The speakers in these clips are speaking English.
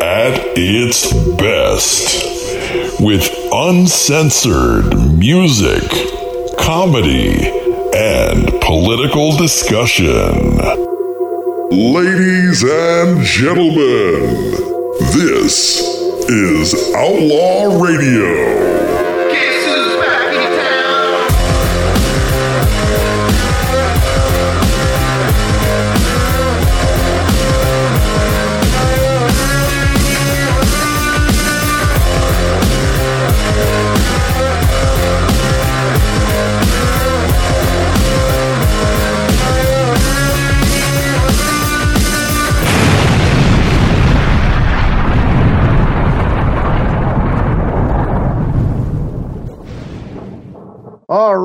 at its best with uncensored music, comedy, and political discussion. Ladies and gentlemen, this is Outlaw Radio.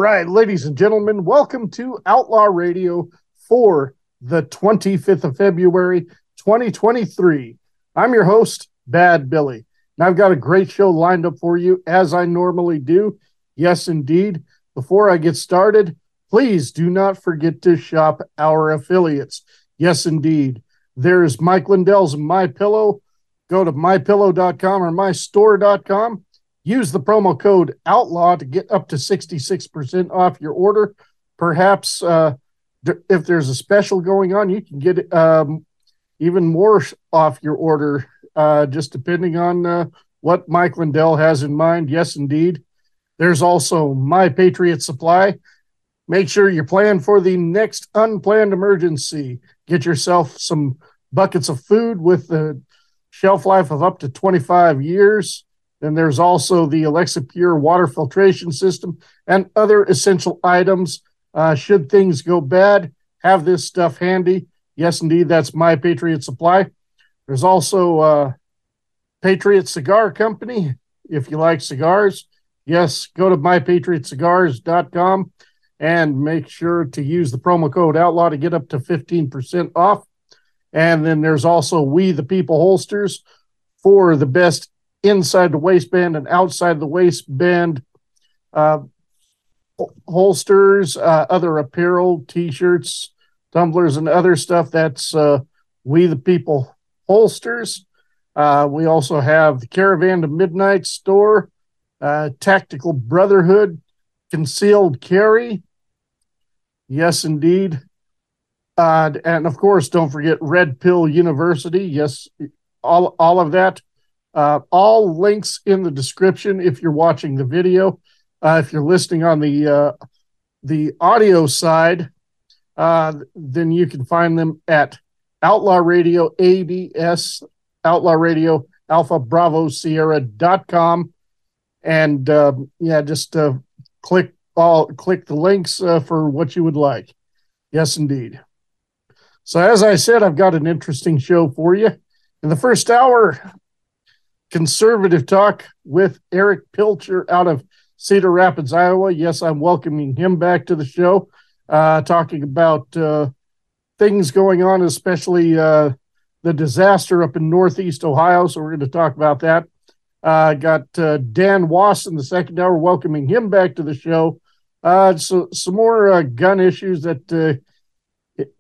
Right, ladies and gentlemen, welcome to Outlaw Radio for the 25th of February, 2023. I'm your host, Bad Billy, and I've got a great show lined up for you as I normally do. Yes, indeed. Before I get started, please do not forget to shop our affiliates. Yes, indeed. There's Mike Lindell's My Pillow. Go to mypillow.com or mystore.com Use the promo code OUTLAW to get up to 66% off your order. Perhaps uh, if there's a special going on, you can get um, even more off your order, uh, just depending on uh, what Mike Lindell has in mind. Yes, indeed. There's also My Patriot Supply. Make sure you plan for the next unplanned emergency. Get yourself some buckets of food with the shelf life of up to 25 years. Then there's also the Alexa Pure water filtration system and other essential items. Uh, should things go bad, have this stuff handy. Yes, indeed, that's my Patriot Supply. There's also uh, Patriot Cigar Company. If you like cigars, yes, go to mypatriotcigars.com and make sure to use the promo code outlaw to get up to 15% off. And then there's also We the People holsters for the best inside the waistband and outside the waistband uh, holsters, uh, other apparel, t-shirts, tumblers, and other stuff. That's uh, We the People holsters. Uh, we also have the Caravan to Midnight store, uh, Tactical Brotherhood, Concealed Carry. Yes, indeed. Uh, and of course, don't forget Red Pill University. Yes, all all of that uh, all links in the description if you're watching the video. Uh, if you're listening on the uh, the audio side, uh, then you can find them at Outlaw Radio ABS, Outlaw Radio Alpha Bravo Sierra.com. And uh, yeah, just uh, click all click the links for what you would like. Yes, indeed. So, as I said, I've got an interesting show for you. In the first hour, conservative talk with Eric Pilcher out of Cedar Rapids, Iowa. Yes, I'm welcoming him back to the show, uh, talking about uh, things going on, especially uh, the disaster up in Northeast Ohio. So we're going to talk about that. Uh, got uh, Dan Wass in the second hour, welcoming him back to the show. Uh, so some more gun issues that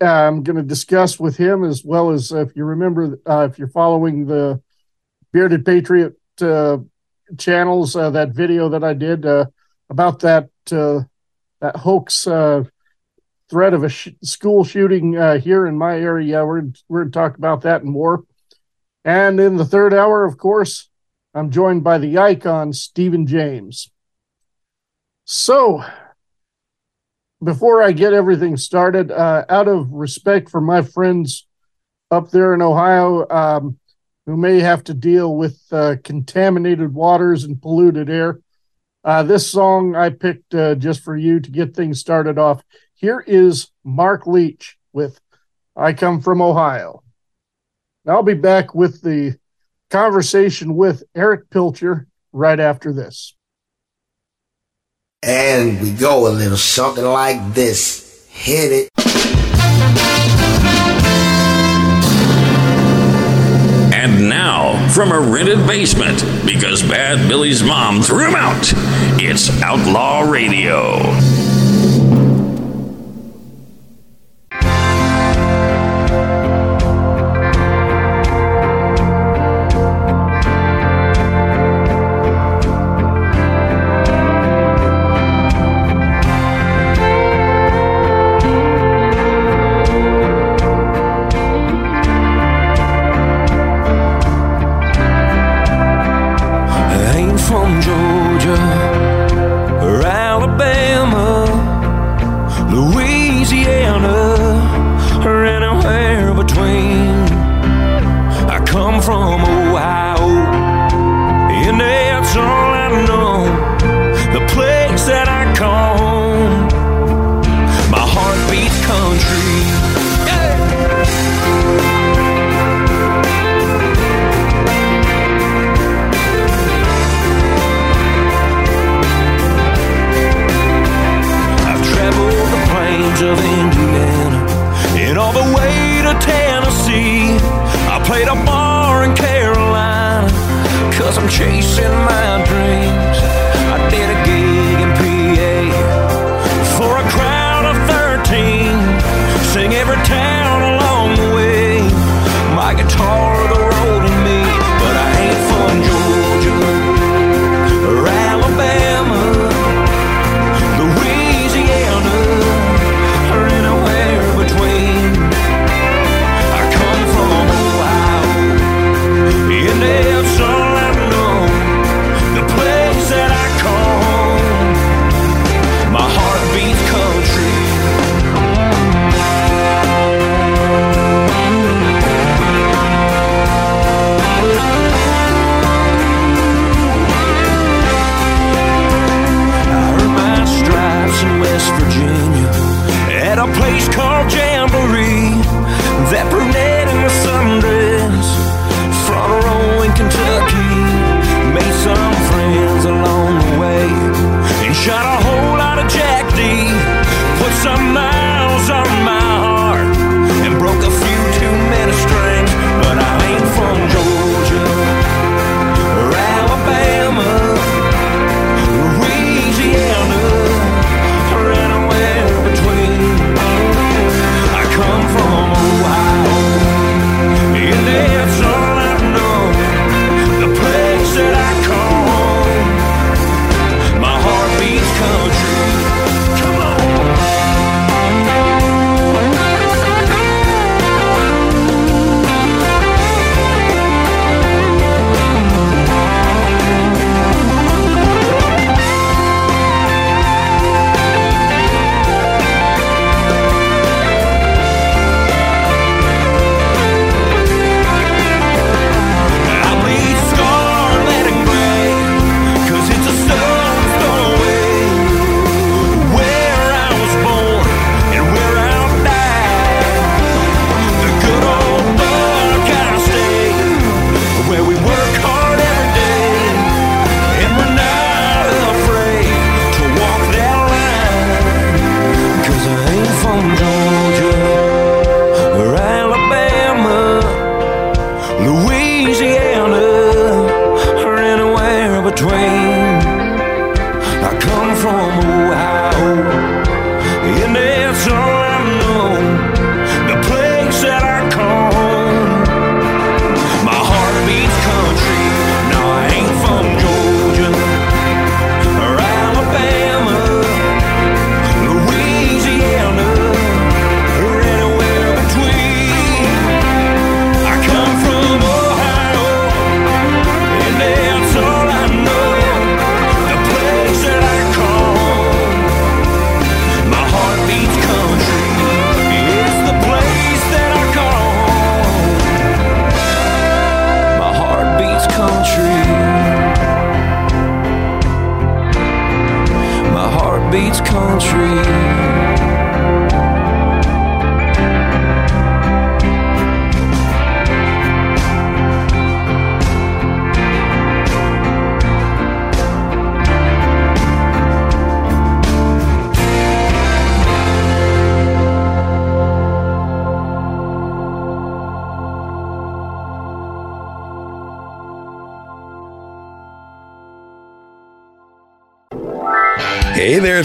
I'm going to discuss with him, as well as if you remember, if you're following the Bearded Patriot uh, channels uh, that video that I did uh, about that uh, that hoax uh, threat of a sh- school shooting uh, here in my area. We're we're going to talk about that and more. And in the third hour, of course, I'm joined by the icon Stephen James. So, before I get everything started, out of respect for my friends up there in Ohio, um, who may have to deal with uh, contaminated waters and polluted air. Uh, this song I picked uh, just for you to get things started off. Here is Mark Leach with I Come From Ohio. Now I'll be back with the conversation with Eric Pilcher right after this. And we go a little something like this. Hit it. And now, from a rented basement, because Bad Billy's mom threw him out, it's Outlaw Radio.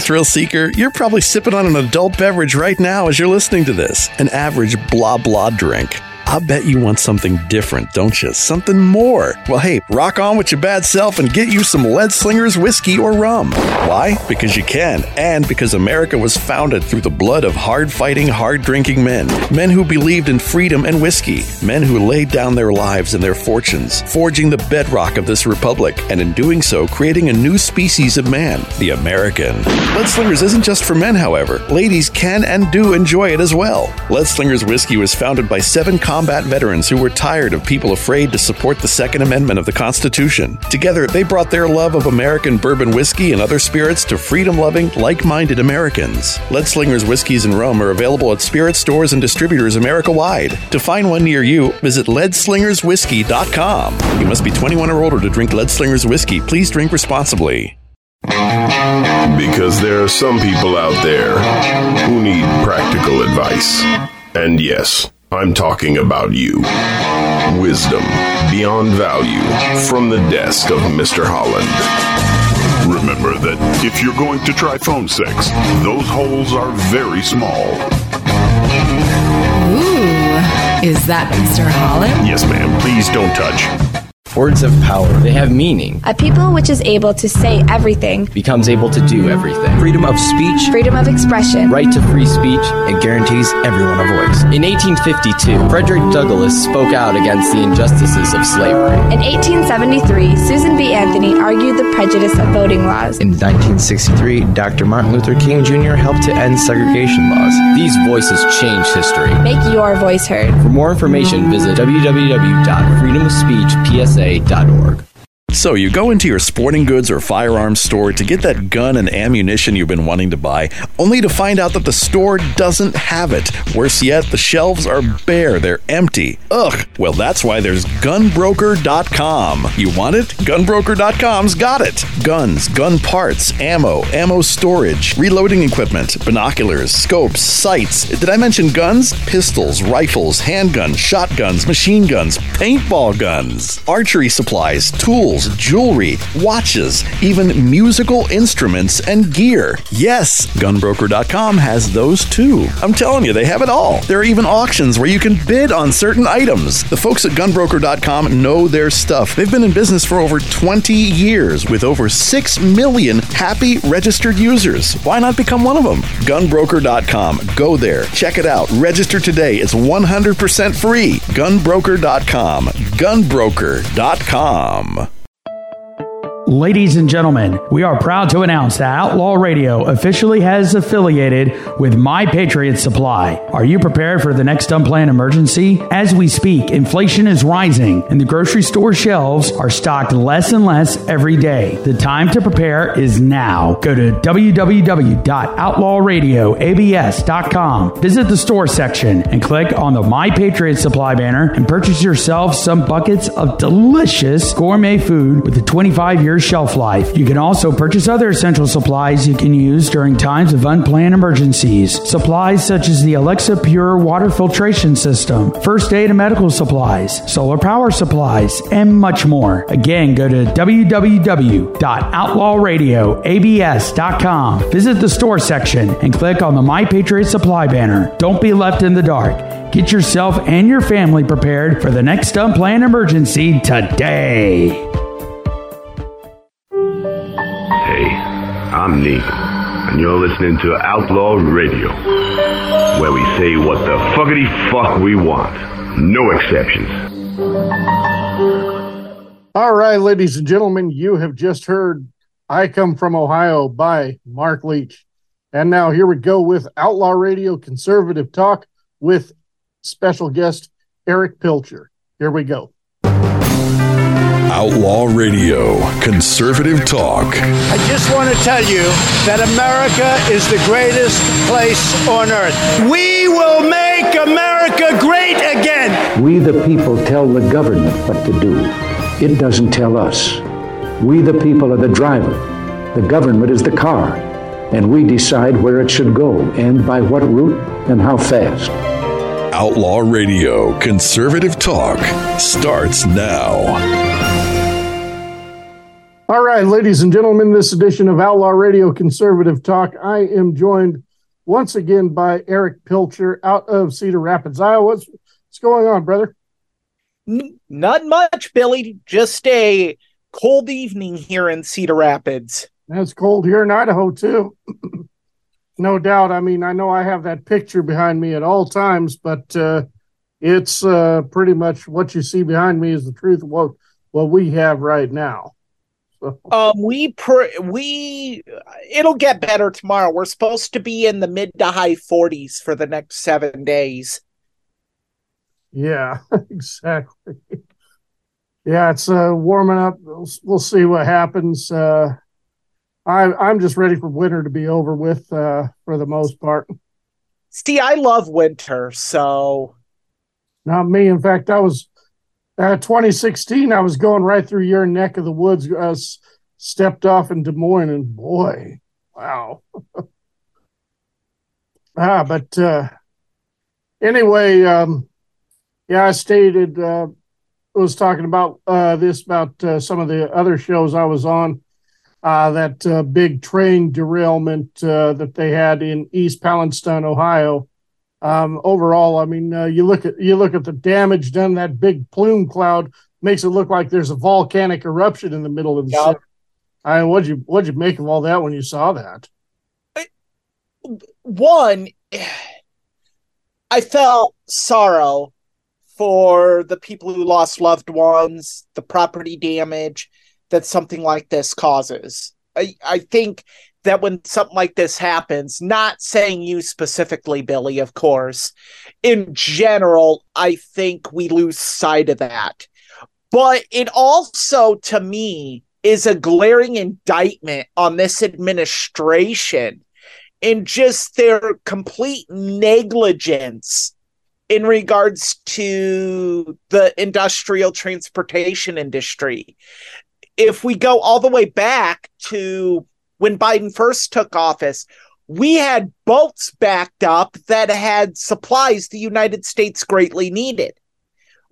Thrill seeker. You're probably sipping on an adult beverage right now as you're listening to this an average blah blah drink. I bet you want something different, don't you? Something more. Well, hey, rock on with your bad self and get you some Lead Slingers whiskey or rum. Why? Because you can, and because America was founded through the blood of hard fighting, hard drinking men. Men who believed in freedom and whiskey. Men who laid down their lives and their fortunes, forging the bedrock of this republic, and in doing so, creating a new species of man, the American. Lead Slingers isn't just for men, however. Ladies can and do enjoy it as well. Lead Slingers whiskey was founded by seven combat veterans who were tired of people afraid to support the Second Amendment of the Constitution. Together, they brought their love of American bourbon whiskey and other spirits to freedom loving, like minded Americans. Lead Slingers whiskeys and rum are available at spirit stores and distributors America wide. To find one near you, visit leadslingerswhiskey.com. You must be 21 or older to drink Lead Slingers whiskey. Please drink responsibly. Because there are some people out there who need practical advice. And yes, I'm talking about you. Wisdom beyond value from the desk of Mr. Holland. Remember that if you're going to try phone sex, those holes are very small. Ooh, is that Mr. Holland? Yes, ma'am. Please don't touch. Words have power. They have meaning. A people which is able to say everything becomes able to do everything. Freedom of speech, freedom of expression, right to free speech. It guarantees everyone a voice. In 1852, Frederick Douglass spoke out against the injustices of slavery. In 1873, Susan B. Anthony argued the prejudice of voting laws. In 1963, Dr. Martin Luther King Jr. helped to end segregation laws. These voices changed history. Make your voice heard. For more information, visit www.freedomofspeechpsa.org. So, you go into your sporting goods or firearms store to get that gun and ammunition you've been wanting to buy, only to find out that the store doesn't have it. Worse yet, the shelves are bare, they're empty. Ugh. Well, that's why there's gunbroker.com. You want it? Gunbroker.com's got it. Guns, gun parts, ammo, ammo storage, reloading equipment, binoculars, scopes, sights. Did I mention guns? Pistols, rifles, handguns, shotguns, machine guns, paintball guns, archery supplies, tools jewelry, watches, even musical instruments and gear. Yes, gunbroker.com has those too. I'm telling you, they have it all. There are even auctions where you can bid on certain items. The folks at gunbroker.com know their stuff. They've been in business for over 20 years with over 6 million happy registered users. Why not become one of them? Gunbroker.com. Go there, check it out, register today. It's 100% free. Gunbroker.com. Gunbroker.com. Ladies and gentlemen, we are proud to announce that Outlaw Radio officially has affiliated with My Patriot Supply. Are you prepared for the next unplanned emergency? As we speak, inflation is rising and the grocery store shelves are stocked less and less every day. The time to prepare is now. Go to www.outlawradioabs.com. Visit the store section and click on the My Patriot Supply banner and purchase yourself some buckets of delicious gourmet food with a 25 year shelf life. You can also purchase other essential supplies you can use during times of unplanned emergencies. Supplies such as the Alexa Pure water filtration system, first aid and medical supplies, solar power supplies, and much more. Again, go to www.outlawradioabs.com. Visit the store section and click on the My Patriot Supply banner. Don't be left in the dark. Get yourself and your family prepared for the next unplanned emergency today. I'm Neil, and you're listening to Outlaw Radio, where we say what the fuckity fuck we want. No exceptions. All right, ladies and gentlemen, you have just heard I Come From Ohio by Mark Leach. And now here we go with Outlaw Radio Conservative Talk with special guest Eric Pilcher. Here we go. Outlaw Radio, conservative talk. I just want to tell you that America is the greatest place on earth. We will make America great again. We, the people, tell the government what to do. It doesn't tell us. We, the people, are the driver. The government is the car. And we decide where it should go and by what route and how fast. Outlaw Radio, conservative talk starts now. All right, ladies and gentlemen, this edition of Outlaw Radio Conservative Talk, I am joined once again by Eric Pilcher out of Cedar Rapids, Iowa. What's, what's going on, brother? Not much, Billy. Just a cold evening here in Cedar Rapids. It's cold here in Idaho, too. no doubt. I mean, I know I have that picture behind me at all times, but uh, it's uh, pretty much what you see behind me is the truth of what, what we have right now. Um, we pr- we it'll get better tomorrow. We're supposed to be in the mid to high 40s for the next seven days. Yeah, exactly. Yeah, it's uh, warming up. We'll, we'll see what happens. Uh, I, I'm just ready for winter to be over with uh, for the most part. See, I love winter, so not me. In fact, I was uh, 2016, I was going right through your neck of the woods. Uh, stepped off in Des Moines, and boy, wow. ah, but uh, anyway, um, yeah, I stated uh, was talking about uh, this about uh, some of the other shows I was on. Uh, that uh, big train derailment that they had in East Palestine, Ohio um, overall, I mean, uh, you look at you look at the damage done. That big plume cloud makes it look like there's a volcanic eruption in the middle of the yep. city. I mean, what'd you what'd you make of all that when you saw that? One, I felt sorrow for the people who lost loved ones, the property damage that something like this causes. I, I think that when something like this happens, not saying you specifically, Billy, of course, in general, I think we lose sight of that. But it also, to me, is a glaring indictment on this administration and just their complete negligence in regards to the industrial transportation industry. If we go all the way back to when Biden first took office, we had boats backed up that had supplies the United States greatly needed.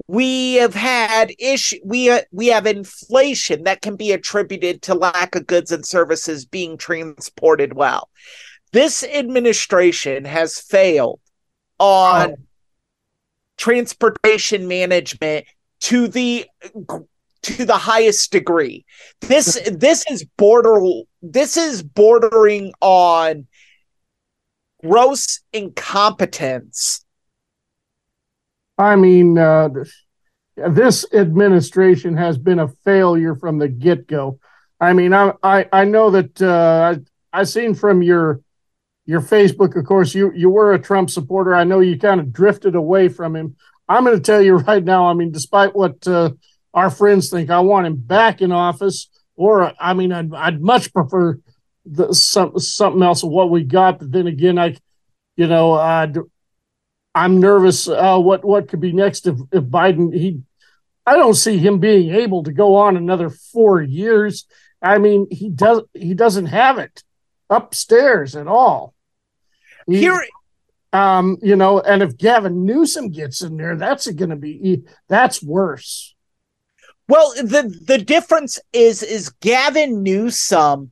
We have had issue we uh, we have inflation that can be attributed to lack of goods and services being transported well. This administration has failed on oh. transportation management to the to the highest degree. This this is border this is bordering on gross incompetence. I mean, uh, this administration has been a failure from the get go. I mean, I, I I know that uh, I I seen from your your Facebook, of course, you you were a Trump supporter. I know you kind of drifted away from him. I'm going to tell you right now. I mean, despite what uh, our friends think, I want him back in office. Or I mean, I'd, I'd much prefer the, some, something else of what we got. But then again, I, you know, uh, I'm nervous. Uh, what what could be next if if Biden he, I don't see him being able to go on another four years. I mean, he does he doesn't have it upstairs at all. He, Here, um, you know, and if Gavin Newsom gets in there, that's going to be that's worse. Well, the the difference is is Gavin Newsom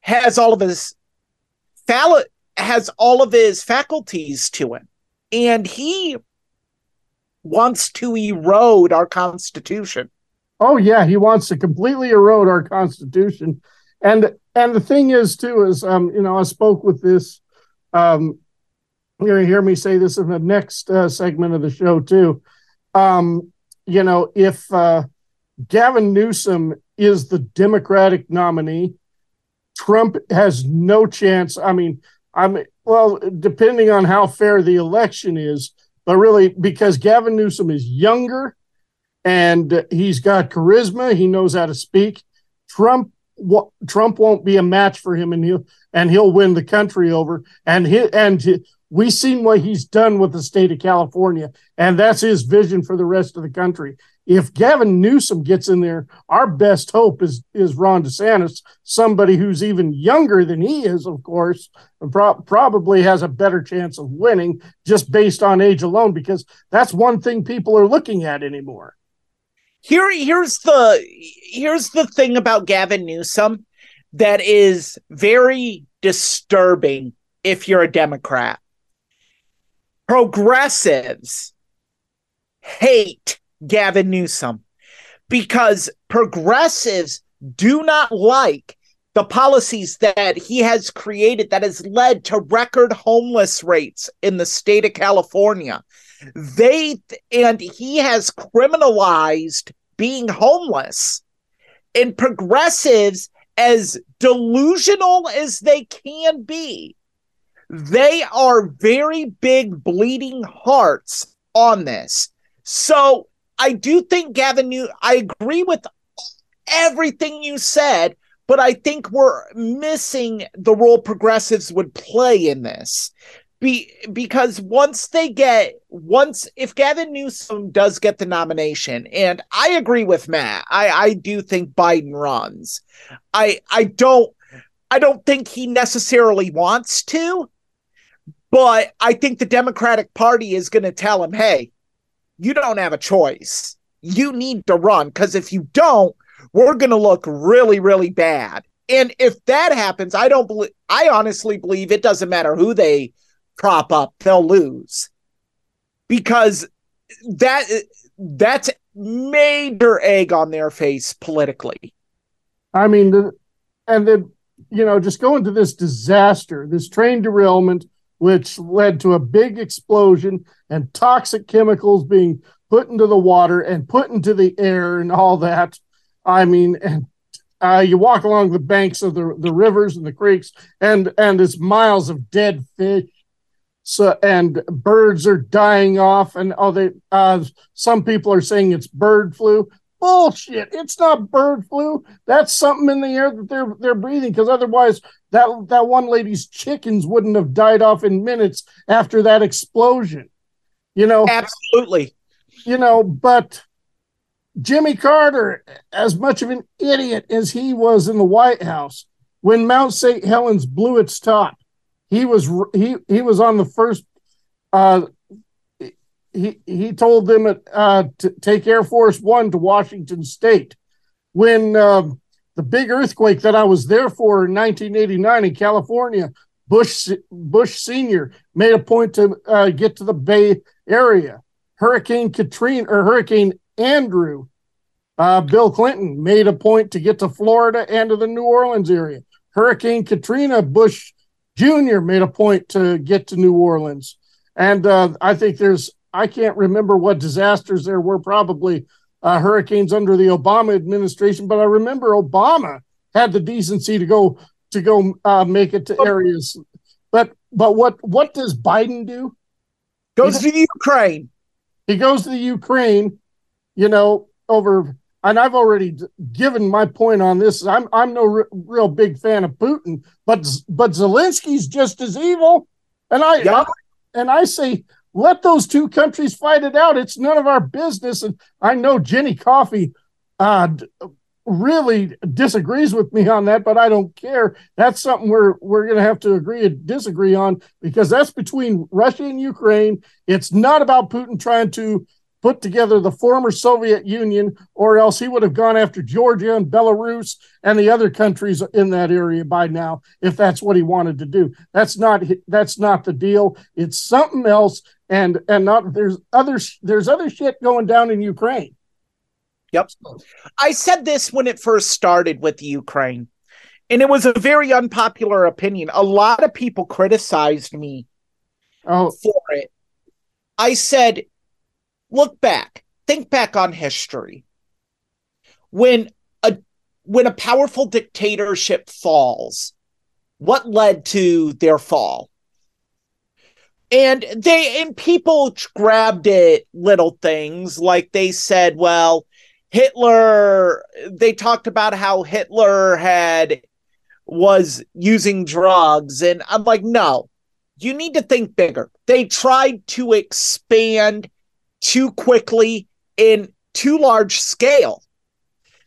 has all of his has all of his faculties to him, and he wants to erode our constitution. Oh yeah, he wants to completely erode our constitution, and and the thing is too is um you know I spoke with this um you're gonna hear me say this in the next uh, segment of the show too. Um, you know if uh, Gavin Newsom is the Democratic nominee. Trump has no chance. I mean, I'm well, depending on how fair the election is, but really because Gavin Newsom is younger and he's got charisma, he knows how to speak. Trump Trump won't be a match for him, and he'll and he'll win the country over. And he, and we've seen what he's done with the state of California, and that's his vision for the rest of the country if Gavin Newsom gets in there, our best hope is is Ron DeSantis, somebody who's even younger than he is, of course, and pro- probably has a better chance of winning just based on age alone, because that's one thing people are looking at anymore. Here, here's the here's the thing about Gavin Newsom that is very disturbing if you're a Democrat. Progressives hate Gavin Newsom because progressives do not like the policies that he has created that has led to record homeless rates in the state of California. They and he has criminalized being homeless. And progressives, as delusional as they can be, they are very big bleeding hearts on this. So I do think Gavin I agree with everything you said, but I think we're missing the role progressives would play in this. Be, because once they get once if Gavin Newsom does get the nomination, and I agree with Matt, I I do think Biden runs. I I don't I don't think he necessarily wants to, but I think the Democratic Party is going to tell him, "Hey, you don't have a choice. You need to run because if you don't, we're going to look really, really bad. And if that happens, I don't believe, I honestly believe it doesn't matter who they prop up, they'll lose because that that's major egg on their face politically. I mean, the, and then, you know, just going to this disaster, this train derailment, which led to a big explosion and toxic chemicals being put into the water and put into the air and all that. I mean, and uh, you walk along the banks of the, the rivers and the creeks, and and it's miles of dead fish. So and birds are dying off, and oh, they uh, some people are saying it's bird flu. Bullshit! It's not bird flu. That's something in the air that they're they're breathing. Because otherwise, that that one lady's chickens wouldn't have died off in minutes after that explosion. You know, absolutely. You know, but Jimmy Carter, as much of an idiot as he was in the White House, when Mount St. Helens blew its top, he was he he was on the first. Uh, he he told them uh, to take Air Force One to Washington State. When uh, the big earthquake that I was there for in 1989 in California, Bush Bush Senior made a point to uh, get to the Bay Area. Hurricane Katrina or Hurricane Andrew, uh, Bill Clinton made a point to get to Florida and to the New Orleans area. Hurricane Katrina, Bush Jr. made a point to get to New Orleans. And uh, I think there's, I can't remember what disasters there were, probably uh, hurricanes under the Obama administration, but I remember Obama had the decency to go to go uh, make it to areas. But but what what does Biden do? Goes to the Ukraine. He goes to the Ukraine you know, over and I've already given my point on this. I'm I'm no r- real big fan of Putin, but but Zelensky's just as evil, and I, I and I say let those two countries fight it out. It's none of our business. And I know Jenny Coffee uh, really disagrees with me on that, but I don't care. That's something we're we're going to have to agree and disagree on because that's between Russia and Ukraine. It's not about Putin trying to put together the former Soviet Union, or else he would have gone after Georgia and Belarus and the other countries in that area by now, if that's what he wanted to do. That's not that's not the deal. It's something else, and and not there's other there's other shit going down in Ukraine. Yep, I said this when it first started with the Ukraine, and it was a very unpopular opinion. A lot of people criticized me oh. for it. I said look back, think back on history. When a when a powerful dictatorship falls, what led to their fall? And they and people grabbed it little things like they said, well, Hitler, they talked about how Hitler had was using drugs. And I'm like, no, you need to think bigger. They tried to expand too quickly in too large scale.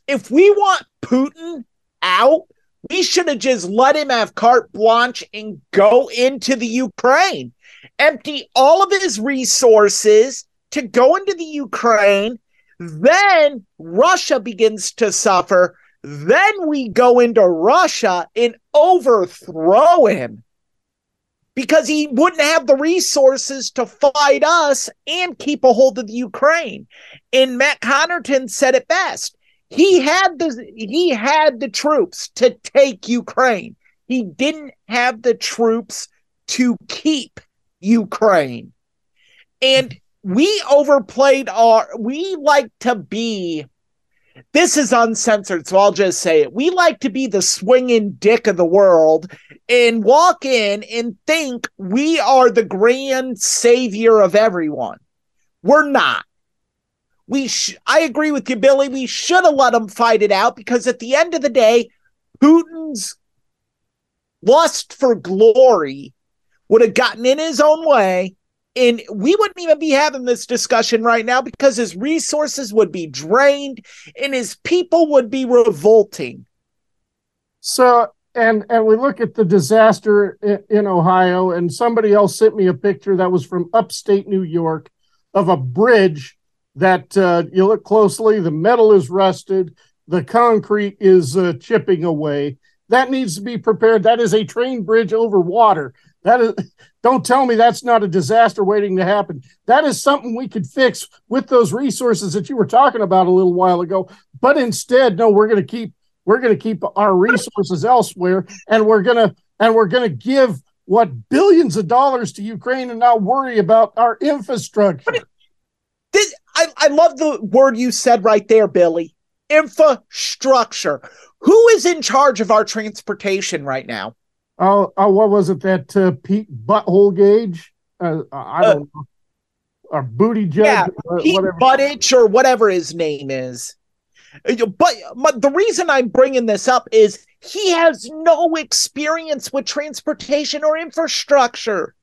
If we want Putin out, we should have just let him have carte blanche and go into the Ukraine, empty all of his resources to go into the Ukraine, Then Russia begins to suffer. Then we go into Russia and overthrow him because he wouldn't have the resources to fight us and keep a hold of the Ukraine. And Matt Connerton said it best. He had the he had the troops to take Ukraine. He didn't have the troops to keep Ukraine. And we overplayed our we like to be this is uncensored, so I'll just say it. We like to be the swinging dick of the world and walk in and think we are the grand savior of everyone. We're not. We sh- I agree with you, Billy. We should have let them fight it out because at the end of the day, Putin's lust for glory would have gotten in his own way and we wouldn't even be having this discussion right now because his resources would be drained and his people would be revolting. So and and we look at the disaster in, in ohio and somebody else sent me a picture that was from upstate new york of a bridge that uh, you look closely the metal is rusted the concrete is uh, chipping away. That needs to be prepared. That is a train bridge over water that is, don't tell me that's not a disaster waiting to happen. That is something we could fix with those resources that you were talking about a little while ago. But instead, no, we're going to keep we're going to keep our resources elsewhere, and we're going to and we're going to give what billions of dollars to Ukraine and not worry about our infrastructure. This, I, I love the word you said right there, Billy. Infrastructure. Who is in charge of our transportation right now? Oh, oh, what was it that uh, Pete Butthole Gauge? Uh, I don't uh, know. Or Booty Judge? Yeah, uh, Pete whatever. Buttigieg or whatever his name is. Uh, But, but the reason I'm bringing this up is he has no experience with transportation or infrastructure.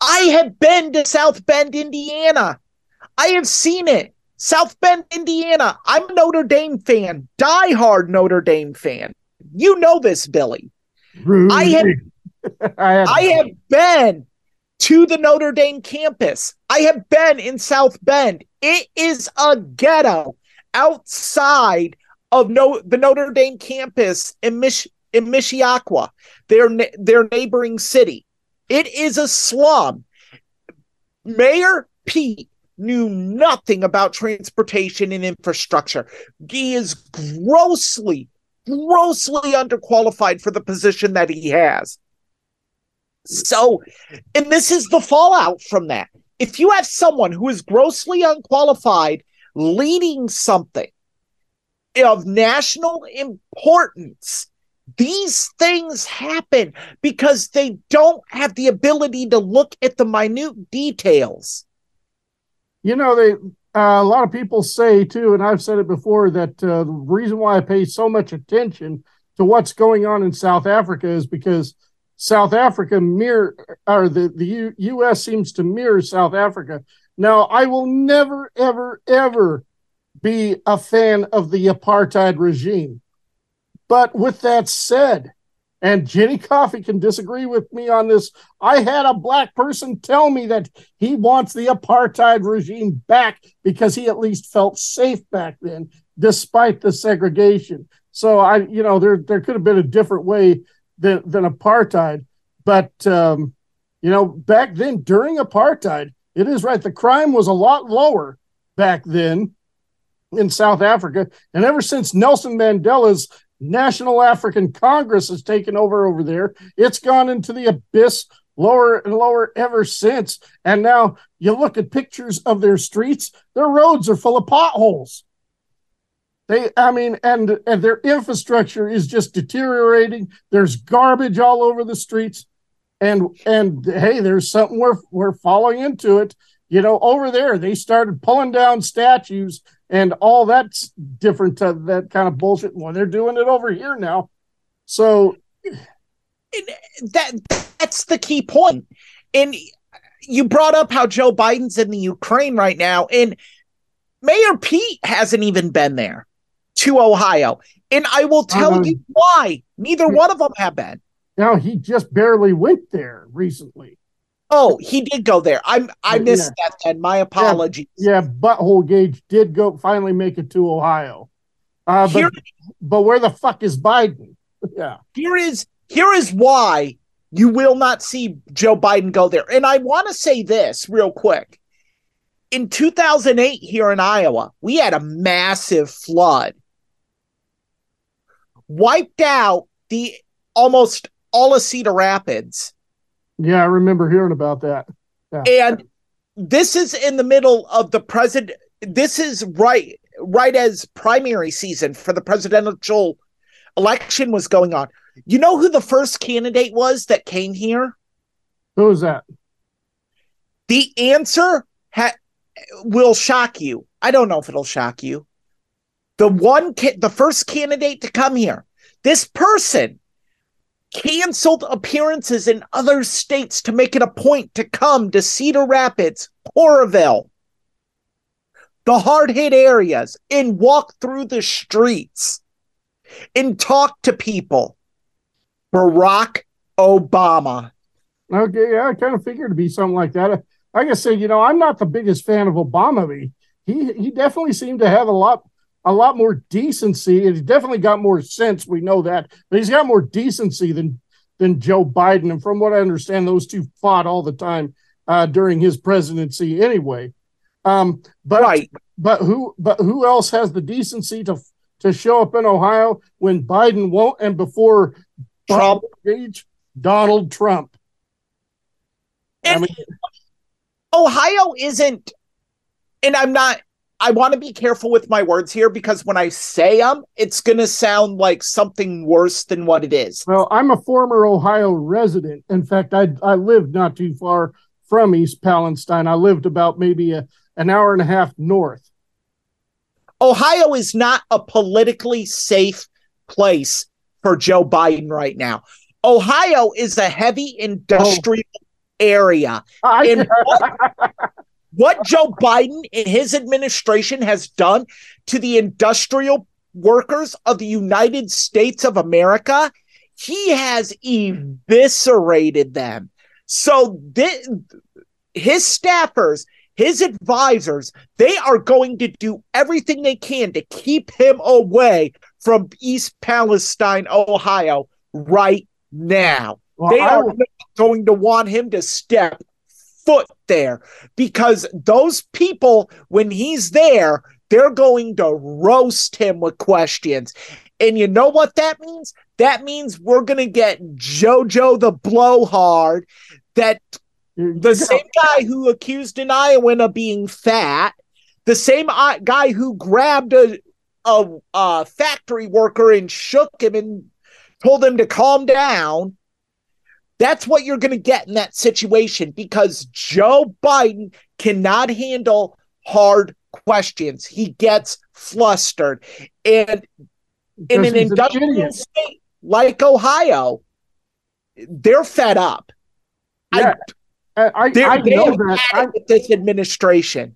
I have been to South Bend, Indiana. I have seen it. South Bend, Indiana. I'm a Notre Dame fan, diehard Notre Dame fan. You know this, Billy. Rudy. I have I have, I have been to the Notre Dame campus. I have been in South Bend. It is a ghetto outside of no the Notre Dame campus in Mich in Mishawaka, their their neighboring city. It is a slum. Mayor Pete knew nothing about transportation and infrastructure. He is grossly, grossly underqualified for the position that he has. So, and this is the fallout from that. If you have someone who is grossly unqualified leading something of national importance, these things happen because they don't have the ability to look at the minute details. You know, they uh, a lot of people say too, and I've said it before that uh, the reason why I pay so much attention to what's going on in South Africa is because South Africa mirror or the the U, U.S. seems to mirror South Africa. Now, I will never, ever, ever be a fan of the apartheid regime. But with that said, and Jenny Coffee can disagree with me on this. I had a black person tell me that he wants the apartheid regime back because he at least felt safe back then, despite the segregation. So I, you know, there there could have been a different way than than apartheid, but um, you know, back then during apartheid, it is right. The crime was a lot lower back then in South Africa, and ever since Nelson Mandela's National African Congress has taken over over there. It's gone into the abyss lower and lower ever since. And now you look at pictures of their streets, their roads are full of potholes. They, I mean, and, and their infrastructure is just deteriorating. There's garbage all over the streets. And and hey, there's something we're we're falling into it. You know, over there they started pulling down statues and all that's different to that kind of bullshit. Well, they're doing it over here now. So that that's the key point. And you brought up how Joe Biden's in the Ukraine right now, and Mayor Pete hasn't even been there to Ohio. And I will tell Um, you why. Neither one of them have been. now he just barely went there recently. Oh, he did go there. I'm I missed Yeah. that then. My apologies. Yeah, Butthole Gage did go finally make it to Ohio. Uh, but, Here- but where the fuck is Biden? Yeah. Here is here is why you will not see Joe Biden go there. And I want to say this real quick. In 2008 here in Iowa, we had a massive flood. Wiped out the almost all of Cedar Rapids. Yeah, I remember hearing about that. Yeah. And this is in the middle of the president. This is right, right as primary season for the presidential election was going on. You know who the first candidate was that came here? Who was that? The answer ha- will shock you. I don't know if it'll shock you. The one, ca- the first candidate to come here, this person canceled appearances in other states to make it a point to come to Cedar Rapids, Oroville, the hard hit areas, and walk through the streets and talk to people. Barack Obama. Okay, yeah, I kind of figured it'd be something like that. Like I said, you know, I'm not the biggest fan of Obama. he, he definitely seemed to have a lot a lot more decency, he's definitely got more sense. We know that, but he's got more decency than than Joe Biden. And from what I understand, those two fought all the time uh, during his presidency, anyway. Um, but right. but who but who else has the decency to to show up in Ohio when Biden won't, and before Trump, Donald Trump. And Ohio isn't, and I'm not, I want to be careful with my words here because when I say them, it's going to sound like something worse than what it is. Well, I'm a former Ohio resident. In fact, I I lived not too far from East Palestine. I lived about maybe a, an hour and a half north. Ohio is not a politically safe place for Joe Biden right now. Ohio is a heavy oh. industrial area. And what, what Joe Biden and his administration has done to the industrial workers of the United States of America, he has eviscerated them. So thi- his staffers, his advisors, they are going to do everything they can to keep him away from East Palestine, Ohio, right now. Well, they I are will- not going to want him to step foot there because those people, when he's there, they're going to roast him with questions. And you know what that means? That means we're going to get JoJo the blowhard, that the same guy who accused an Iowan of being fat, the same uh, guy who grabbed a, a, a factory worker and shook him and told him to calm down. That's what you're going to get in that situation because Joe Biden cannot handle hard questions. He gets flustered. And in an industrial state like Ohio, they're fed up. Yeah, I, I, They're, I know that. it with this administration.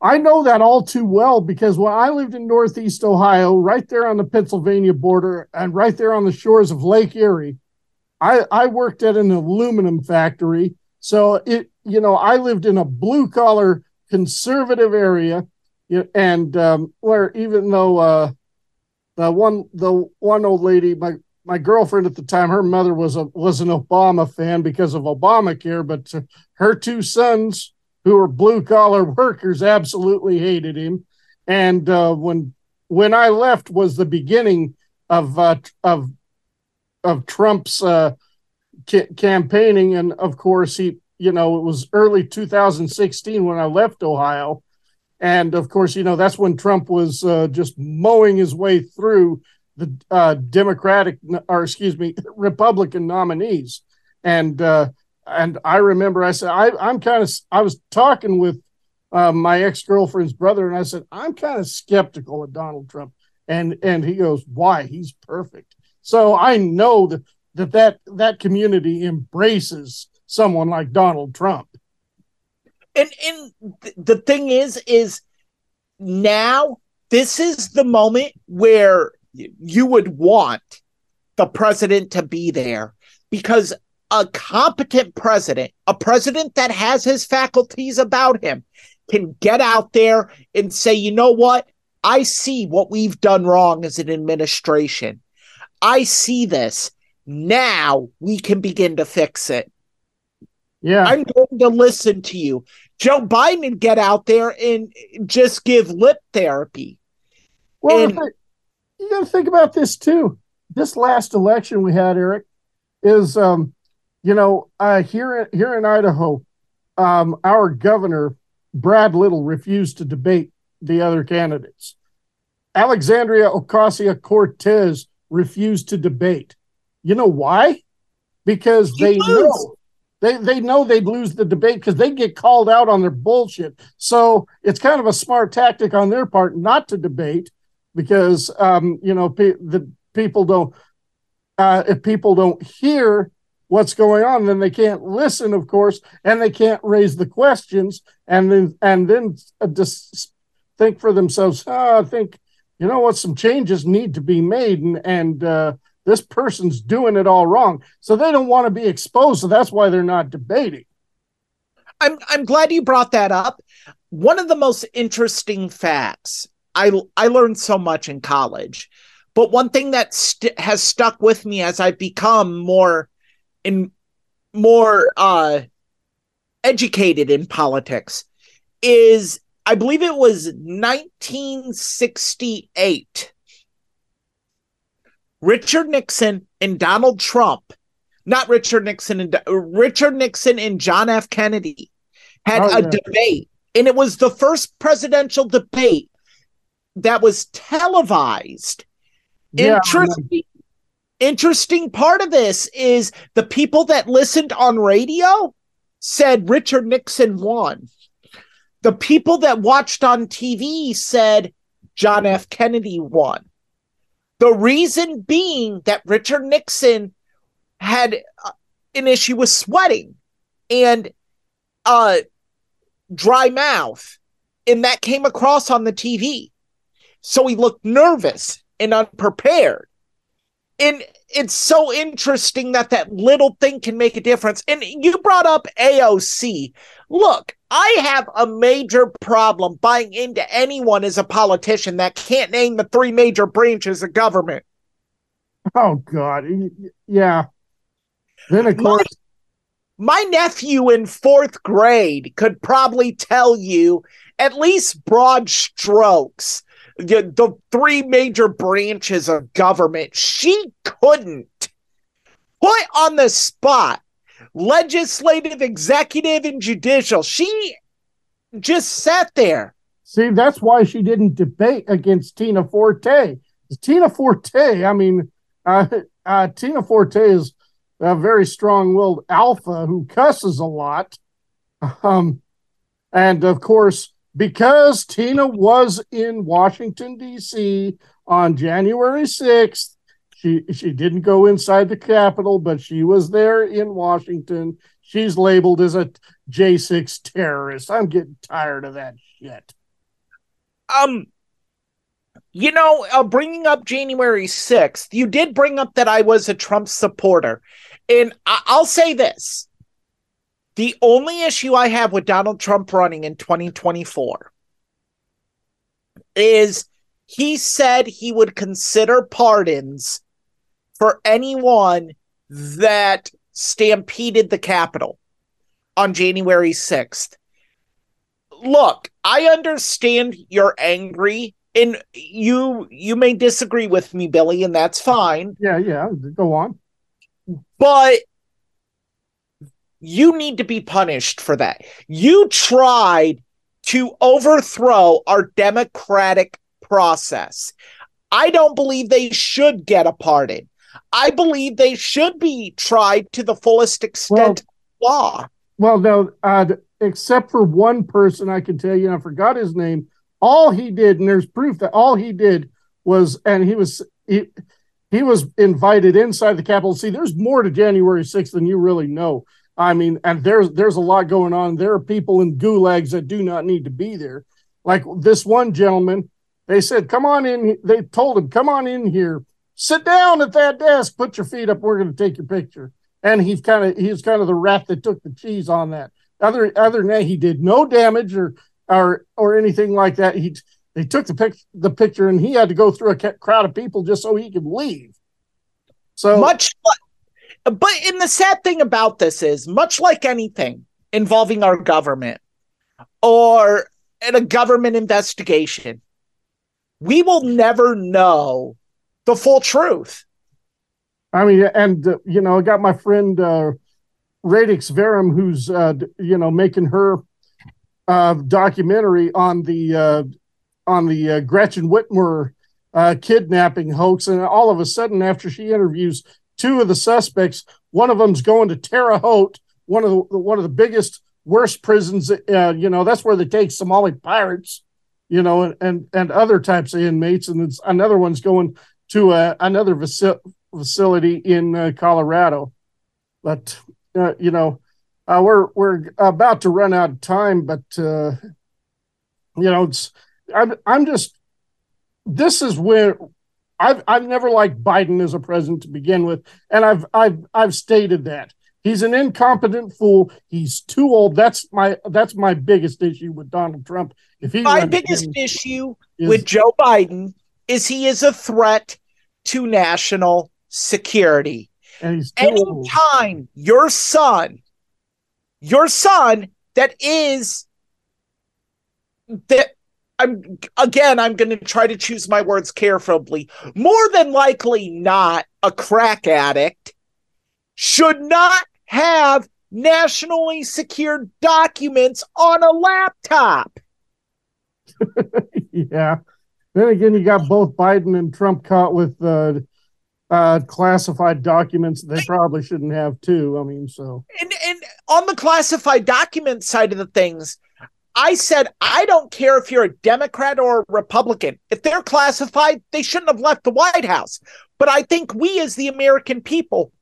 I know that all too well because when I lived in Northeast Ohio, right there on the Pennsylvania border and right there on the shores of Lake Erie, I, I worked at an aluminum factory. So it, you know, I lived in a blue collar conservative area, and um, where even though uh, the one the one old lady, my my girlfriend at the time, her mother was a was an Obama fan because of Obamacare, but her two sons who were blue collar workers absolutely hated him. And uh, when when I left was the beginning of uh, of of Trump's uh, ca- campaigning, and of course he, you know, it was early 2016 when I left Ohio, and of course, you know, that's when Trump was uh, just mowing his way through the uh, Democratic or excuse me Republican nominees, and uh, and I remember I said I I'm kind of I was talking with uh, my ex girlfriend's brother, and I said I'm kind of skeptical of Donald Trump, and and he goes, why? He's perfect. So I know that that that, that community embraces someone like Donald Trump. And and th- the thing is, is now this is the moment where you would want the president to be there because a competent president, a president that has his faculties about him, can get out there and say, you know what? I see what we've done wrong as an administration. I see this. Now we can begin to fix it. Yeah. I'm going to listen to you. Joe Biden get out there and just give lip therapy. Well, And- you got to think about this too. This last election we had, Eric, is um, you know, uh, here here in Idaho, um, our governor Brad Little refused to debate the other candidates. Alexandria Ocasio Cortez refused to debate. You know why? Because they know they they know they'd lose the debate because they get called out on their bullshit. So it's kind of a smart tactic on their part not to debate because um, you know pe- the people don't uh, if people don't hear what's going on, then they can't listen, of course, and they can't raise the questions, and then and then uh, just think for themselves. Oh, I think you know what, some changes need to be made, and and uh, this person's doing it all wrong, so they don't want to be exposed. So that's why they're not debating. I'm I'm glad you brought that up. One of the most interesting facts I I learned so much in college, but one thing that st- has stuck with me as I've become more in more uh educated in politics is I believe it was 1968. Richard Nixon and Donald Trump, not Richard Nixon and uh, Richard Nixon and John F. Kennedy had Oh, a yeah. debate, and it was the first presidential debate that was televised. Yeah, interesting, interesting part of this is the people that listened on radio said Richard Nixon won. The people that watched on TV said John F. Kennedy won. The reason being that Richard Nixon had uh, an issue with sweating and uh dry mouth and that came across on the TV. So he looked nervous and unprepared. And it's so interesting that that little thing can make a difference. And you brought up AOC. Look, I have a major problem buying into anyone as a politician that can't name the three major branches of government. Oh God, yeah. Then of course, My nephew in fourth grade could probably tell you at least broad strokes the, the three major branches of government. She couldn't put on the spot legislative, executive, and judicial. She just sat there. See, that's why she didn't debate against Tina Forte. Tina Forte, I mean, uh, uh, Tina Forte is a very strong-willed alpha who cusses a lot. Um, and of course, because Tina was in Washington D.C. on January 6th, she she didn't go inside the Capitol, but she was there in Washington. She's labeled as a J6 terrorist. I'm getting tired of that shit. Um, you know, uh, bringing up January 6th, you did bring up that I was a Trump supporter. And I- I'll say this the only issue I have with Donald Trump running in 2024 is he said he would consider pardons for anyone that stampeded the Capitol on January 6th. Look, I understand you're angry and you you may disagree with me Billy and that's fine. Yeah, yeah, go on. But you need to be punished for that. You tried to overthrow our democratic process. I don't believe they should get a pardon. I believe they should be tried to the fullest extent of law. Well, no, uh, except for one person, I can tell you, and I forgot his name. All he did, and there's proof that all he did was, and he was he, he was invited inside the Capitol. See, there's more to January 6th than you really know. I mean, and there's there's a lot going on. There are people in gulags that do not need to be there. Like this one gentleman, they said, "Come on in." They told him, "Come on in here, sit down at that desk, put your feet up. We're going to take your picture." and he's kind of he's kind of the rat that took the cheese on that. Other other than that, he did no damage or or or anything like that. He they took the pic the picture, and he had to go through a crowd of people just so he could leave. So much, but in the sad thing about this is, much like anything involving our government or in a government investigation, we will never know the full truth. I mean, and uh, you know, I got my friend uh, Radix Verum, who's uh, you know making her uh, documentary on the uh, on the uh, Gretchen Whitmer uh, kidnapping hoax, and all of a sudden, after she interviews two of the suspects, one of them's going to Terre Haute, one of the one of the biggest, worst prisons. Uh, you know, that's where they take Somali pirates, you know, and and, and other types of inmates, and it's, another one's going to uh, another faci- facility in uh, Colorado. But uh, you know, uh, we're we're about to run out of time, but uh, you know, it's I'm I'm just this is where I've I've never liked Biden as a president to begin with, and I've I've I've stated that he's an incompetent fool. He's too old. That's my that's my biggest issue with Donald Trump. If he my biggest issue is, with Joe Biden is he is a threat to national security. Anytime your son, your son that is that I'm again, I'm going to try to choose my words carefully. More than likely not a crack addict should not have nationally secured documents on a laptop. yeah. Then again, you got both Biden and Trump caught with uh, uh, classified documents they probably shouldn't have too. I mean, so and and on the classified document side of the things, I said, I don't care if you're a Democrat or a Republican. If they're classified, they shouldn't have left the White House. But I think we, as the American people,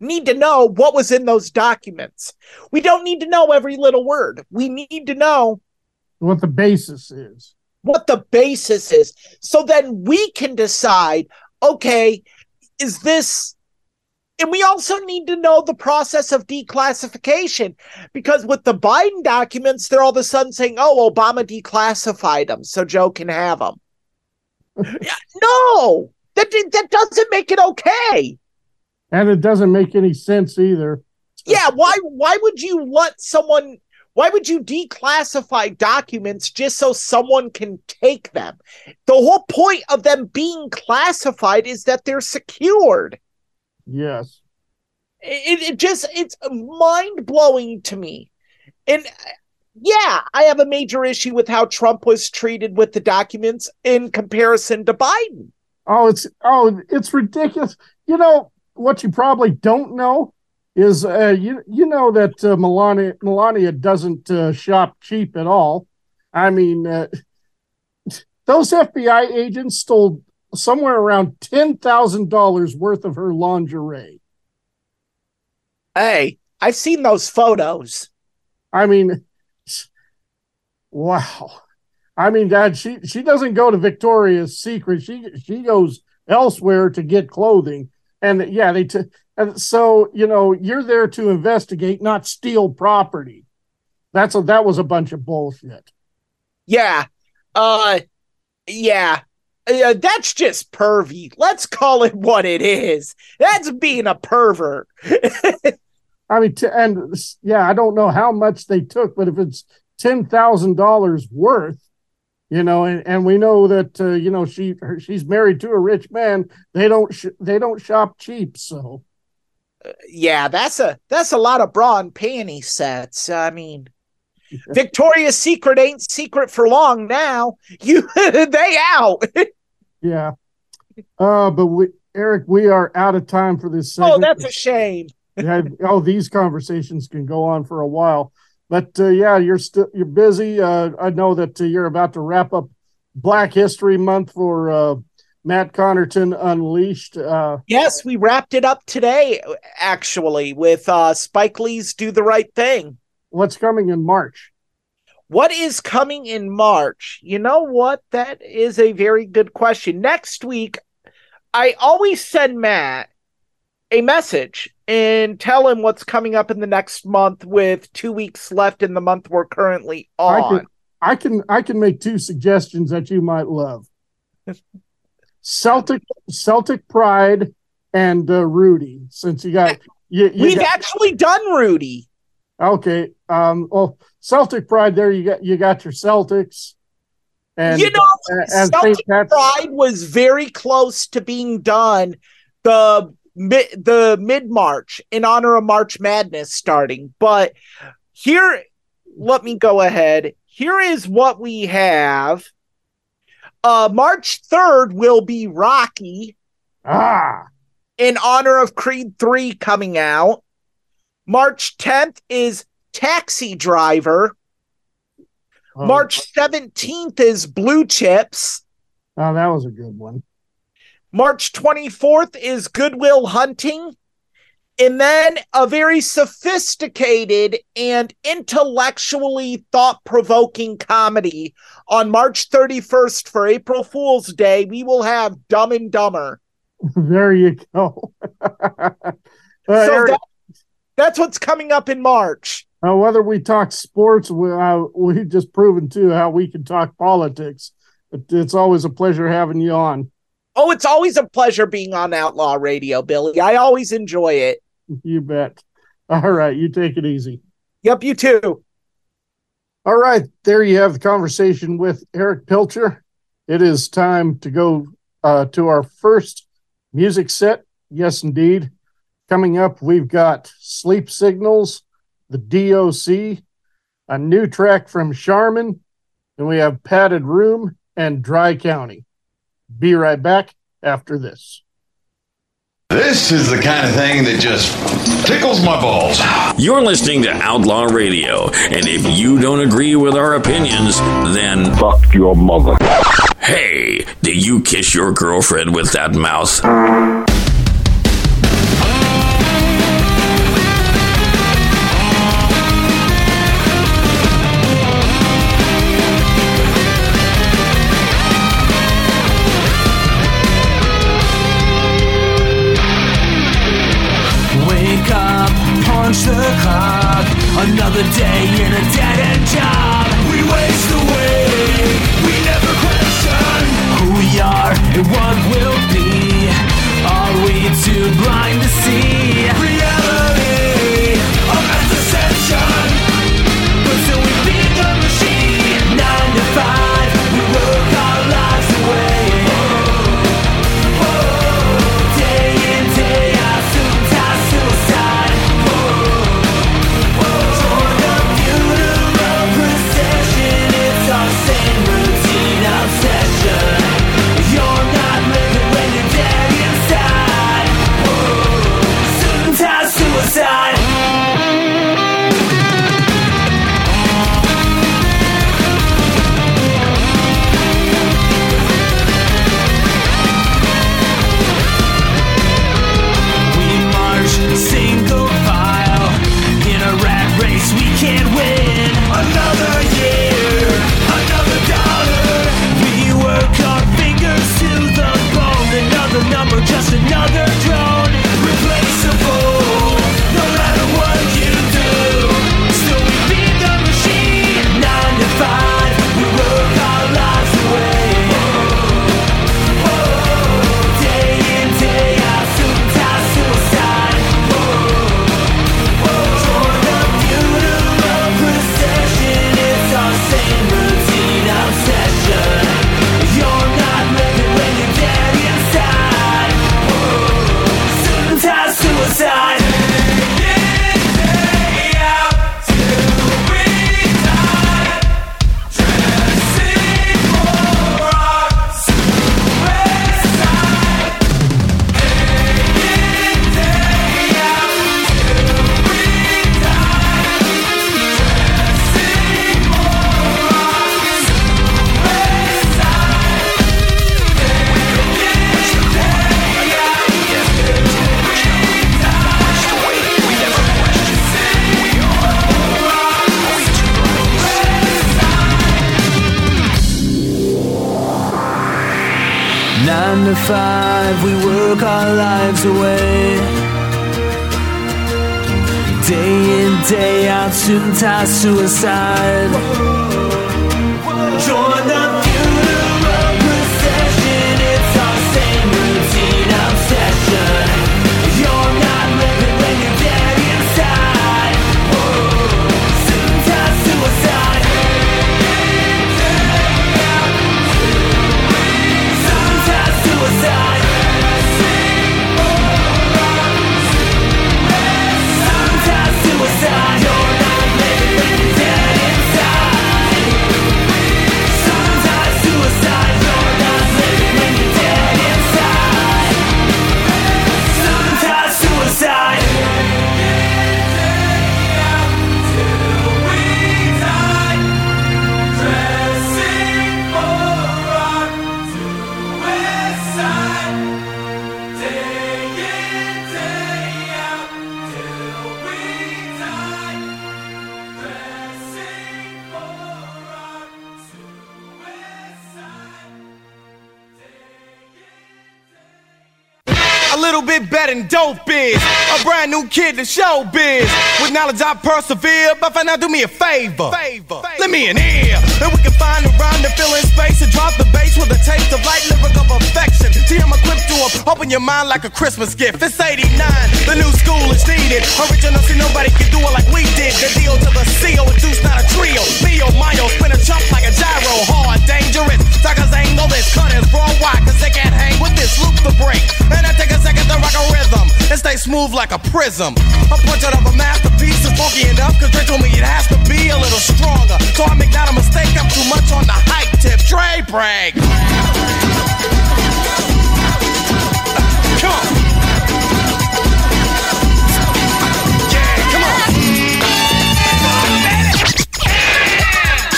need to know what was in those documents. We don't need to know every little word. We need to know what the basis is. What the basis is. So then we can decide okay, is this and we also need to know the process of declassification because with the Biden documents, they're all of a sudden saying, oh, Obama declassified them so Joe can have them. no, that, that doesn't make it okay. And it doesn't make any sense either. Yeah, why why would you let someone why would you declassify documents just so someone can take them? The whole point of them being classified is that they're secured. Yes. It, it just, it's mind blowing to me. And yeah, I have a major issue with how Trump was treated with the documents in comparison to Biden. Oh, it's oh, it's ridiculous. You know what you probably don't know is uh, you you know that uh, Melania Melania doesn't uh, shop cheap at all. I mean, uh, those FBI agents stole somewhere around ten thousand dollars worth of her lingerie. Hey, I've seen those photos. I mean, wow. I mean, Dad, she she doesn't go to Victoria's Secret. She she goes elsewhere to get clothing. And yeah, they t- and so you know you're there to investigate, not steal property. That's a that was a bunch of bullshit. Yeah, uh, yeah, uh, that's just pervy. Let's call it what it is. That's being a pervert. I mean, t- and yeah, I don't know how much they took, but if it's ten thousand dollars worth, you know, and, and we know that uh, you know she her, she's married to a rich man. They don't sh- they don't shop cheap, so. Uh, yeah, that's a that's a lot of bra and panty sets. I mean, Victoria's Secret ain't secret for long now. You they out. Yeah. Uh, but we Eric, we are out of time for this segment. Oh, that's a shame. yeah, oh, these conversations can go on for a while. But uh, yeah, you're still you're busy. Uh, I know that uh, you're about to wrap up Black History Month for uh, Matt Connarton Unleashed. Uh, yes, we wrapped it up today, actually, with uh, Spike Lee's "Do the Right Thing." What's coming in March? What is coming in March? You know what? That is a very good question. Next week, I always send Matt a message and tell him what's coming up in the next month with two weeks left in the month we're currently I on. can, I can I can make two suggestions that you might love. Celtic Celtic Pride and uh, Rudy. Since you got you, you We've got- actually done Rudy. Okay. Um. Well, Celtic Pride. There you got you got your Celtics. And you know, and Celtic Pride was very close to being done the mid the mid March in honor of March Madness starting. But here, let me go ahead. Here is what we have. Uh, March third will be Rocky Ah. in honor of Creed 3 coming out. March 10th is Taxi Driver. Oh. March 17th is Blue Chips. Oh, that was a good one. March 24th is Good Will Hunting. And then a very sophisticated and intellectually thought provoking comedy on March 31st for April Fool's Day. We will have Dumb and Dumber. there you go. Uh, so Eric, that, that's what's coming up in March. uh, whether we talk sports, we, uh, we've just proven too how we can talk politics. It, it's always a pleasure having you on. Oh, it's always a pleasure being on Outlaw Radio, Billy. I always enjoy it. You bet. All right, you take it easy. Yep, you too. All right, there you have the conversation with Eric Pilcher. It is time to go uh, to our first music set. Yes, indeed. Coming up, we've got Sleep Signals, the DOC, a new track from Charmin, and we have Padded Room and Dry County. Be right back after this. This is the kind of thing that just tickles my balls. You're listening to Outlaw Radio, and if you don't agree with our opinions, then fuck your mother. Hey, did you kiss your girlfriend with that mouth? Day in a dead end new kid to show biz. With knowledge I persevere, but for now do me a favor. favor. Let me in ear. And we can find a rhyme to fill in space and drop the bass with a taste of light lyrical perfection. See, I'm equipped to open your mind like a Christmas gift. It's 89, the new school is needed. Original, see nobody can do it like we did. The deal to the CO, a deuce, not a trio. Mio, Mayo, spin a chump like a gyro. Hard, dangerous. Suckers ain't know this. Cutters, raw, why? Cause they can't hang with this loop the break. And I take a second to rock a rhythm and stay smooth like a prism. A portrait of a masterpiece is funky enough cause they told me it has to be a little stronger. So I make not a mistake, I'm too much on the hype tip. On. Yeah, come on.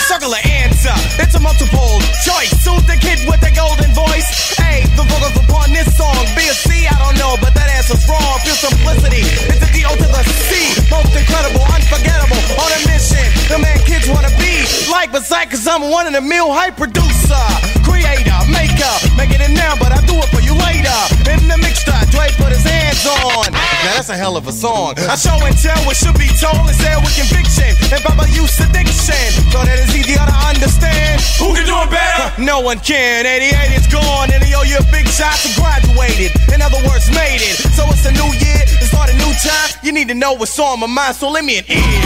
Circle of answer. It's a multiple choice. Soothe the kid with the golden voice. Hey, the vocals upon this song. B or C, I don't know, but that answer's wrong. Feel simplicity. It's the D-O to the C. Most incredible, unforgettable. On a mission. The man kids wanna be like beside, cause I'm one in a mill hype producer. Creator, maker. Making it now, but I do it for you later. In the mixture, Dre put his hands on. Now that's a hell of a song. I show and tell what should be told and said with conviction. And Baba use addiction. So that it's easier to understand. Who can do it better? No one can. 88 is gone, and they owe you a big shot to graduated. In other words, made it. So it's a new year, it's not a new time. You need to know what's on my mind, so let me an ear.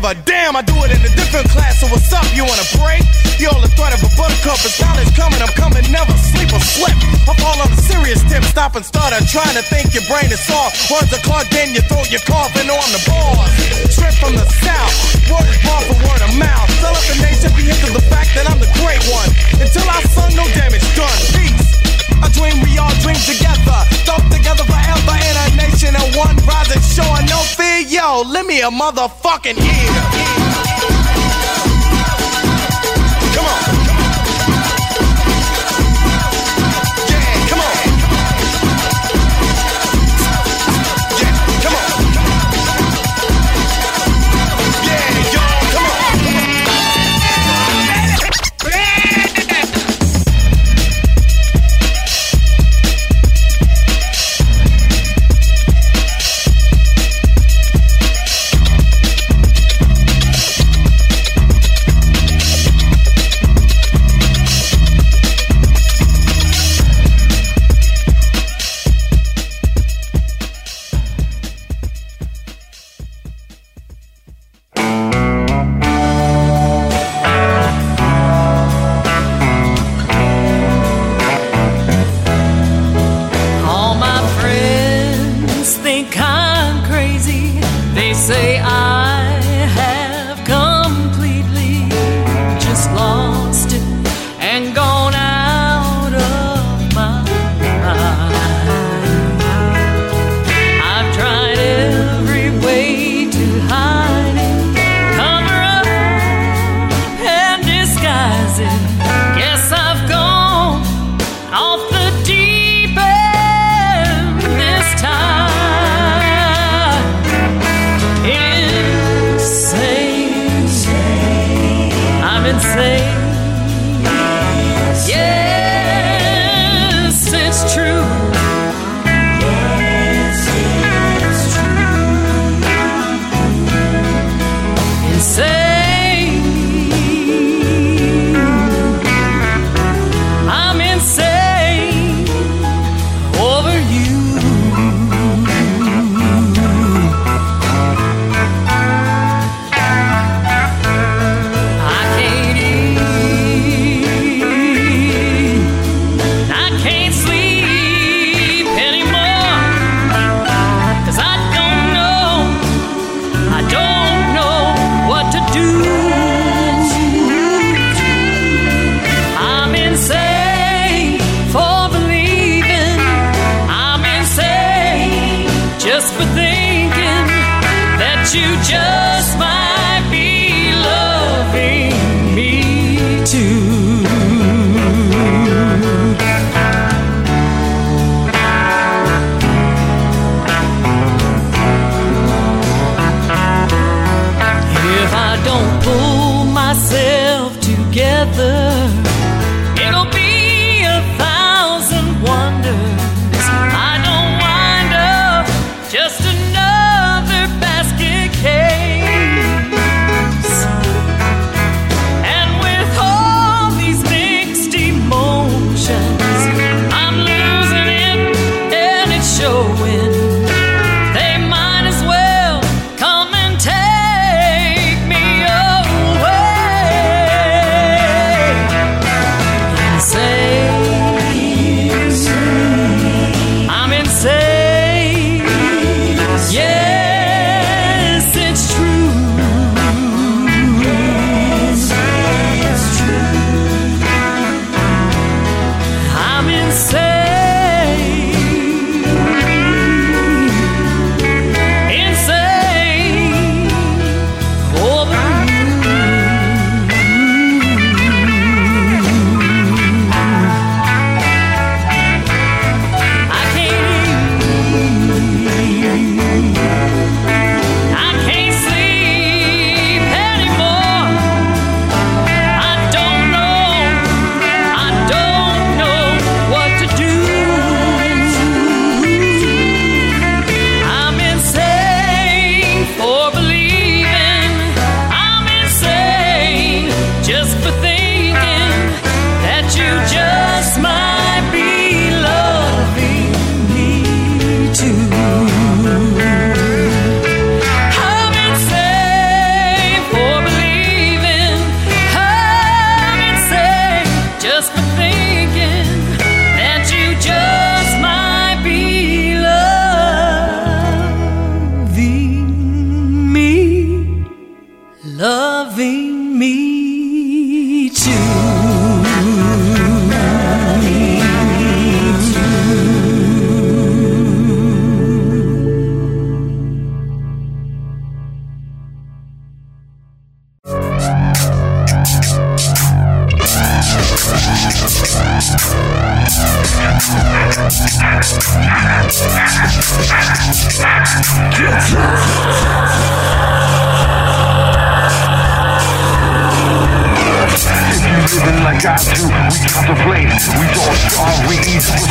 Give a damn, I do it in a different class. So what's up, you wanna break? You're the threat of a buttercup. It's knowledge coming, I'm coming, never sleep or slip. I fall on a serious tip, stop and start. I'm Trying to think your brain is soft. Words are clogged in your throat, you're coughing on the bars. Straight from the south, word born for word of mouth. Tell up the nation, be into the fact that I'm the great one. A motherfucking ear.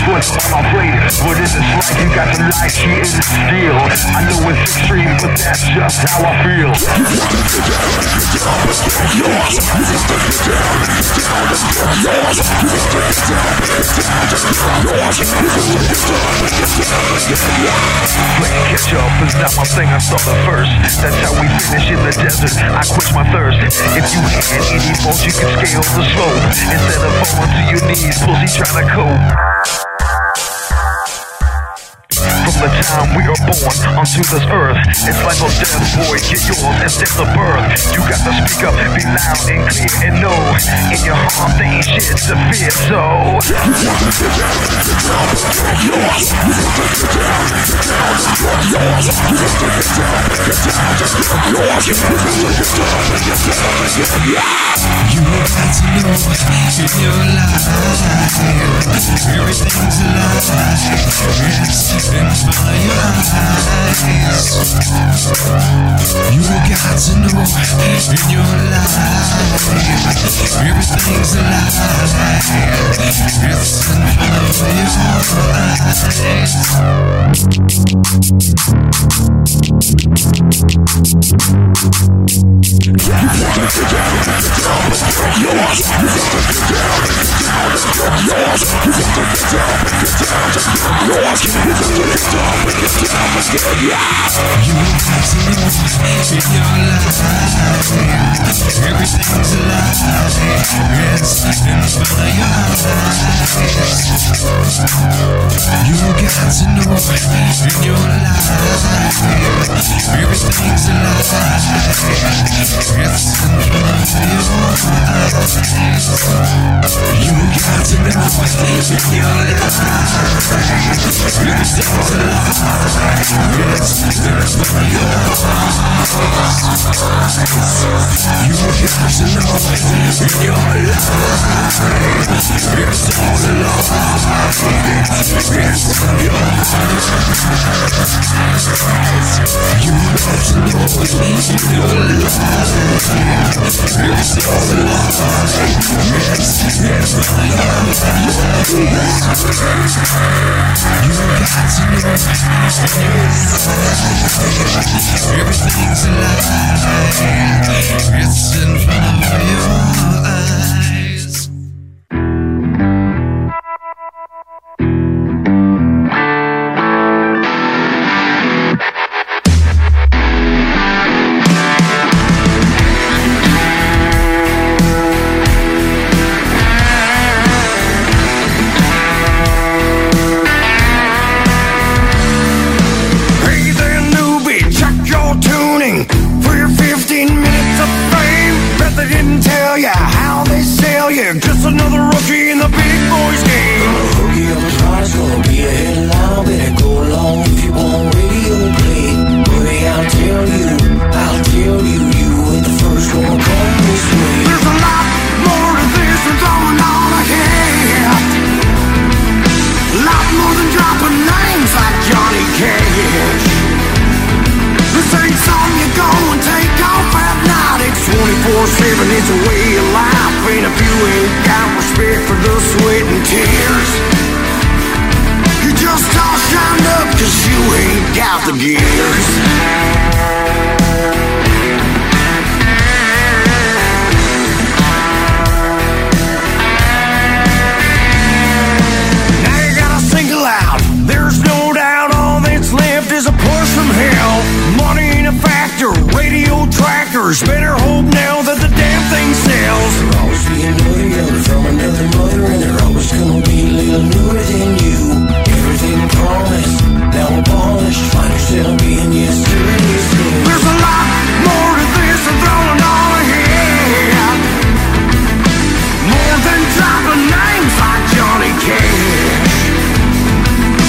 What's on our plate. What is this like? You got the light, she is the steel. I know it's extreme, but that's just how I feel. Playing catch up is not my thing, I started first. That's how we finish in the desert. I quench my thirst. If you had any faults, you can scale the slope. Instead of falling to your knees, pussy trying to cope. From the time we are born onto this earth, it's life or death, boy, get yours death of birth. You got to speak up, be loud and clear and know in your heart there ain't shit to fear. So. You got to know in your life everything's alive. It's You got to know in your life everything's Everything's alive. It's in front of your eyes. You got to know in your life. Everything's of. You in your. Everything's. It's in front of your eyes. You got to know in your life. All alive. It's in your eyes. You got to know in your life. You got to know. Everything's alive. It's in front of your eyes. 24-7, it's a way of life. And if you ain't got respect for the sweat and tears, you just all shined up cause you ain't got the gears. Radio better hope now that the damn thing sells. There'll always be another younger from another mother, and they're always gonna be a little newer than you. Everything promised, now abolished. Find yourself being yesterday's news. There's a lot more to this than throwing all ahead. More than dropping names like Johnny Cash.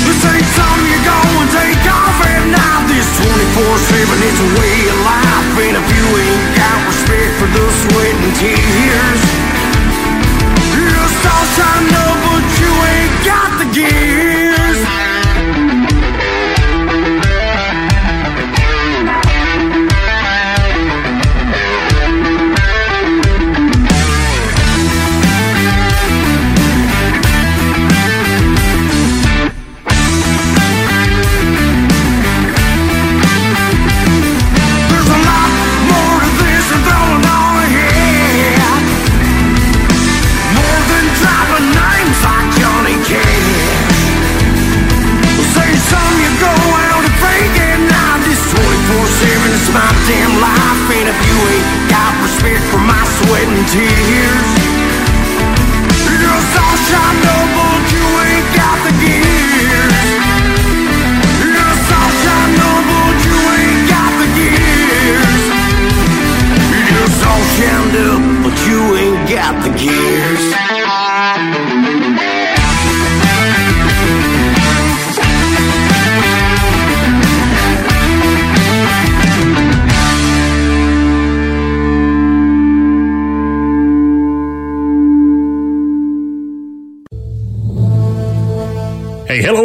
This ain't something you go and take off at night. This 24-7, it's a way tears,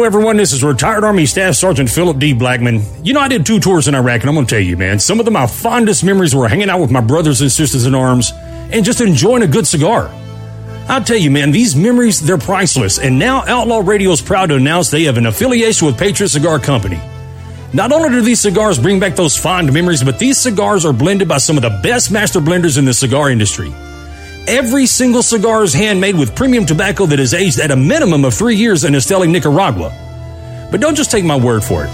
everyone. This is retired Army Staff Sergeant Philip D. Blackman. You know, I did two tours in Iraq, and I'm going to tell you, man, some of them, my fondest memories were hanging out with my brothers and sisters in arms and just enjoying a good cigar. I'll tell you, man, these memories, they're priceless. And now Outlaw Radio is proud to announce they have an affiliation with Patriot Cigar Company. Not only do these cigars bring back those fond memories, but these cigars are blended by some of the best master blenders in the cigar industry. Every single cigar is handmade with premium tobacco that is aged at a minimum of three years in Esteli, Nicaragua. But don't just take my word for it.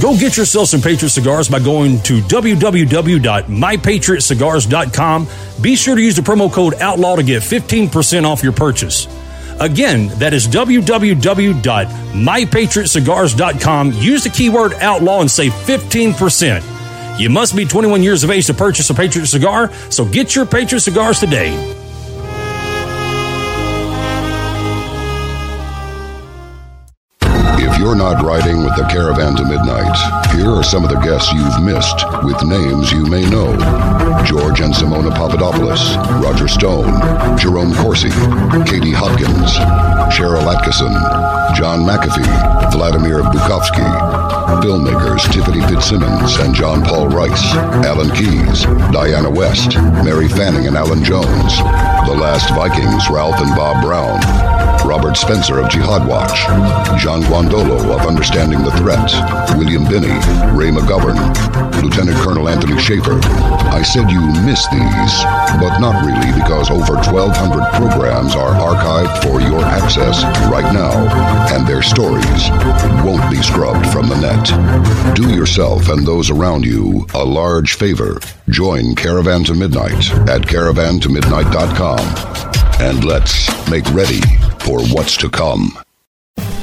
Go get yourself some Patriot cigars by going to www.mypatriotcigars.com. Be sure to use the promo code OUTLAW to get 15% off your purchase. Again, that is www.mypatriotcigars.com. Use the keyword OUTLAW and save 15%. You must be 21 years of age to purchase a Patriot cigar, so get your Patriot cigars today. You're not riding with the caravan to midnight, here are some of the guests you've missed with names you may know. George and Simona Papadopoulos, Roger Stone, Jerome Corsi, Katie Hopkins, Sharyl Attkisson, John McAfee, Vladimir Bukovsky, filmmakers Tiffany Fitzsimmons and John Paul Rice, Alan Keyes, Diana West, Mary Fanning and Alan Jones, The Last Vikings, Ralph and Bob Brown, Robert Spencer of Jihad Watch, John Guandolo of Understanding the Threat, William Binney, Ray McGovern, Lieutenant Colonel Anthony Shaffer. I said you miss these, but not really because over 1,200 programs are archived for your access right now, and their stories won't be scrubbed from the net. Do yourself and those around you a large favor. Join Caravan to Midnight at caravantomidnight.com and let's make ready for what's to come.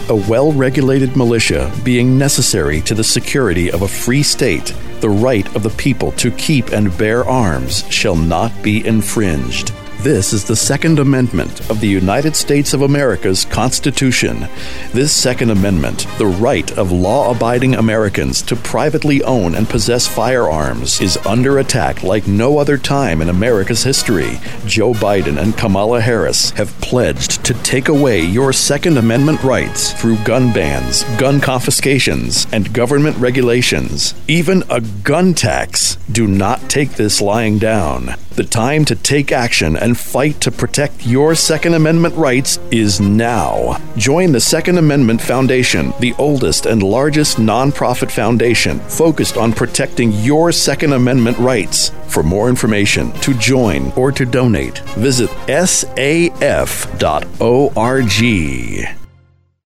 A well regulated militia being necessary to the security of a free state, the right of the people to keep and bear arms shall not be infringed. This is the Second Amendment of the United States of America's Constitution. This Second Amendment, the right of law abiding Americans to privately own and possess firearms, is under attack like no other time in America's history. Joe Biden and Kamala Harris have pledged to take away your Second Amendment rights through gun bans, gun confiscations, and government regulations. Even a gun tax. Do not take this lying down. The time to take action and fight to protect your Second Amendment rights is now. Join the Second Amendment Foundation, the oldest and largest nonprofit foundation focused on protecting your Second Amendment rights. For more information, to join, or to donate, visit saf.org.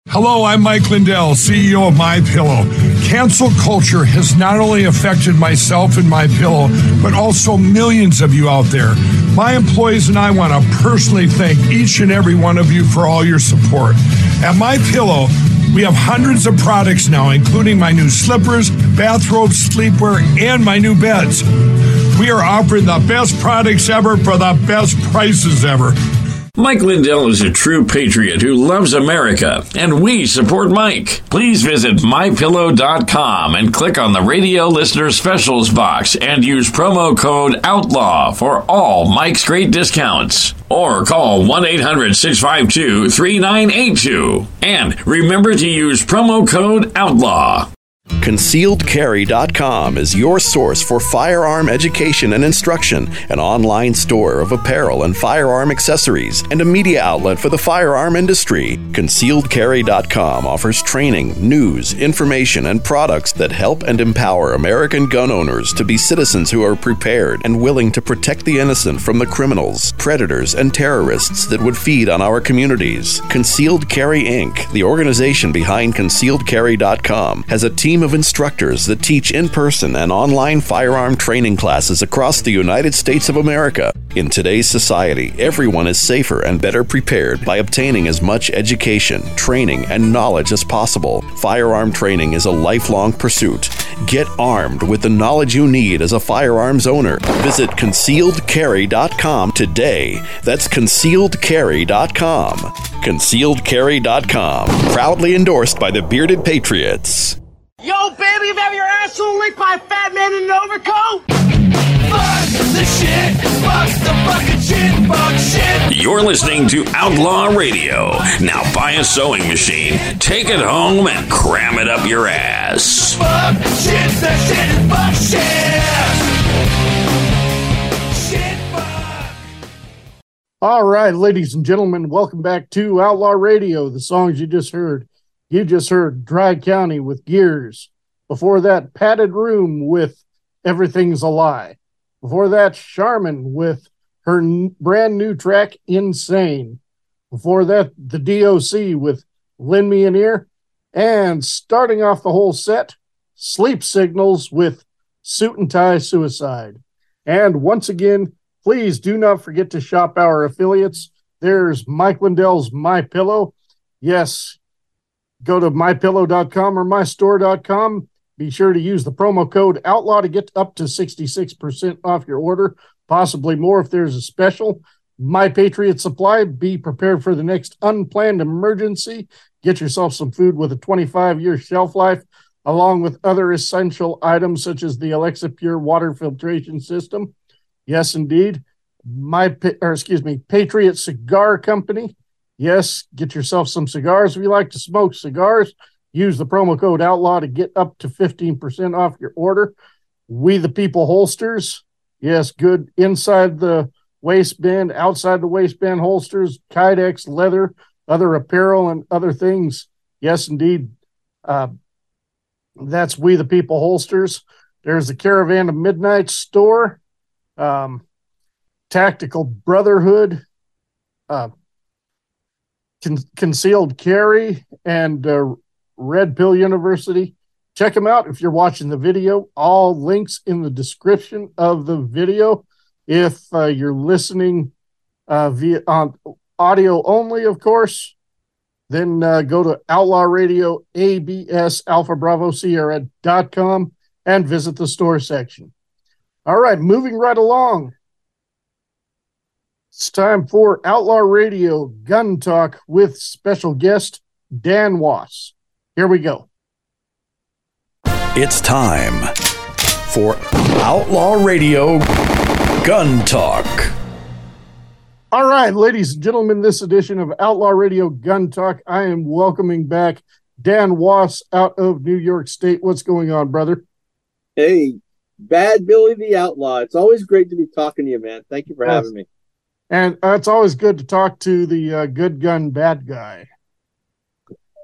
Hello, I'm Mike Lindell, CEO of My Pillow. Cancel culture has not only affected myself and My Pillow, but also millions of you out there. My employees and I want to personally thank each and every one of you for all your support. At My Pillow, we have hundreds of products now, including my new slippers, bathrobes, sleepwear, and my new beds. We are offering the best products ever for the best prices ever. Mike Lindell is a true patriot who loves America, and we support Mike. Please visit mypillow.com and click on the radio listener specials box and use promo code OUTLAW for all Mike's great discounts. Or call 1 800 652 3982. And remember to use promo code OUTLAW. ConcealedCarry.com is your source for firearm education and instruction, an online store of apparel and firearm accessories, and a media outlet for the firearm industry. ConcealedCarry.com offers training, news, information, and products that help and empower American gun owners to be citizens who are prepared and willing to protect the innocent from the criminals, predators, and terrorists that would feed on our communities. Concealed Carry Inc., the organization behind ConcealedCarry.com, has a team of instructors that teach in person and online firearm training classes across the United States of America. In today's society, everyone is safer and better prepared by obtaining as much education, training, and knowledge as possible. Firearm training is a lifelong pursuit. Get armed with the knowledge you need as a firearms owner. Visit concealedcarry.com today. That's concealedcarry.com. Concealedcarry.com. Proudly endorsed by the Bearded Patriots. Yo, baby, you have your asshole licked by a fat man in an overcoat? Fuck the shit, fuck the fucking shit, fuck shit. You're You're listening to Outlaw Radio. Now buy a sewing machine, take it home, and cram it up your ass. Fuck shit, that shit is fuck shit. All right, ladies and gentlemen, welcome back to Outlaw Radio. The songs you just heard. You just heard Dry County with Gears. Before that, Padded Room with Everything's a Lie. Before that, Charmin with her n- brand new track, Insane. Before that, the DOC with Lend Me an Ear. And starting off the whole set, Sleep Signals with Suit and Tie Suicide. And once again, please do not forget to shop our affiliates. There's Mike Lindell's My Pillow. Yes, go to mypillow.com or mystore.com. Be sure to use the promo code outlaw to get up to 66% off your order, possibly more if there's a special. My Patriot Supply, be prepared for the next unplanned emergency. Get yourself some food with a 25 year shelf life, along with other essential items such as the Alexa Pure water filtration system. Yes, indeed. My, or excuse me, Patriot Cigar Company. Yes, get yourself some cigars. If you like to smoke cigars, use the promo code outlaw to get up to 15% off your order. We the People holsters. Yes, good inside the waistband, outside the waistband holsters, Kydex, leather, other apparel, and other things. Yes, indeed. Uh, that's We the People holsters. There's the Caravan of Midnight store, um, Tactical Brotherhood, uh, con- Concealed Carry, and uh, Red Pill University. Check them out if you're watching the video. All links in the description of the video. If uh, you're listening uh, via on audio only, of course, then uh, go to Outlaw Radio ABS Alpha Bravo Sierra.com and visit the store section. All right, moving right along. It's time for Outlaw Radio Gun Talk with special guest Dan Wos. Here we go. It's time for Outlaw Radio Gun Talk. All right, ladies and gentlemen, this edition of Outlaw Radio Gun Talk, I am welcoming back Dan Wos out of New York State. What's going on, brother? Hey, Bad Billy the Outlaw. It's always great to be talking to you, man. Thank you for Yes. having me. And uh, it's always good to talk to the uh, good gun bad guy.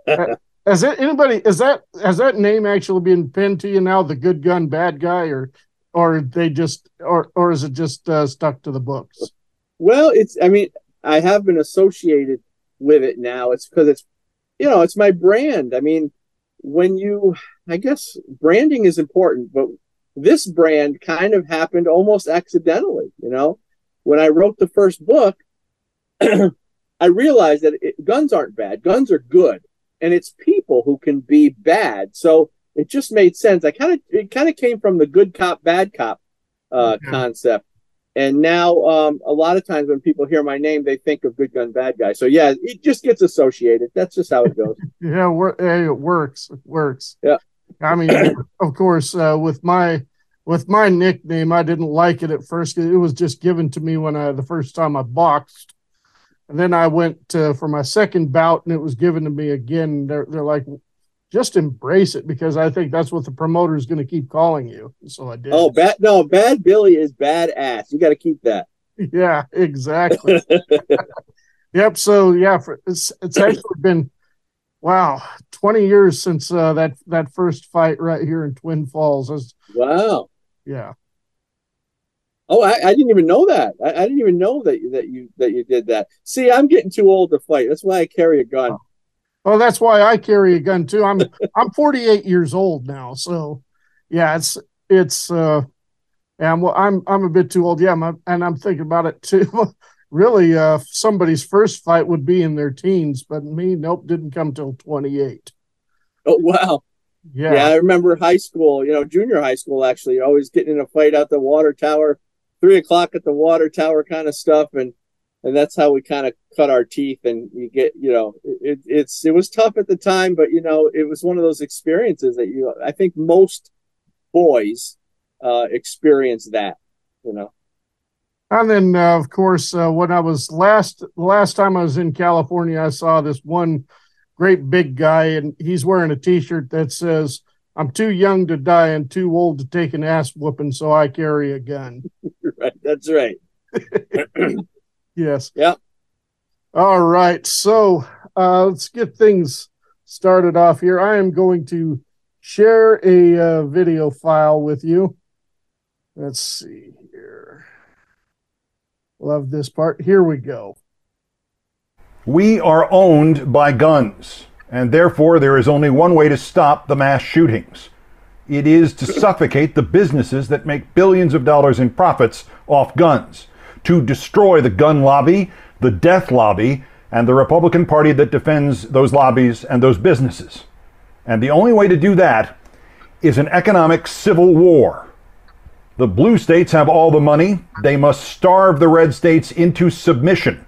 Uh, Has it anybody is that has that name actually been pinned to you now, the good gun bad guy, or or they just or or is it just uh, stuck to the books? Well, it's I mean, I have been associated with it now. It's because it's you know, it's my brand. I mean, when you I guess branding is important, but this brand kind of happened almost accidentally, you know. When I wrote the first book, I realized that it, guns aren't bad. Guns are good, and it's people who can be bad. So it just made sense. I kind of it kind of came from the good cop bad cop uh, concept, and now um, a lot of times when people hear my name, they think of good gun bad guy. So yeah, it just gets associated. That's just how it goes. Yeah, it works. It works. Yeah. I mean, of course, uh, with my with my nickname, I didn't like it at first. It was just given to me when I the first time I boxed, and then I went uh, for my second bout, and it was given to me again. They're they're like, just embrace it because I think that's what the promoter is going to keep calling you. So I did. oh, bad no, bad Billy is badass. You got to keep that. Yeah, exactly. yep. So yeah, for, it's it's actually been wow, twenty years since uh, that that first fight right here in Twin Falls. That's- Wow. Yeah. Oh, I, I didn't even know that. I, I didn't even know that you, that you that you did that. See, I'm getting too old to fight. That's why I carry a gun. Well, that's why I carry a gun too. I'm I'm 48 years old now, so yeah, it's it's uh, yeah, I'm I'm I'm a bit too old. Yeah, my, and I'm thinking about it too. really, uh, somebody's first fight would be in their teens, but me, nope, didn't come till 28. Oh wow. Yeah. Yeah, I remember high school, you know, junior high school actually, always getting in a fight out the water tower, three o'clock at the water tower kind of stuff. And and that's how we kind of cut our teeth and you get, you know, it, it's it was tough at the time, but you know, it was one of those experiences that you I think most boys uh experience that, you know. And then, uh, of course, uh, when I was last the last time I was in California, I saw this one great big guy, and he's wearing a T-shirt that says, "I'm too young to die and too old to take an ass whooping, so I carry a gun." right. That's right. yes. Yep. All right. So uh, let's get things started off here. I am going to share a uh, video file with you. Let's see here. Love this part. Here we go. We are owned by guns, and therefore there is only one way to stop the mass shootings. It is to suffocate the businesses that make billions of dollars in profits off guns, to destroy the gun lobby, the death lobby, and the Republican Party that defends those lobbies and those businesses. And the only way to do that is an economic civil war. The blue states have all the money. They must starve the red states into submission,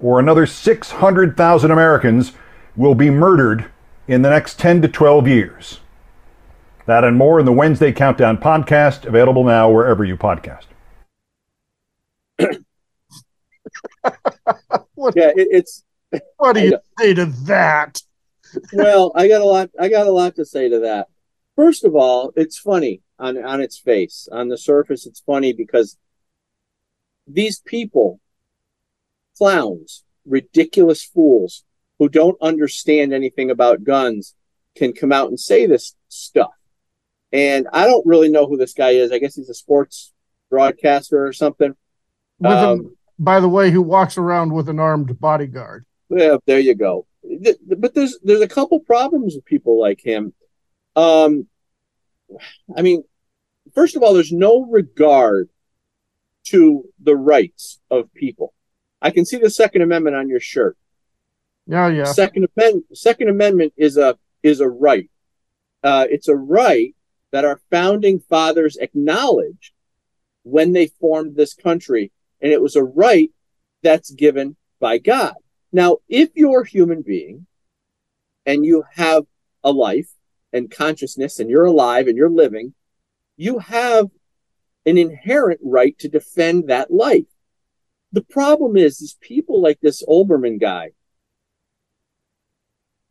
or another 600,000 Americans will be murdered in the next 10 to 12 years. That and more in the Wednesday Countdown podcast, available now wherever you podcast. What, yeah, it, it's. what do you say to that? well, I got a lot. I got a lot to say to that. First of all, it's funny on on its face. On the surface, it's funny because these people, clowns, ridiculous fools who don't understand anything about guns, can come out and say this stuff. And I don't really know who this guy is. I guess he's a sports broadcaster or something. Um, by the way, who walks around with an armed bodyguard? Yeah, there you go. But there's there's a couple problems with people like him. Um, I mean, first of all, there's no regard to the rights of people. I can see the Second Amendment on your shirt. Yeah, yeah. Second Amendment Second Amendment is a is a right. Uh, it's a right that our founding fathers acknowledged when they formed this country, and it was a right that's given by God. Now, if you're a human being and you have a life and consciousness and you're alive and you're living, you have an inherent right to defend that life. The problem is, is people like this Olbermann guy,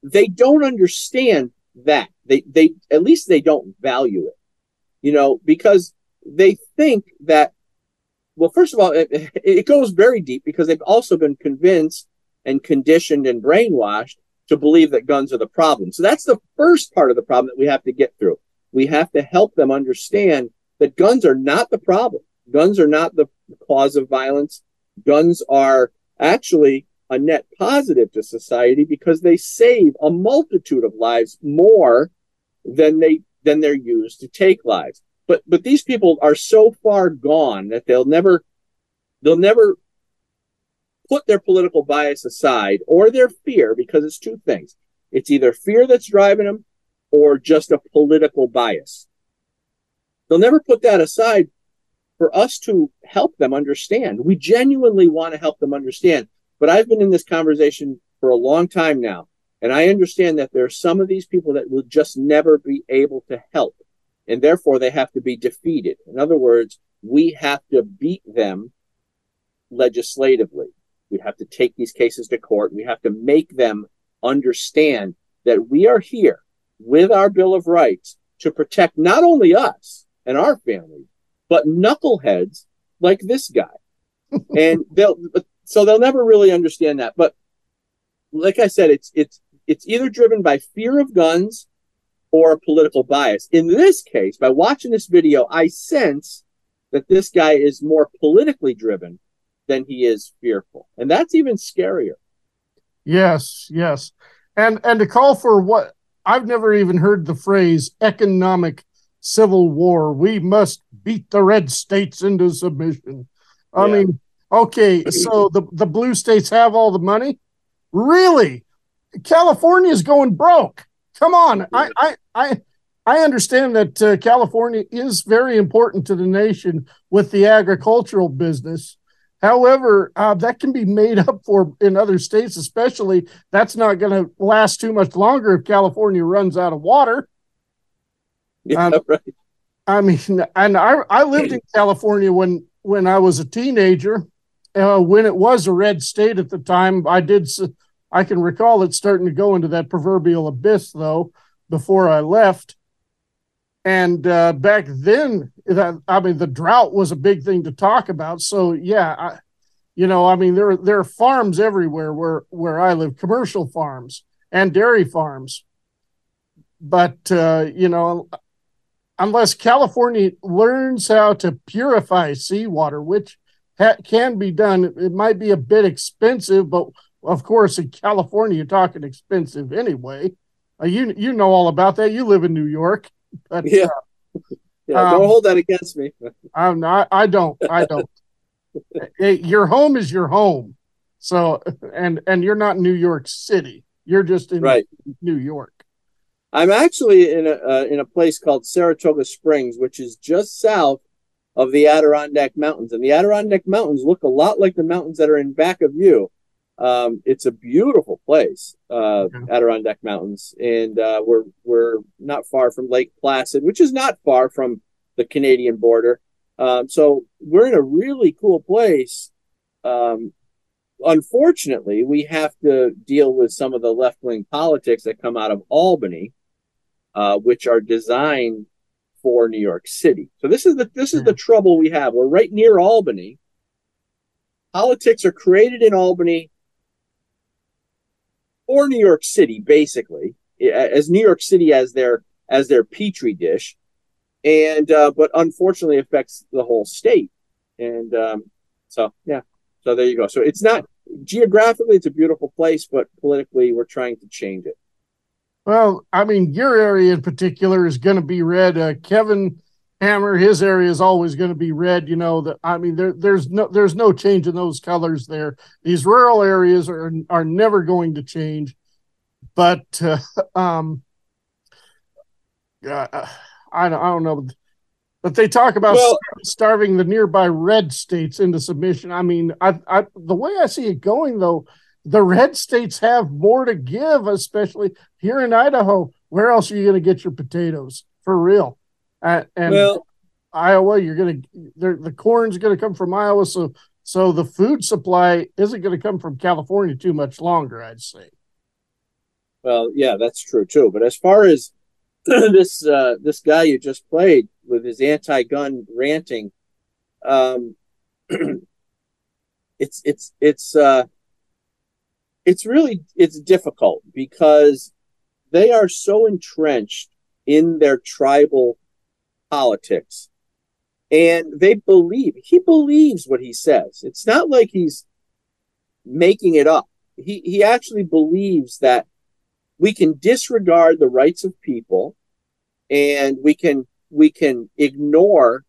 they don't understand that. They, they, at least they don't value it, you know, because they think that, well, first of all, it, it goes very deep because they've also been convinced and conditioned and brainwashed to believe that guns are the problem. So that's the first part of the problem that we have to get through. We have to help them understand that guns are not the problem. Guns are not the cause of violence. Guns are actually a net positive to society because they save a multitude of lives more than they than they're used to take lives. But but these people are so far gone that they'll never they'll never put their political bias aside or their fear because it's two things. It's either fear that's driving them or just a political bias. They'll never put that aside for us to help them understand. We genuinely want to help them understand. But I've been in this conversation for a long time now, and I understand that there are some of these people that will just never be able to help, and therefore they have to be defeated. In other words, we have to beat them legislatively. We have to take these cases to court. We have to make them understand that we are here with our Bill of Rights to protect not only us and our family, but knuckleheads like this guy. and they'll so they'll never really understand that. But like I said, it's it's it's either driven by fear of guns or a political bias. In this case, by watching this video, I sense that this guy is more politically driven than he is fearful. And that's even scarier. Yes, yes. And and to call for what I've never even heard the phrase economic civil war. We must beat the red states into submission. I Yeah. mean, okay, so the, the blue states have all the money? Really? California's going broke. Come on. I I I I understand that uh, California is very important to the nation with the agricultural business. However, uh, that can be made up for in other states, especially. That's not going to last too much longer if California runs out of water. Yeah, Um, right. I mean, and I I lived in California when when I was a teenager, uh, when it was a red state at the time, I did. I can recall it starting to go into that proverbial abyss, though, before I left. And uh, back then, that I mean, the drought was a big thing to talk about. So yeah, I, you know, I mean, there there are farms everywhere where where I live, commercial farms and dairy farms. But uh, you know, unless California learns how to purify seawater, which ha- can be done, it might be a bit expensive, but of course, in California, you're talking expensive anyway. Uh, you you know all about that. You live in New York, but Yeah. uh, Yeah, don't Um, hold that against me. I'm not. I don't. I don't. Eh, your home is your home. So, and and you're not in New York City. You're just in Right. New York. I'm actually in a uh, in a place called Saratoga Springs, which is just south of the Adirondack Mountains, and the Adirondack Mountains look a lot like the mountains that are in back of you. Um, it's a beautiful place, uh, Adirondack Mountains, and uh, we're we're not far from Lake Placid, which is not far from the Canadian border. Um, so we're in a really cool place. Um, unfortunately, we have to deal with some of the left wing politics that come out of Albany, uh, which are designed for New York City. So this is the this is the trouble we have. We're right near Albany. Politics are created in Albany or New York City, basically, as New York City as their as their petri dish, and uh, but unfortunately affects the whole state. And um, so yeah, so there you go. So it's not geographically it's a beautiful place, but politically we're trying to change it. Well, I mean, your area in particular is going to be red. Uh, Kevin Hammer, his area is always going to be red. You know that. I mean, there, there's no, there's no change in those colors there. These rural areas are are never going to change. But uh, um, uh, I don't, I don't know. But they talk about Well- starving the nearby red states into submission. I mean, I, I the way I see it going though, the red states have more to give, especially here in Idaho. Where else are you going to get your potatoes for real? Uh, and Well- Iowa, you're going to the corn's going to come from Iowa, so so the food supply isn't going to come from California too much longer. I'd say. Well, yeah, that's true too. But as far as this uh, this guy you just played with his anti-gun ranting, um, it's it's it's uh, it's really it's difficult because they are so entrenched in their tribal politics, and they believe he believes what he says. It's not like he's making it up. He he actually believes that we can disregard the rights of people and we can we can ignore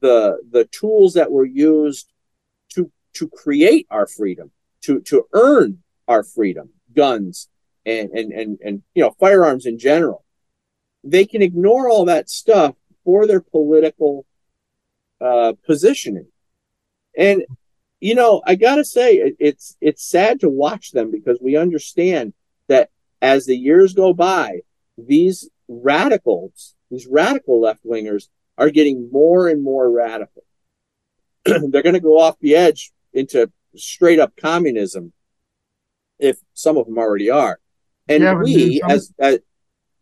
the the tools that were used to to create our freedom to to earn our freedom guns and and and, and you know firearms in general they can ignore all that stuff for their political uh, positioning and you know i gotta say it, it's it's sad to watch them because we understand that as the years go by, these radicals, these radical left wingers, are getting more and more radical. They're going to go off the edge into straight up communism, if some of them already are. And Yeah, we, some- as, as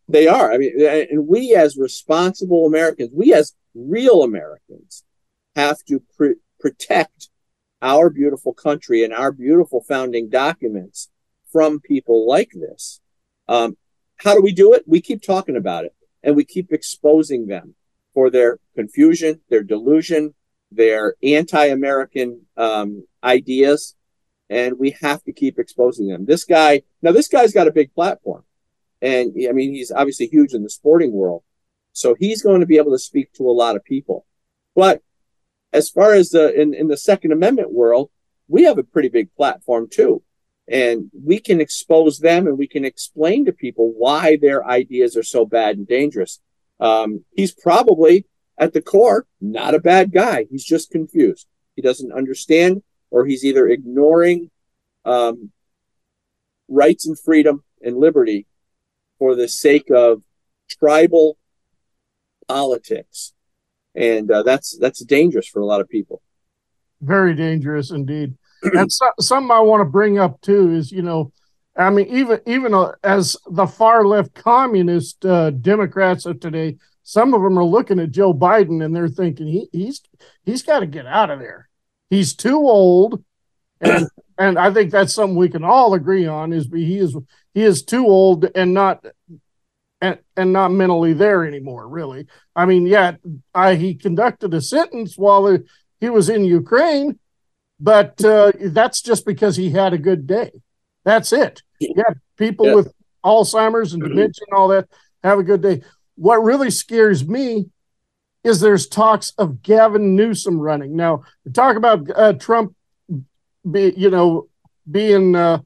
they are, I mean, and we as responsible Americans, we as real Americans, have to pr- protect our beautiful country and our beautiful founding documents from people like this. Um, how do we do it? We keep talking about it and we keep exposing them for their confusion, their delusion, their anti-American um, ideas, and we have to keep exposing them. This guy, now this guy's got a big platform, and I mean he's obviously huge in the sporting world, so he's going to be able to speak to a lot of people. But as far as the in, in the Second Amendment world, we have a pretty big platform too and we can expose them and we can explain to people why their ideas are so bad and dangerous. Um, he's probably at the core not a bad guy. He's just confused. He doesn't understand, or he's either ignoring um, rights and freedom and liberty for the sake of tribal politics, and uh, that's that's dangerous for a lot of people. very dangerous indeed. and so, something I want to bring up too is, you know, I mean, even even uh, as the far left communist uh, Democrats of today, some of them are looking at Joe Biden and they're thinking he, he's he's got to get out of there. He's too old, and and I think that's something we can all agree on is he is he is too old and not and and not mentally there anymore. Really, I mean, yeah, I he conducted a sentence while he was in Ukraine, but uh, that's just because he had a good day. That's it. Yeah, people Yeah. with Alzheimer's and dementia and all that have a good day. What really scares me is there's talks of Gavin Newsom running. Now, talk about uh, Trump, be you know, being uh,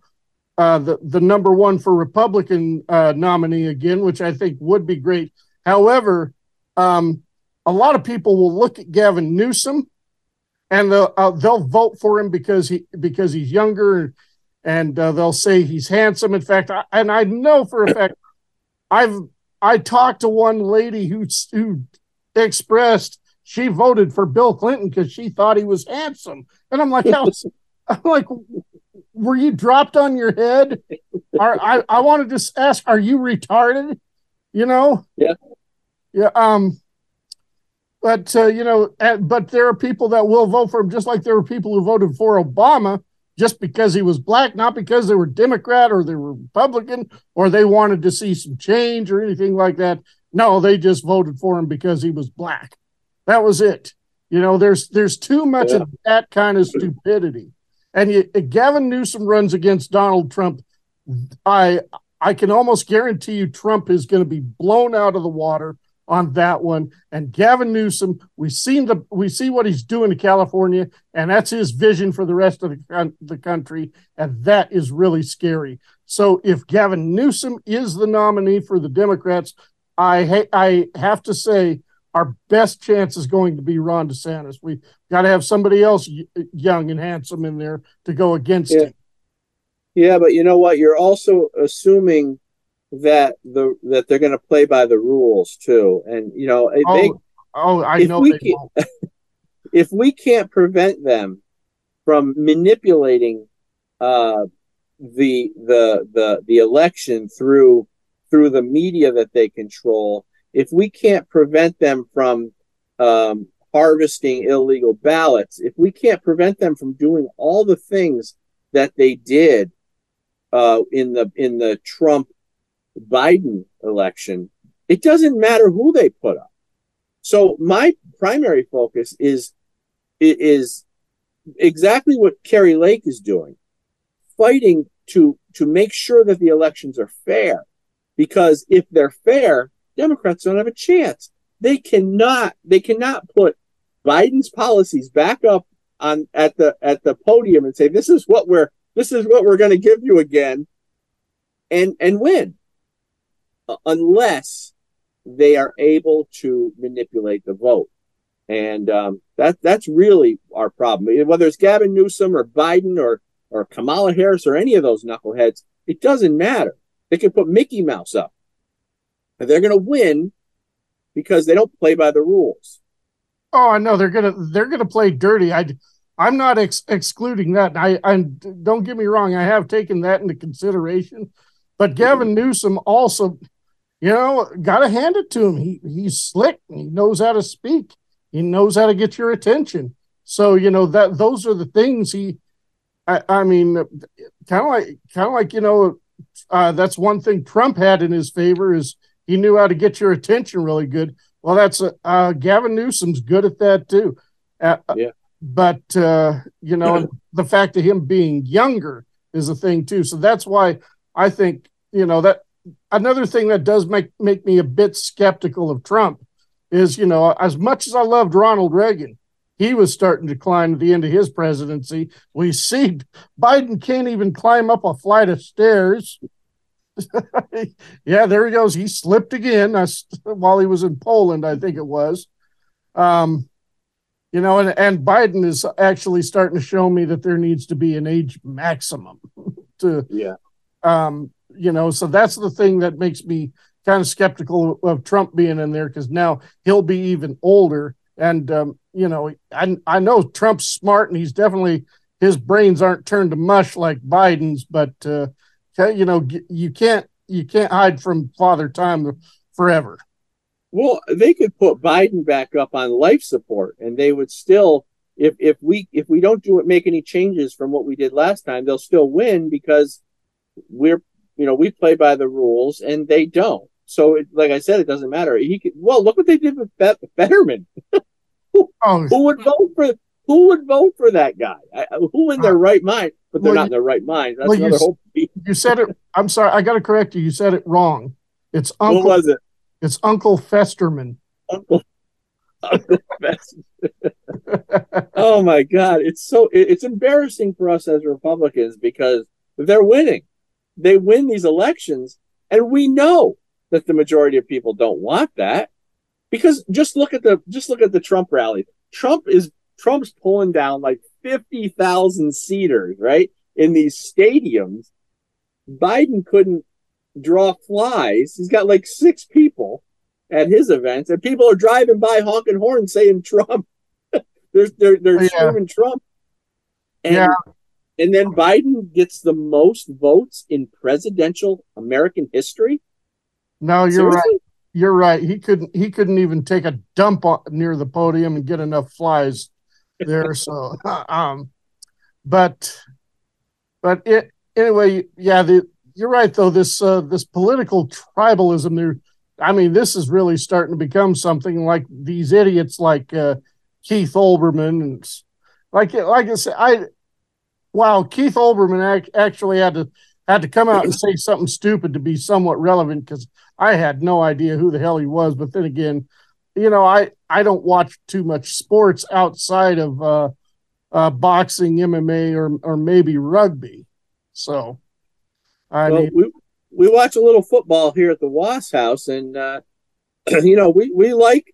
uh, the the number one for Republican uh, nominee again, which I think would be great. However, um, a lot of people will look at Gavin Newsom and they'll uh, they'll vote for him because he because he's younger and uh, they'll say he's handsome. In fact, I, and I know for a fact I've I talked to one lady who who expressed she voted for Bill Clinton because she thought he was handsome, and I'm like, how, I'm like, were you dropped on your head? Are I I want to just ask, are you retarded? You know? Yeah. Yeah. Um. But uh, you know, uh, but there are people that will vote for him, just like there were people who voted for Obama just because he was black, not because they were Democrat or they were Republican or they wanted to see some change or anything like that. No, they just voted for him because he was black. That was it. You know, there's there's too much of that kind of stupidity. And you, Gavin Newsom runs against Donald Trump, I I can almost guarantee you Trump is going to be blown out of the water on that one. And Gavin Newsom, we seen the we see what he's doing to California, and that's his vision for the rest of the, the country, and that is really scary. So if Gavin Newsom is the nominee for the Democrats, I ha- I have to say our best chance is going to be Ron DeSantis. We got to have somebody else y- young and handsome in there to go against Yeah. him. Yeah, but you know what? You're also assuming that the that they're going to play by the rules too, and you know they. Oh, oh, I if know we they can- won't. if we can't prevent them from manipulating uh, the the the the election through through the media that they control, if we can't prevent them from um, harvesting illegal ballots, if we can't prevent them from doing all the things that they did uh, in the in the Trump Biden election, it doesn't matter who they put up. So my primary focus is is exactly what Kari Lake is doing, fighting to to make sure that the elections are fair. Because if they're fair, Democrats don't have a chance. They cannot they cannot put Biden's policies back up on at the at the podium and say this is what we're this is what we're going to give you again and and win. Uh, unless they are able to manipulate the vote. And um, that that's really our problem. Whether it's Gavin Newsom or Biden or or Kamala Harris or any of those knuckleheads it doesn't matter they can put Mickey Mouse up and they're going to win because they don't play by the rules Oh, I know they're gonna they're gonna play dirty. I I'm not ex- excluding that. I I don't get me wrong. I have taken that into consideration, but Gavin Newsom also, you know, got to hand it to him. He he's slick. and He knows how to speak. He knows how to get your attention. So you know that those are the things he. I, I mean, kind of like kind of like you know, uh, that's one thing Trump had in his favor is he knew how to get your attention really good. Well, that's uh, uh, Gavin Newsom's good at that too. Uh, yeah. But uh, you know, the fact of him being younger is a thing too. So that's why I think you know that another thing that does make make me a bit skeptical of Trump is you know as much as I loved Ronald Reagan, he was starting to climb at the end of his presidency. We see Biden can't even climb up a flight of stairs. yeah, there he goes. He slipped again while he was in Poland, I think it was. Um, you know, and, and Biden is actually starting to show me that there needs to be an age maximum to, yeah. um, you know, so that's the thing that makes me kind of skeptical of Trump being in there because now he'll be even older. And um, you know, I I know Trump's smart and he's definitely his brains aren't turned to mush like Biden's, but uh, you know, you can't you can't hide from Father Time forever. Well, they could put Biden back up on life support, and they would still, if if we if we don't do it, make any changes from what we did last time, they'll still win because we're you know we play by the rules and they don't. So, it, like I said, it doesn't matter. He could. Well, look what they did with Fetterman. who, oh. who would vote for? Who would vote for that guy? I, who in their uh, right mind? But they're Well, not in their right mind. That's well, you another whole. You said it. I'm sorry. I got to correct you. You said it wrong. It's Uncle. What was it? It's Uncle Festerman. Uncle. oh my god it's so it- it's embarrassing for us as republicans because they're winning they win these elections and we know that the majority of people don't want that because just look at the just look at the trump rally trump is trump's pulling down like 50,000 seaters right in these stadiums biden couldn't draw flies he's got like six people at his events and people are driving by honking horns saying trump they're they're, they're Yeah. screaming trump and, Yeah. and then biden gets the most votes in presidential american history No, you're Seriously? right. You're right. He couldn't. He couldn't even take a dump near the podium and get enough flies there. So, um, but, but it anyway. Yeah, the you're right though. This uh, this political tribalism. There. I mean, this is really starting to become something like these idiots like uh, Keith Olbermann and like like I said, I wow, Keith Olbermann ac- actually had to had to come out and say something stupid to be somewhat relevant because I had no idea who the hell he was. But then again, you know, I I don't watch too much sports outside of uh, uh, boxing, MMA, or or maybe rugby. So, I well, mean, we we watch a little football here at the Wos House, and uh, you know we we like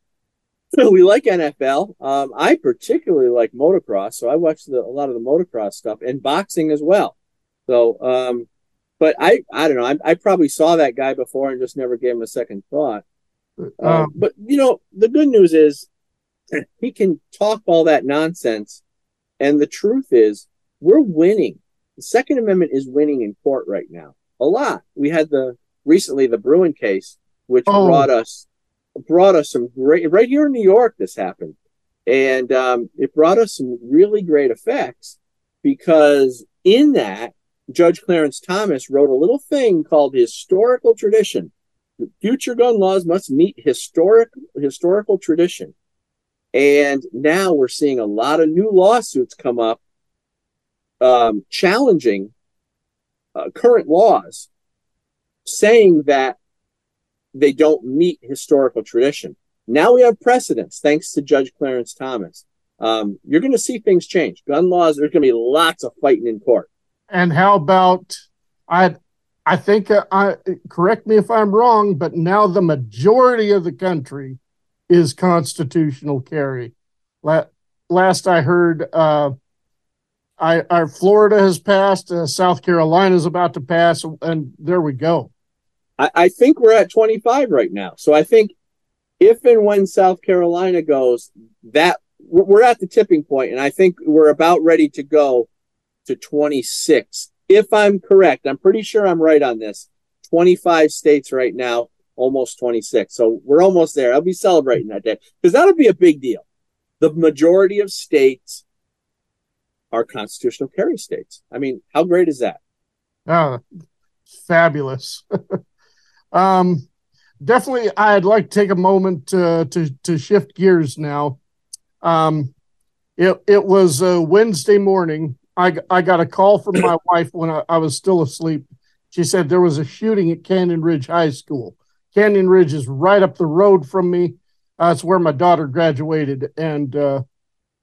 we like NFL. Um, I particularly like motocross, so I watch the, a lot of the motocross stuff and boxing as well. So, um, but I I don't know. I, I probably saw that guy before and just never gave him a second thought. Uh, Um, but you know, the good news is he can talk all that nonsense, and the truth is we're winning. The Second Amendment is winning in court right now. A lot. We had the recently the Bruen case, which Oh. brought us brought us some great right here in New York. This happened, and um, it brought us some really great effects because in that Judge Clarence Thomas wrote a little thing called historical tradition. Future gun laws must meet historic historical tradition. And now we're seeing a lot of new lawsuits come up um, challenging uh, current laws, saying that they don't meet historical tradition. Now we have precedents, thanks to Judge Clarence Thomas. Um, you're going to see things change. Gun laws, there's going to be lots of fighting in court. And how about I? I think uh, I correct me if I'm wrong, but now the majority of the country is constitutional carry. Last I heard, uh, I our Florida has passed, uh, South Carolina is about to pass, and there we go. I, I think we're at 25 right now. So I think if and when South Carolina goes, that we're we're at the tipping point, and I think we're about ready to go to 26. If I'm correct, I'm pretty sure I'm right on this. 25 states right now, almost 26. So we're almost there. I'll be celebrating that day because that'll be a big deal. The majority of states are constitutional carry states. I mean, how great is that? Ah, fabulous. um, definitely, I'd like to take a moment uh, to to shift gears now. Um, it it was uh, Wednesday morning. I I got a call from my wife when I, I was still asleep. She said there was a shooting at Canyon Ridge High School. Canyon Ridge is right up the road from me. Uh, it's where my daughter graduated, and uh,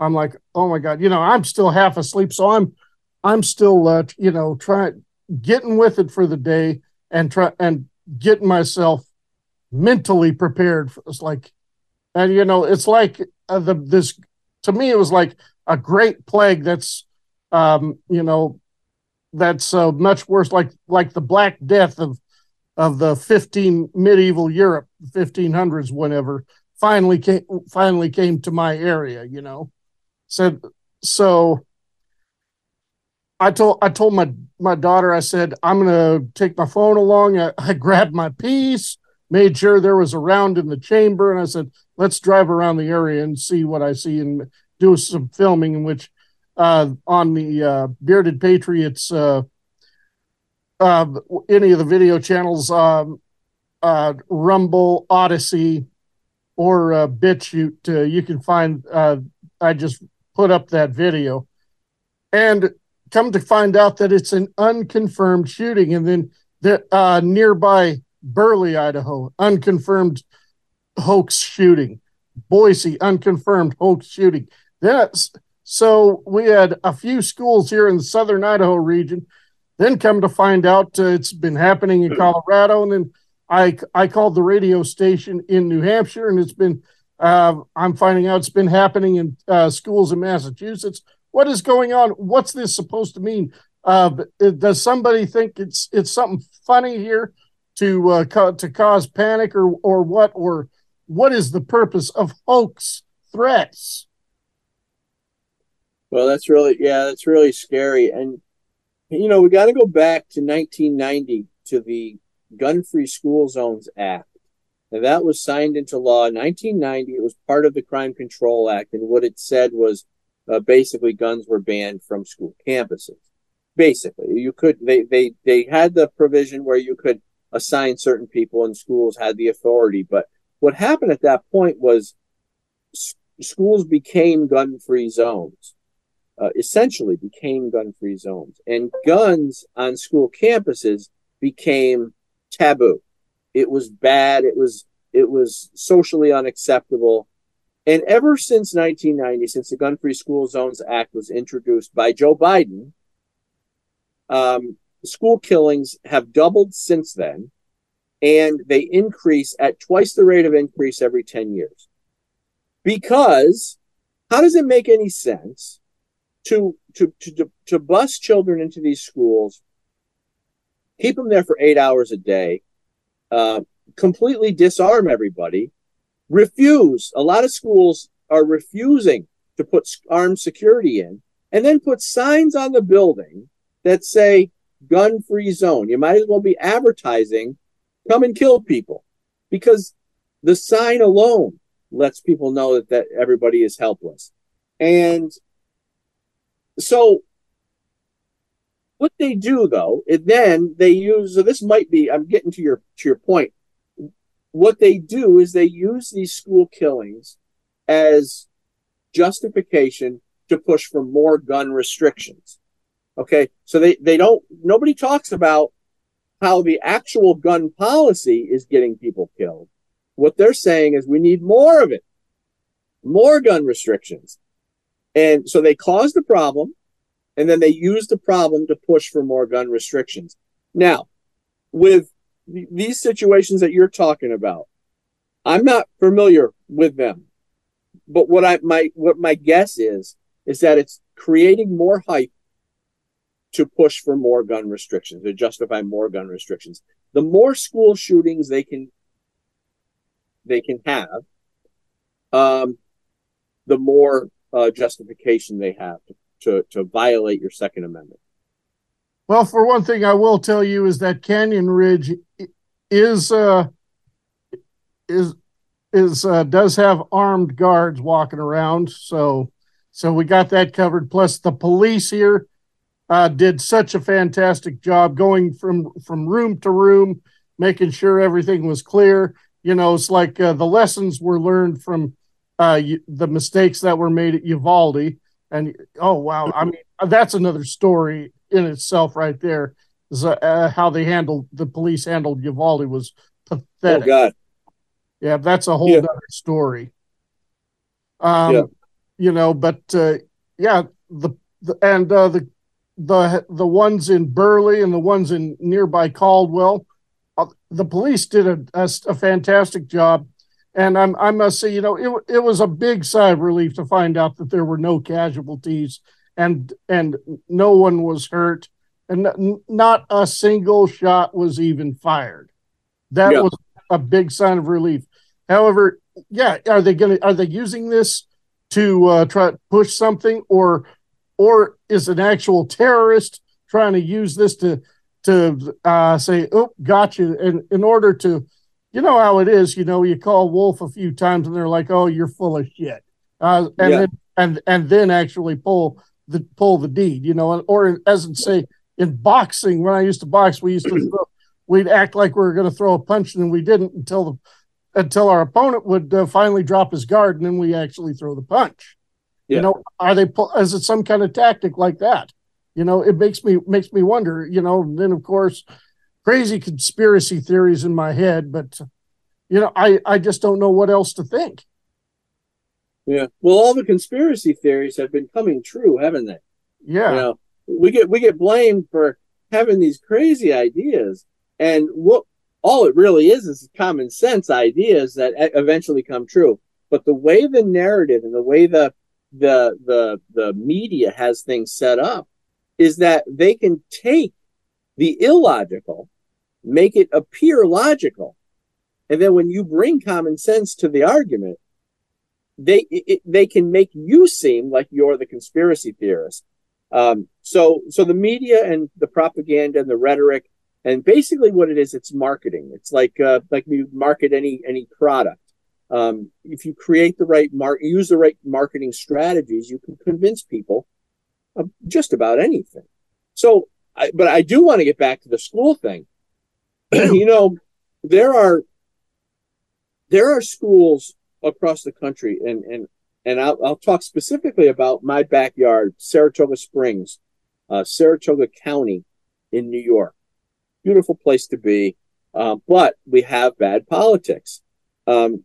I'm like, oh my god, you know, I'm still half asleep, so I'm I'm still uh, you know trying getting with it for the day and try and getting myself mentally prepared. For, it's like, and you know, it's like uh, the this to me it was like a great plague that's um you know that's uh, much worse like like the black death of of the 15 medieval europe 1500s whenever finally came finally came to my area. You know, said so. I told I told my my daughter I said I'm gonna take my phone along. I, I grabbed my piece, made sure there was a round in the chamber, and I said let's drive around the area and see what I see and do some filming in which uh, on the uh, Bearded Patriots uh, uh, any of the video channels, um, uh, Rumble, Odysee, or uh, BitChute, uh, you can find. Uh, I just put up that video, and come to find out that it's an unconfirmed shooting, and then the nearby Burley, Idaho, unconfirmed hoax shooting. Boise, unconfirmed hoax shooting. That's so we had a few schools here in the southern Idaho region. Then come to find out uh, it's been happening in Colorado, and then I I called the radio station in New Hampshire, and it's been uh, I'm finding out it's been happening in uh, schools in Massachusetts. What is going on? What's this supposed to mean? Uh, does somebody think it's it's something funny here to uh, ca- to cause panic or or what or what is the purpose of hoax threats? Well, that's really yeah, that's really scary. And you know, we got to go back to 1990 to the Gun Free School Zones Act. And that was signed into law in 1990. It was part of the Crime Control Act, and what it said was uh, basically guns were banned from school campuses. Basically, you could they they they had the provision where you could assign certain people, and schools had the authority. But what happened at that point was schools became gun-free zones. Uh, essentially became gun-free zones, and guns on school campuses became taboo. It was bad. It was it was socially unacceptable. And ever since 1990, since the Gun Free School Zones Act was introduced by Joe Biden, um, school killings have doubled since then, and they increase at twice the rate of increase every 10 years. Because how does it make any sense to to to to bus children into these schools, keep them there for eight hours a day, uh, completely disarm everybody, refuse. A lot of schools are refusing to put armed security in, and then put signs on the building that say gun free zone. You might as well be advertising, come and kill people, because the sign alone lets people know that, that everybody is helpless. And so what they do though, and then they use so this might be I'm getting to your to your point. What they do is they use these school killings as justification to push for more gun restrictions. Okay, so they they don't nobody talks about how the actual gun policy is getting people killed. What they're saying is we need more of it, more gun restrictions. And so they caused the problem, and then they used the problem to push for more gun restrictions. Now, with th- these situations that you're talking about, I'm not familiar with them, but what I my what my guess is is that it's creating more hype to push for more gun restrictions to justify more gun restrictions. The more school shootings they can they can have, um, the more uh, justification they have to, to to violate your Second Amendment. Well, for one thing, I will tell you is that Canyon Ridge is uh, is is uh, does have armed guards walking around, so so we got that covered. Plus, the police here uh, did such a fantastic job going from from room to room, making sure everything was clear. You know, it's like uh, the lessons were learned from uh, the mistakes that were made at Uvalde. And oh wow, I mean that's another story in itself right there. Is uh, how they handled the police handled Uvalde was pathetic. Oh God, Yeah, that's a whole Yeah. other story. Um, Yeah. you know, but uh, yeah, the, the and uh, the the the ones in Burley and the ones in nearby Caldwell, uh, the police did a a fantastic job, and I'm I must say, you know, it it was a big sigh of relief to find out that there were no casualties and and no one was hurt, and not a single shot was even fired. That Yeah. was a big sign of relief. However, yeah, are they going to are they using this to uh, try to push something, or or is an actual terrorist trying to use this to to uh, say, "Oh, got you," and in order to, you know how it is, you know, you call Wolf a few times and they're like, "Oh, you're full of shit," uh, and Yeah. then and and then actually pull the pull the deed, you know, or as in say in boxing when I used to box, we used to throw, we'd act like we were going to throw a punch and we didn't until the until our opponent would uh, finally drop his guard and then we actually throw the punch. Yeah. You know, are they is it some kind of tactic like that? You know, it makes me makes me wonder. You know, and then of course, crazy conspiracy theories in my head, but you know, I I just don't know what else to think. Yeah. Well, all the conspiracy theories have been coming true, haven't they? Yeah. You know, we get we get blamed for having these crazy ideas, and what all it really is is common sense ideas that eventually come true. But the way the narrative and the way the the the the media has things set up is that they can take the illogical, make it appear logical, and then when you bring common sense to the argument, they it, they can make you seem like you're the conspiracy theorist. Um, so so the media and the propaganda and the rhetoric and basically what it is, it's marketing. It's like uh, like you market any any product. Um, if you create the right mark, use the right marketing strategies, you can convince people of just about anything. So, I, but I do want to get back to the school thing. you know, there are there are schools across the country, and and and I'll, I'll talk specifically about my backyard, Saratoga Springs, uh, Saratoga County in New York. Beautiful place to be, uh, but we have bad politics. Um,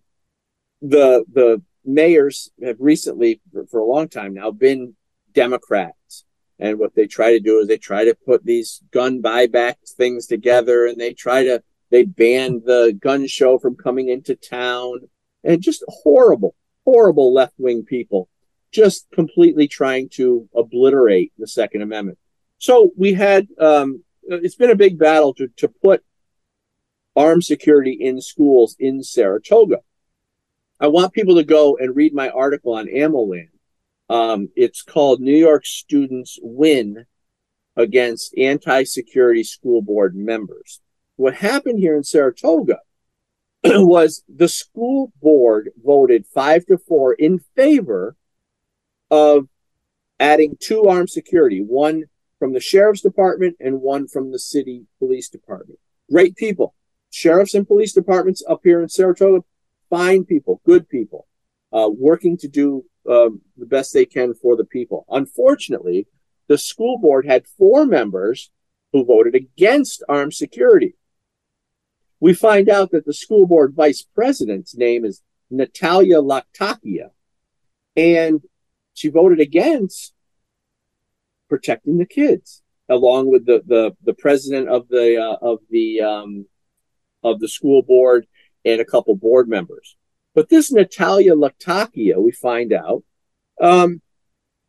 the the mayors have recently, for, for a long time now, been Democrats, and what they try to do is they try to put these gun buyback things together, and they try to they ban the gun show from coming into town, and just horrible, horrible left wing people, just completely trying to obliterate the Second Amendment. So we had um, it's been a big battle to to put armed security in schools in Saratoga. I want people to go and read my article on AmmoLand. Um, it's called New York Students Win Against Anti Security School Board Members. What happened here in Saratoga was the school board voted five to four in favor of adding two armed security, one from the sheriff's department and one from the city police department. Great people. Sheriffs and police departments up here in Saratoga, fine people, good people, uh, working to do um, the best they can for the people. Unfortunately, the school board had four members who voted against armed security. We find out that the school board vice president's name is Natalia Laktakia, and she voted against protecting the kids, along with the the, the president of the uh, of the um, of the school board and a couple board members. But this Natalia Laktakia, we find out, um,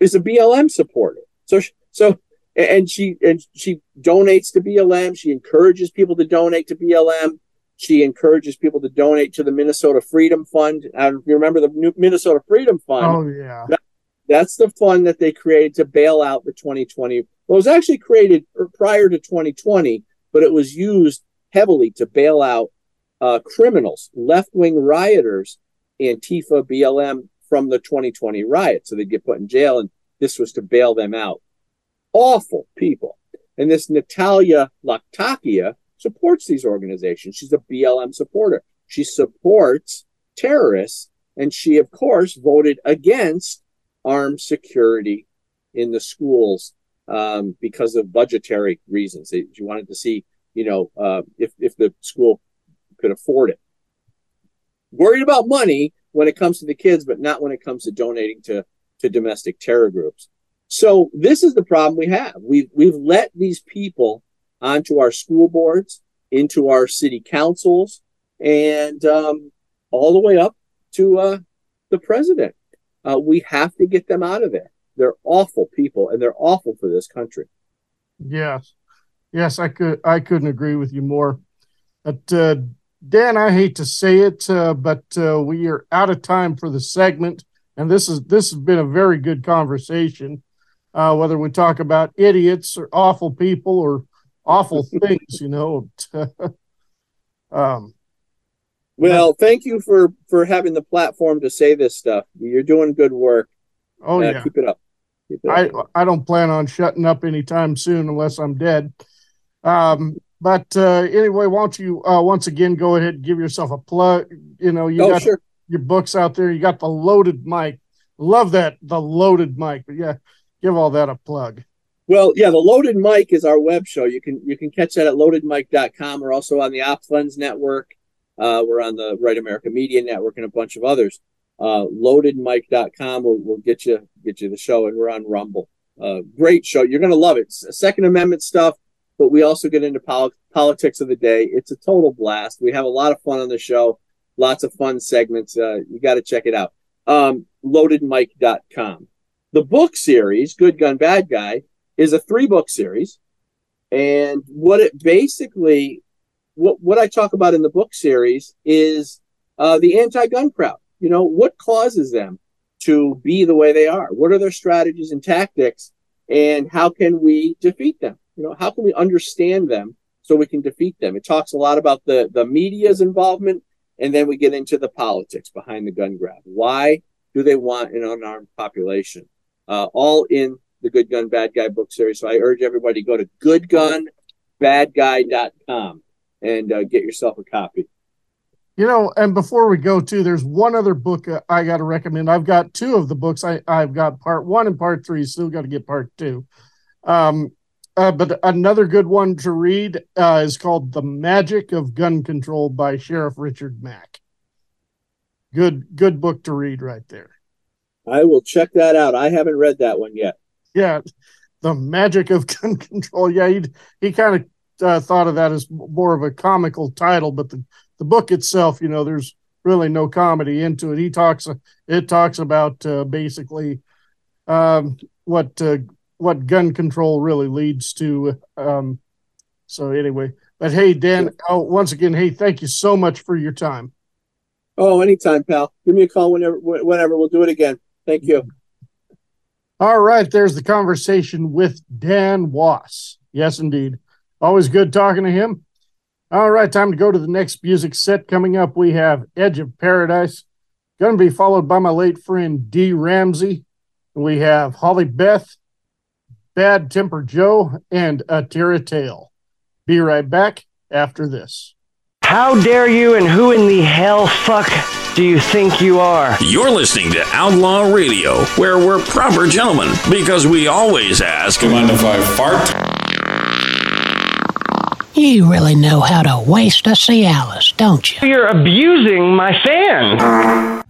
is a BLM supporter. So, so, and she and she donates to BLM. She encourages people to donate to BLM. She encourages people to donate to the Minnesota Freedom Fund. And you remember the New- Minnesota Freedom Fund, Oh yeah. that- that's the fund that they created to bail out the 2020. Well, it was actually created prior to 2020, but it was used heavily to bail out uh, criminals, left wing rioters, Antifa, BLM from the 2020 riot. So they'd get put in jail, and this was to bail them out. Awful people. And this Natalia Laktakia supports these organizations. She's a BLM supporter. She supports terrorists, and she, of course, voted against armed security in the schools um, because of budgetary reasons. She wanted to see, you know, uh, if if the school could afford it. Worried about money when it comes to the kids, but not when it comes to donating to to domestic terror groups. So this is the problem we have. We've we've let these people onto our school boards, into our city councils, and um, all the way up to uh, the president. Uh, we have to get them out of there. They're awful people, and they're awful for this country. Yes, yes, I could I couldn't agree with you more. But uh, Dan, I hate to say it, uh, but uh, we are out of time for the segment, and this is this has been a very good conversation. Uh, whether we talk about idiots or awful people or awful things, you know. um, Well, thank you for for having the platform to say this stuff. You're doing good work. oh Uh, yeah, keep it up. Keep it I. I don't plan on shutting up anytime soon unless I'm dead. Um, but uh, anyway, why don't you uh, once again go ahead and give yourself a plug? You know, you Oh, got sure. your books out there. You got the loaded mic. Love that the loaded mic. But yeah, give all that a plug. Well, yeah, the Loaded Mic is our web show. You can you can catch that at loadedmic.com. We're also on the OpsLens network. Uh, we're on the Right America Media Network and a bunch of others. Uh, loadedmic.com will, will get you get you the show, and we're on Rumble. Uh, great show. You're gonna love it. Second Amendment stuff, but we also get into pol- politics of the day. It's a total blast. We have a lot of fun on the show. Lots of fun segments. Uh, you got to check it out. Um, loadedmic.com. The book series, Good Gun Bad Guy, is a three book series. And what it basically, what, what I talk about in the book series is uh, the anti gun crowd. You know, what causes them to be the way they are? What are their strategies and tactics? And how can we defeat them? You know, how can we understand them so we can defeat them? It talks a lot about the, the media's involvement. And then we get into the politics behind the gun grab. Why do they want an unarmed population? Uh, all in the Good Gun Bad Guy book series. So I urge everybody to go to goodgunbadguy.com and uh, get yourself a copy. You know, and before we go too, there's one other book uh, I got to recommend. I've got two of the books. I I've got part one and part three. Still got to get part two. Um, uh, but another good one to read uh, is called "The Magic of Gun Control" by Sheriff Richard Mack. Good good book to read right there. I will check that out. I haven't read that one yet. Yeah, the magic of gun control. Yeah, he he kind of uh, thought of that as more of a comical title, but the the book itself, you know, there's really no comedy into it. He talks it talks about uh, basically um, what uh, what gun control really leads to. Um, so anyway, but hey, Dan, oh, once again, hey, thank you so much for your time. Oh, anytime, pal. Give me a call whenever. Whenever we'll do it again. Thank you. All right, there's the conversation with Dan Wos. Yes, indeed. Always good talking to him. All right, time to go to the next music set. Coming up, we have Edge of Paradise. Going to be followed by my late friend D. Ramsey. We have Holly Beth, Bad Temper Joe, and Atira Tail. Be right back after this. How dare you and who in the hell fuck do you think you are? You're listening to Outlaw Radio, where we're proper gentlemen because we always ask. Do you mind if I fart? You really know how to waste a Cialis, don't you? You're abusing my fan.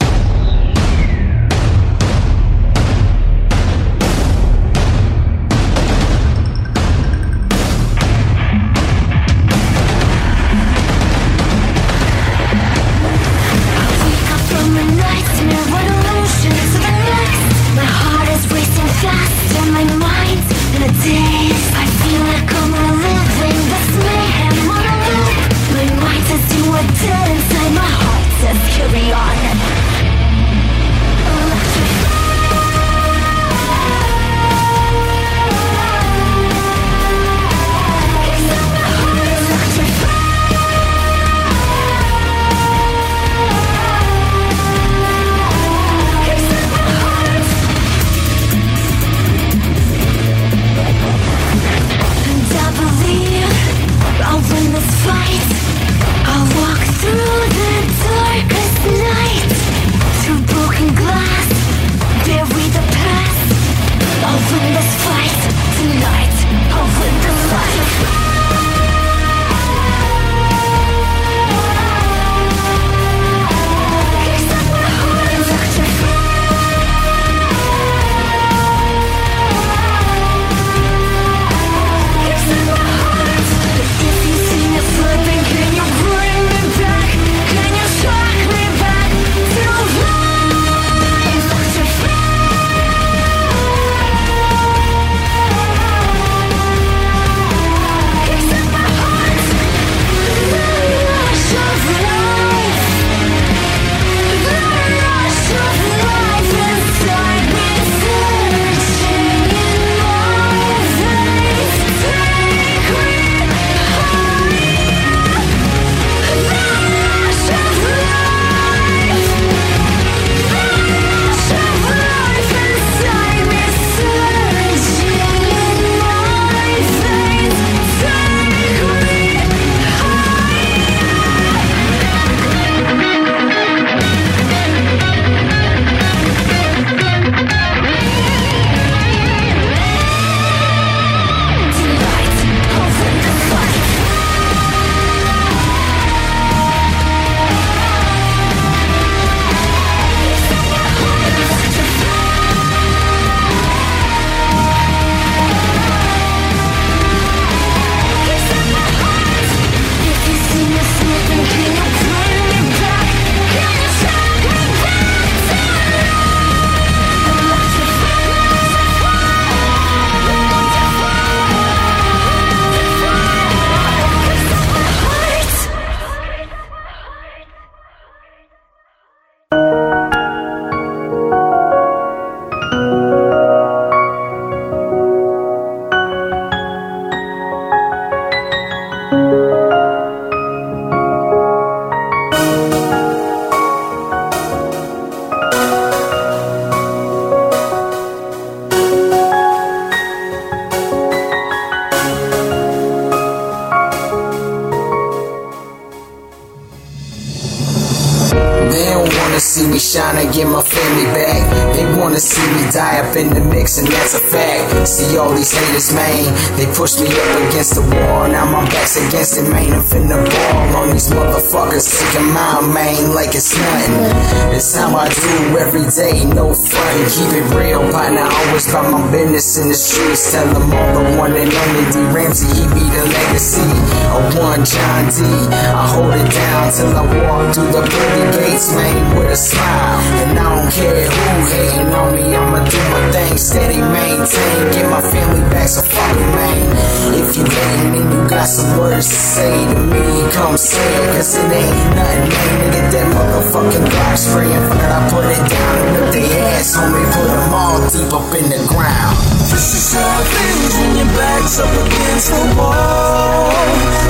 Cause ain't nothing, man. Nigga, that motherfucking Glock spraying, fuck it, I put it down and whip they ass me, put them all deep up in the ground. This is how it feels when your back's up against the wall.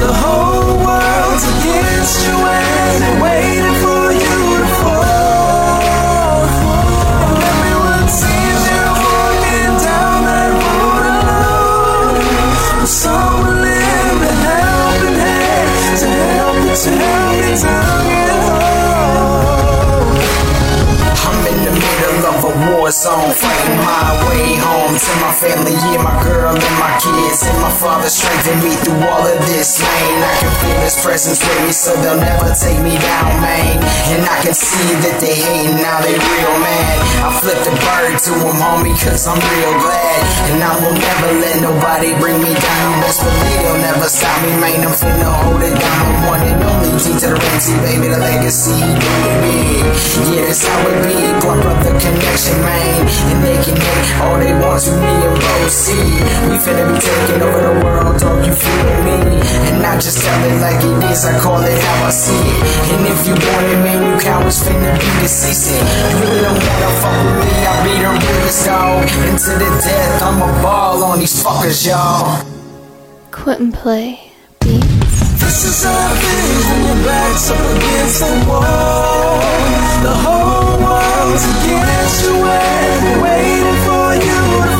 The whole me, so they'll never take me down, man. And I can see that they hating now, they real mad. I flipped the bird to them, homie, cause I'm real glad. And I will never let nobody bring me down. Best believe they'll never stop me, man. I'm finna hold it down. I'm one and only G to the Ramsey, baby, the legacy. Big. Yeah, that's how it be. Blood brother connection, man. And they can hate all they want to me and C. We finna be taking over the world, don't You feel me? And I just tell it like it is. I call it how I see it. And if you want it, man, you cowards finna be deceased. You really don't wanna fuck with me. I'll be the realest dog. And to the death, I'm a ball on these fuckers, y'all. Quit and play. This is how it when your back's up against the wall. The whole world's against you and waiting for you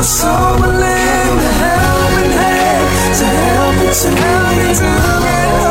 With someone lend a helping hand to help you, to help to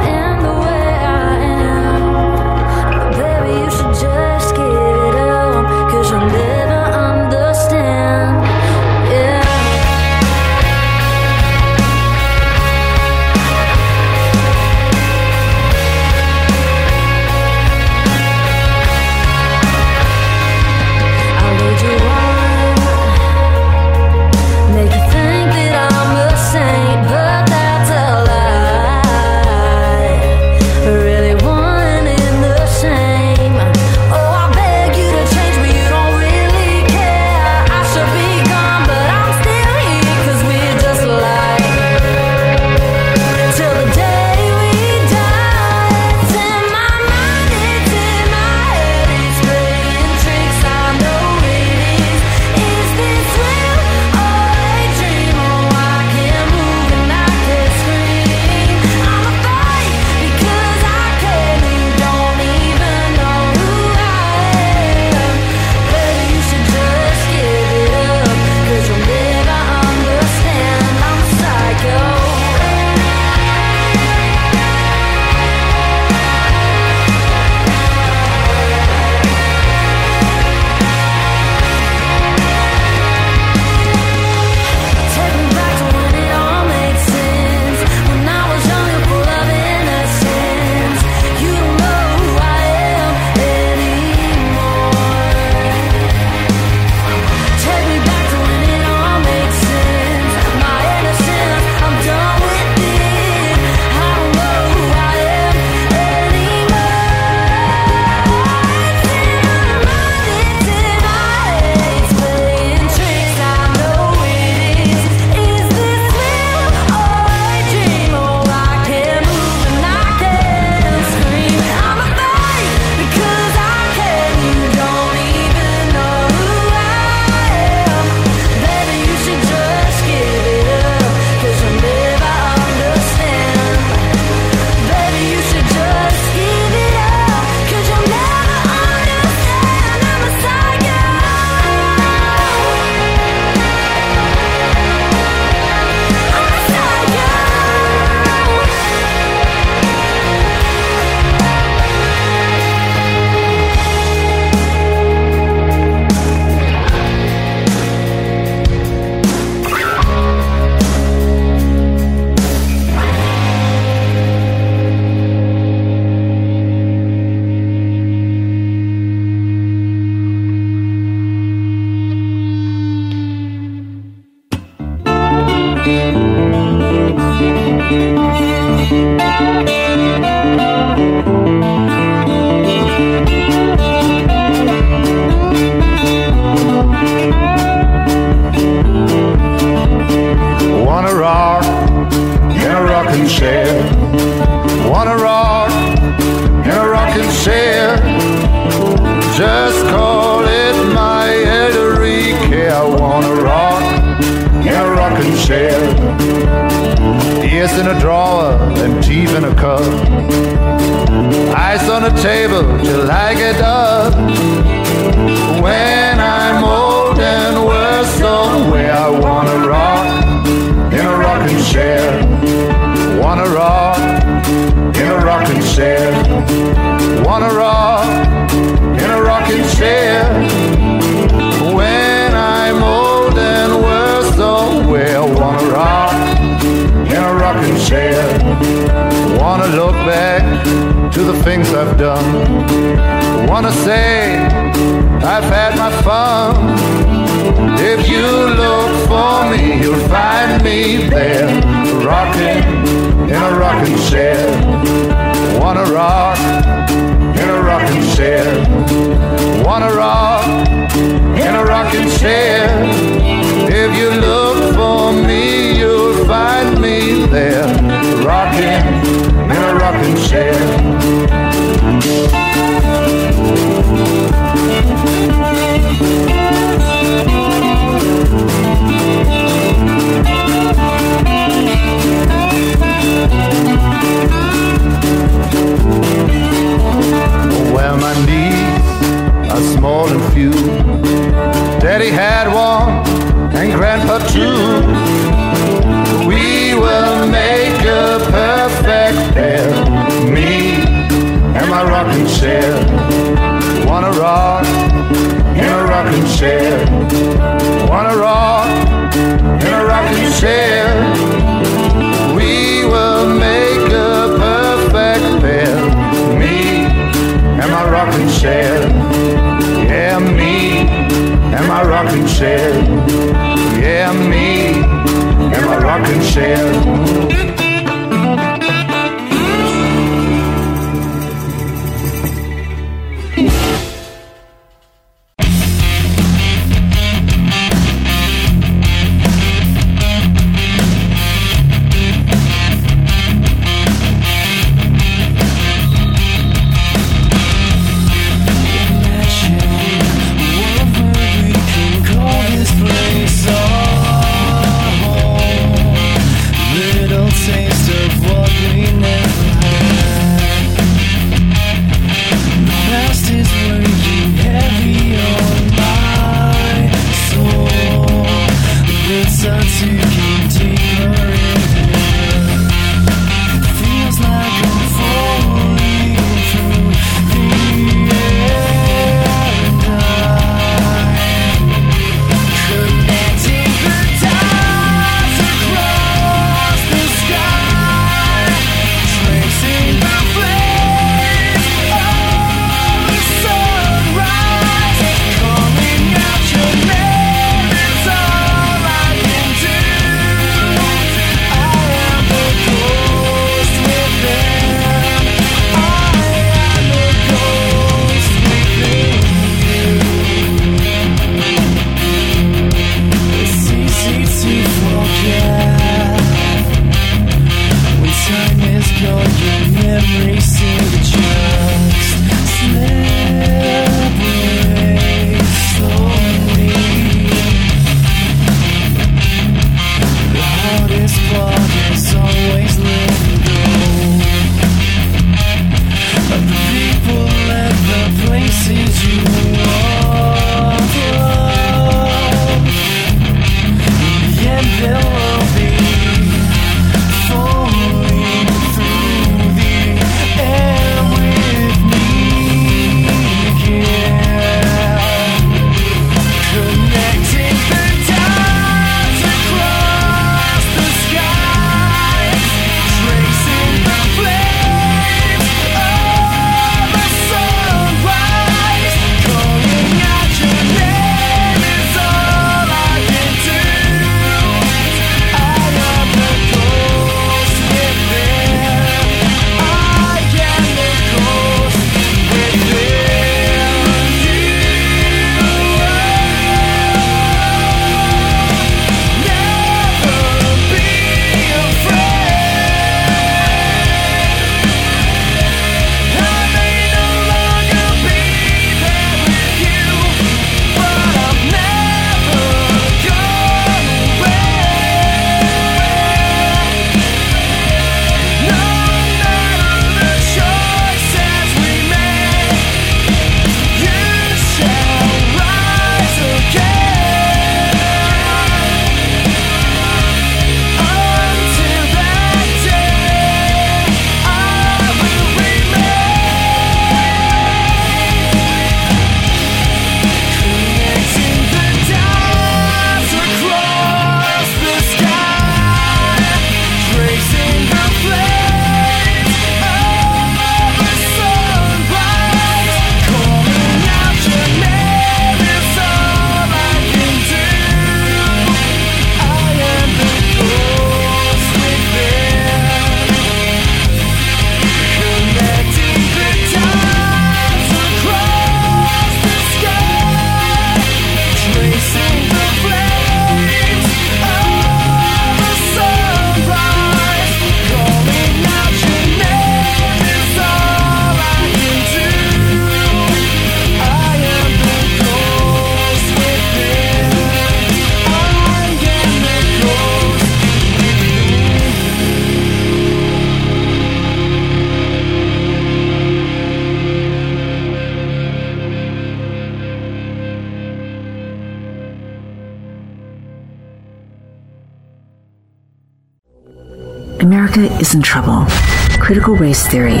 race theory,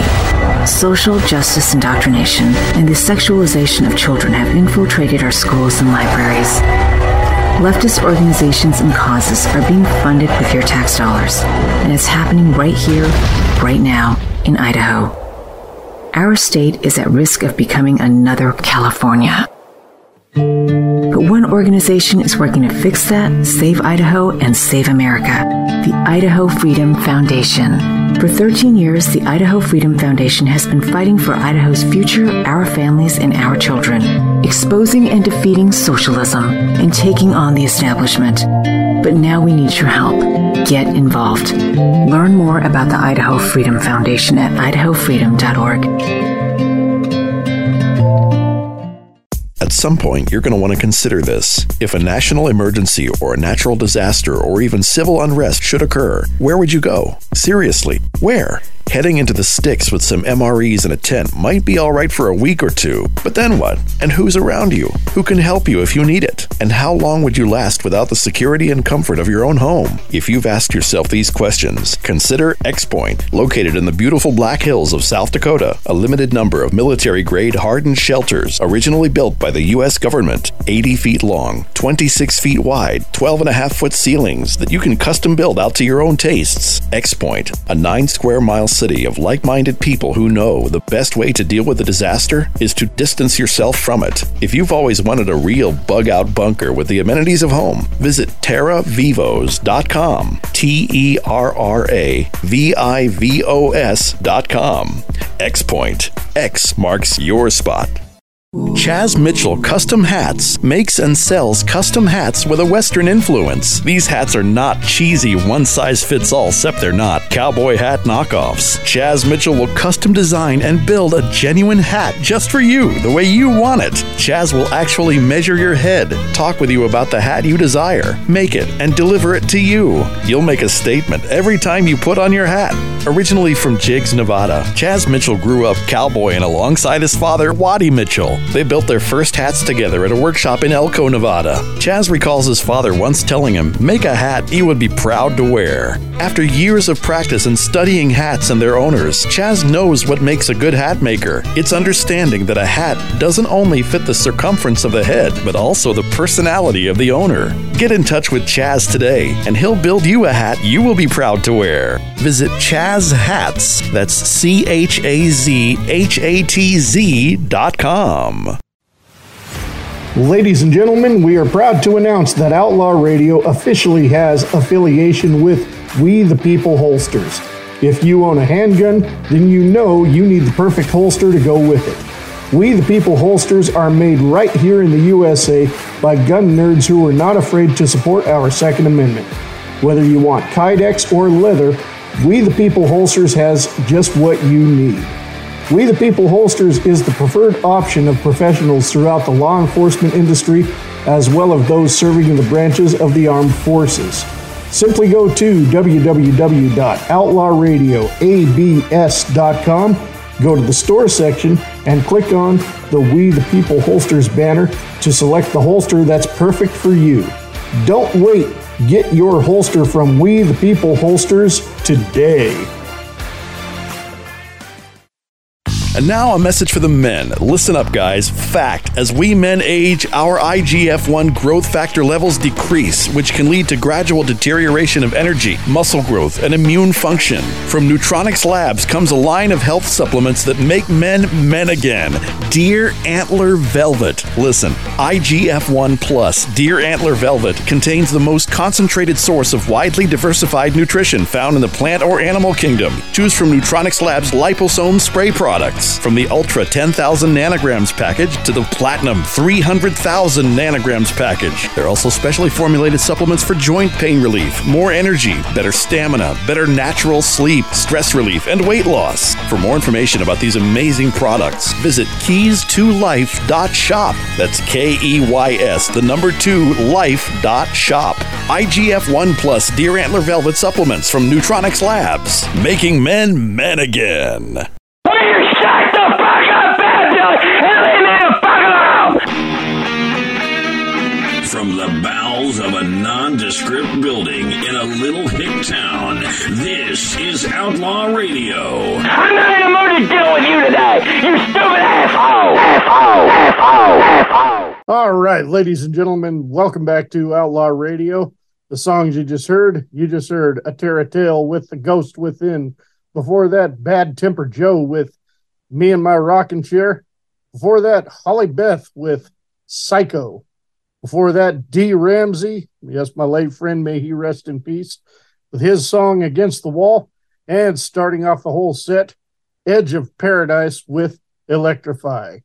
social justice indoctrination, and the sexualization of children have infiltrated our schools and libraries. Leftist organizations and causes are being funded with your tax dollars, and it's happening right here, right now, in Idaho. Our state is at risk of becoming another California. But one organization is working to fix that, save Idaho, and save America the Idaho Freedom Foundation. For 13 years, the Idaho Freedom Foundation has been fighting for Idaho's future, our families, and our children, exposing and defeating socialism and taking on the establishment. But now we need your help. Get involved. Learn more about the Idaho Freedom Foundation at idahofreedom.org. some point, you're going to want to consider this. If a national emergency or a natural disaster or even civil unrest should occur, where would you go? Seriously, where? Heading into the sticks with some MREs and a tent might be all right for a week or two, but then what? And who's around you? Who can help you if you need it? And how long would you last without the security and comfort of your own home? If you've asked yourself these questions, consider X Point, located in the beautiful Black Hills of South Dakota, a limited number of military grade hardened shelters originally built by the U.S. government, 80 feet long, 26 feet wide, 12 and a half foot ceilings that you can custom build out to your own tastes. X Point, a nine square mile city of like minded people who know the best way to deal with a disaster is to distance yourself from it. If you've always wanted a real bug out bunker with the amenities of home, visit terravivos.com. T E R R A V I V O S.com. X Point. X marks your spot. Chaz Mitchell Custom Hats makes and sells custom hats with a Western influence. These hats are not cheesy one size fits all, except they're not cowboy hat knockoffs. Chaz Mitchell will custom design and build a genuine hat just for you, the way you want it. Chaz will actually measure your head, talk with you about the hat you desire, make it, and deliver it to you. You'll make a statement every time you put on your hat. Originally from Jigs, Nevada, Chaz Mitchell grew up cowboying alongside his father, Waddy Mitchell. They built their first hats together at a workshop in Elko, Nevada. Chaz recalls his father once telling him, Make a hat he would be proud to wear. After years of practice and studying hats and their owners, Chaz knows what makes a good hat maker. It's understanding that a hat doesn't only fit the circumference of the head, but also the personality of the owner. Get in touch with Chaz today, and he'll build you a hat you will be proud to wear. Visit Chaz Hats, that's C H A Z H A T Z dot com. Ladies and gentlemen, we are proud to announce that Outlaw Radio officially has affiliation with We the People Holsters. If you own a handgun, then you know you need the perfect holster to go with it. We the People holsters are made right here in the USA by gun nerds who are not afraid to support our Second Amendment. Whether you want Kydex or leather, We the People holsters has just what you need. We the People Holsters is the preferred option of professionals throughout the law enforcement industry, as well as those serving in the branches of the armed forces. Simply go to www.outlawradioabs.com, go to the store section, and click on the We the People Holsters banner to select the holster that's perfect for you. Don't wait. Get your holster from We the People Holsters today. And now a message for the men. Listen up, guys. Fact as we men age, our IGF 1 growth factor levels decrease, which can lead to gradual deterioration of energy, muscle growth, and immune function. From Nutronix Labs comes a line of health supplements that make men men again. Deer Antler Velvet. Listen, IGF 1 Plus Deer Antler Velvet contains the most concentrated source of widely diversified nutrition found in the plant or animal kingdom. Choose from Nutronix Labs liposome spray From the Ultra 10,000 nanograms package to the Platinum 300,000 nanograms package. There are also specially formulated supplements for joint pain relief, more energy, better stamina, better natural sleep, stress relief, and weight loss. For more information about these amazing products, visit keys2life.shop. That's K E Y S, the number two, life.shop. IGF 1 Plus Deer Antler Velvet Supplements from Nutronix Labs, making men men again. From the bowels of a nondescript building in a little hick town. This is Outlaw Radio. I'm not in the mood to deal with you today, you stupid asshole! Asshole! Asshole! Asshole! All right, ladies and gentlemen, welcome back to Outlaw Radio. The songs you just heard, you just heard A Terra Tale with The Ghost Within. Before that, Bad Temper Joe with Me and My Rocking Chair. Before that, Holly Beth with Psycho. Before that, D. Ramsey, yes, my late friend, may he rest in peace, with his song Against the Wall. And starting off the whole set, Edge of Paradise with Electrify.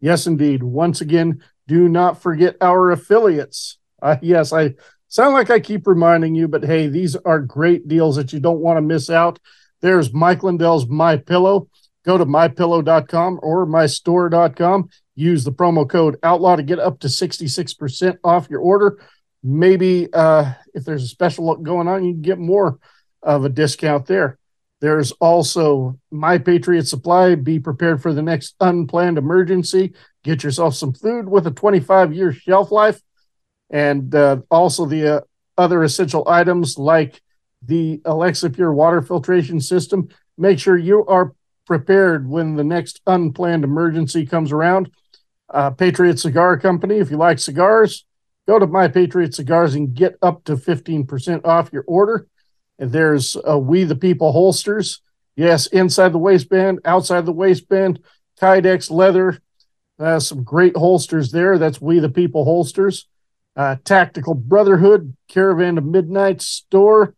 Yes, indeed. Once again, do not forget our affiliates. Uh, yes, I sound like I keep reminding you, but hey, these are great deals that you don't want to miss out. There's Mike Lindell's My Pillow. Go to mypillow.com or mystore.com. Use the promo code outlaw to get up to 66% off your order. Maybe uh, if there's a special look going on, you can get more of a discount there. There's also My Patriot Supply. Be prepared for the next unplanned emergency. Get yourself some food with a 25 year shelf life. And uh, also the uh, other essential items like the Alexa Pure water filtration system. Make sure you are prepared when the next unplanned emergency comes around. Uh, Patriot Cigar Company, if you like cigars, go to My Patriot Cigars and get up to 15% off your order. And there's uh, We the People holsters. Yes, inside the waistband, outside the waistband, Kydex leather. Uh, some great holsters there. That's We the People holsters. Uh, Tactical Brotherhood, Caravan of Midnight Store,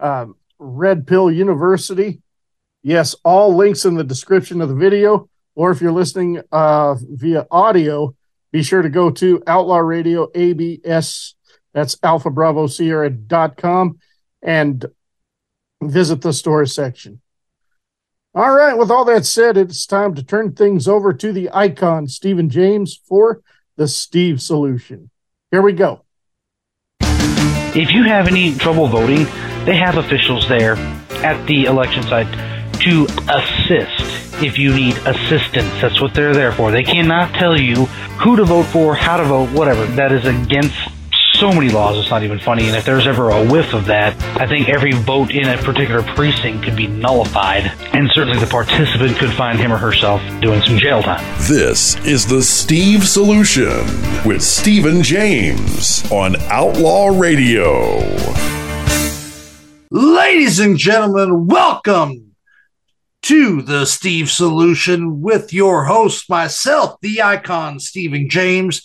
um, Red Pill University. Yes, all links in the description of the video. Or if you're listening uh, via audio, be sure to go to Outlaw Radio ABS. That's Alpha Bravo Sierra.com and visit the store section. All right, with all that said, it's time to turn things over to the icon, Stephen James, for the Steve Solution. Here we go. If you have any trouble voting, they have officials there at the election site to assist if you need assistance. That's what they're there for. They cannot tell you who to vote for, how to vote, whatever. That is against so many laws, it's not even funny. And if there's ever a whiff of that, I think every vote in a particular precinct could be nullified. And certainly the participant could find him or herself doing some jail time. This is the Steve Solution with Stephen James on Outlaw Radio. Ladies and gentlemen, welcome to the Steve Solution with your host, myself, the icon Stephen James,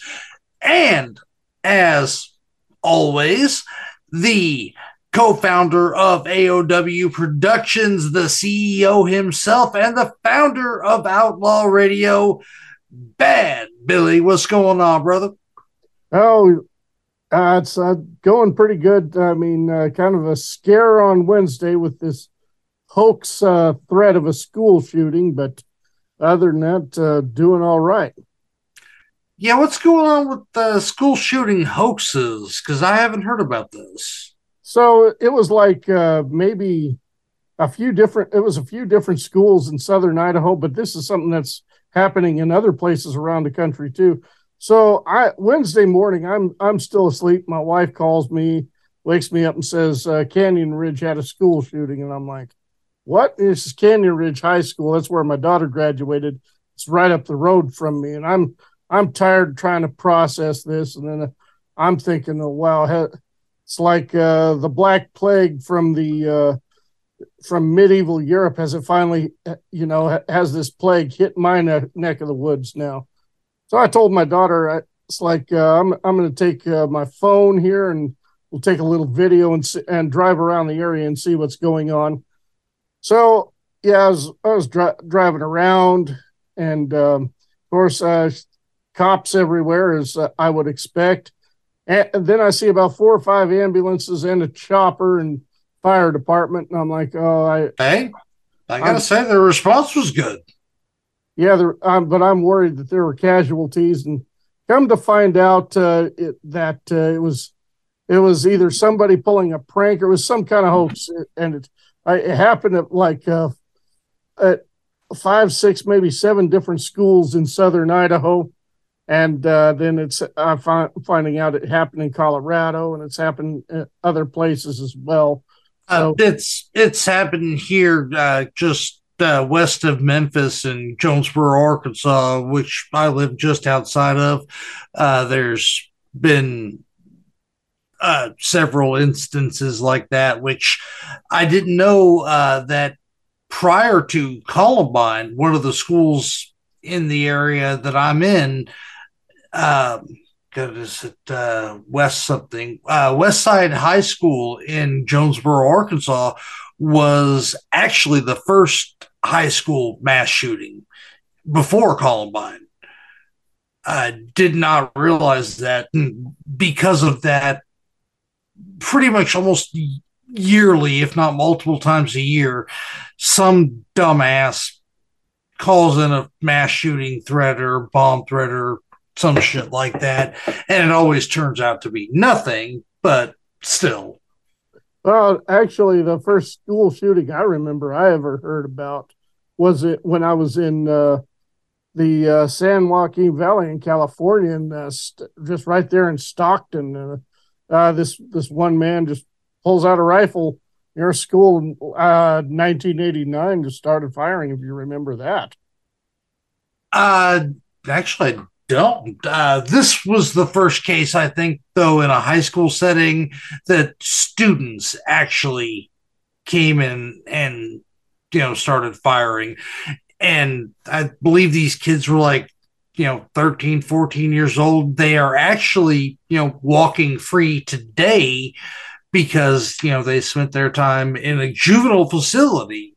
and as always, the co founder of AOW Productions, the CEO himself, and the founder of Outlaw Radio, Bad Billy. What's going on, brother? Oh, uh, it's uh, going pretty good. I mean, uh, kind of a scare on Wednesday with this hoax uh, threat of a school shooting, but other than that, uh, doing all right. Yeah, what's going on with the school shooting hoaxes? Because I haven't heard about this. So it was like uh, maybe a few different. It was a few different schools in southern Idaho, but this is something that's happening in other places around the country too. So I Wednesday morning, I'm I'm still asleep. My wife calls me, wakes me up, and says uh, Canyon Ridge had a school shooting, and I'm like, "What? Is Canyon Ridge High School. That's where my daughter graduated. It's right up the road from me." And I'm I'm tired trying to process this, and then I'm thinking, "Oh wow, it's like uh, the Black Plague from the uh, from medieval Europe. Has it finally, you know, has this plague hit my ne- neck of the woods now?" So I told my daughter, I, it's like uh, I'm I'm going to take uh, my phone here and we'll take a little video and and drive around the area and see what's going on. So yeah, I was I was dri- driving around, and um, of course, uh, cops everywhere as uh, I would expect. And, and then I see about four or five ambulances and a chopper and fire department, and I'm like, oh, I Hey, I gotta I'm- say the response was good. yeah, um, but I'm worried that there were casualties, and come to find out uh, it, that uh, it was it was either somebody pulling a prank or it was some kind of hoax, and it I, it happened at like uh, at five, six, maybe seven different schools in southern Idaho, and uh, then it's uh, fi- finding out it happened in Colorado, and it's happened in other places as well. Uh, it's it's happened here, uh, just uh, west of Memphis in Jonesboro, Arkansas, which I live just outside of. Uh, there's been uh, several instances like that, which I didn't know uh, that prior to Columbine, one of the schools in the area that I'm in, God, is it uh, West something? Uh, West Side High School in Jonesboro, Arkansas, was actually the first high school mass shooting before Columbine. I did not realize that because of that. Pretty much almost yearly, if not multiple times a year, some dumbass calls in a mass shooting threat or bomb threat or some shit like that. And it always turns out to be nothing, but still. Well, actually, the first school shooting I remember I ever heard about was it when I was in uh, the uh, San Joaquin Valley in California, and uh, st- just right there in Stockton. Uh, this this one man just pulls out a rifle near a school in uh, 1989, just started firing. If you remember that. Uh, actually, I don't. Uh, this was the first case, I think, though, in a high school setting that students actually came in and, you know, started firing. And I believe these kids were like, you know, 13, 14 years old. They are actually, you know, walking free today because, you know, they spent their time in a juvenile facility.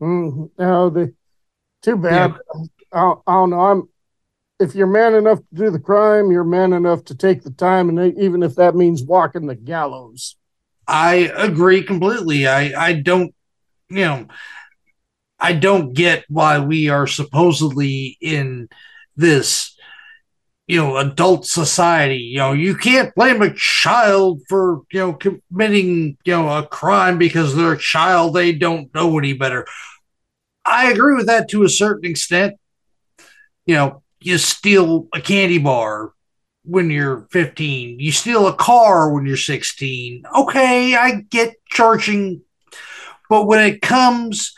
Mm, no, the too bad. I, I don't know. I'm if you're man enough to do the crime, you're man enough to take the time, and even if that means walking the gallows. I agree completely. I I don't, you know, I don't get why we are supposedly in this, you know, adult society. You know, you can't blame a child for you know committing you know a crime because they're a child. They don't know any better. I agree with that to a certain extent. You know, you steal a candy bar when you're 15, you steal a car when you're 16. Okay, I get charging, but when it comes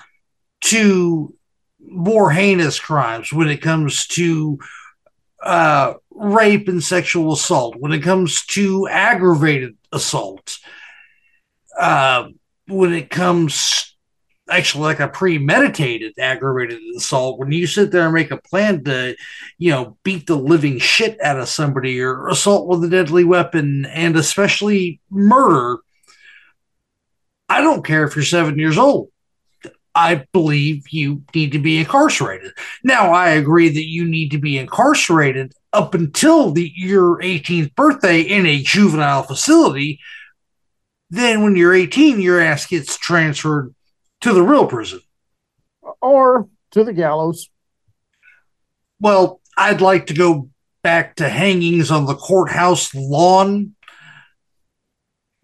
to more heinous crimes, when it comes to uh, rape and sexual assault, when it comes to aggravated assault, uh, when it comes actually like a premeditated aggravated assault when you sit there and make a plan to you know beat the living shit out of somebody or assault with a deadly weapon and especially murder i don't care if you're seven years old i believe you need to be incarcerated now i agree that you need to be incarcerated up until the, your 18th birthday in a juvenile facility then when you're 18 your ass gets transferred to the real prison or to the gallows. Well, I'd like to go back to hangings on the courthouse lawn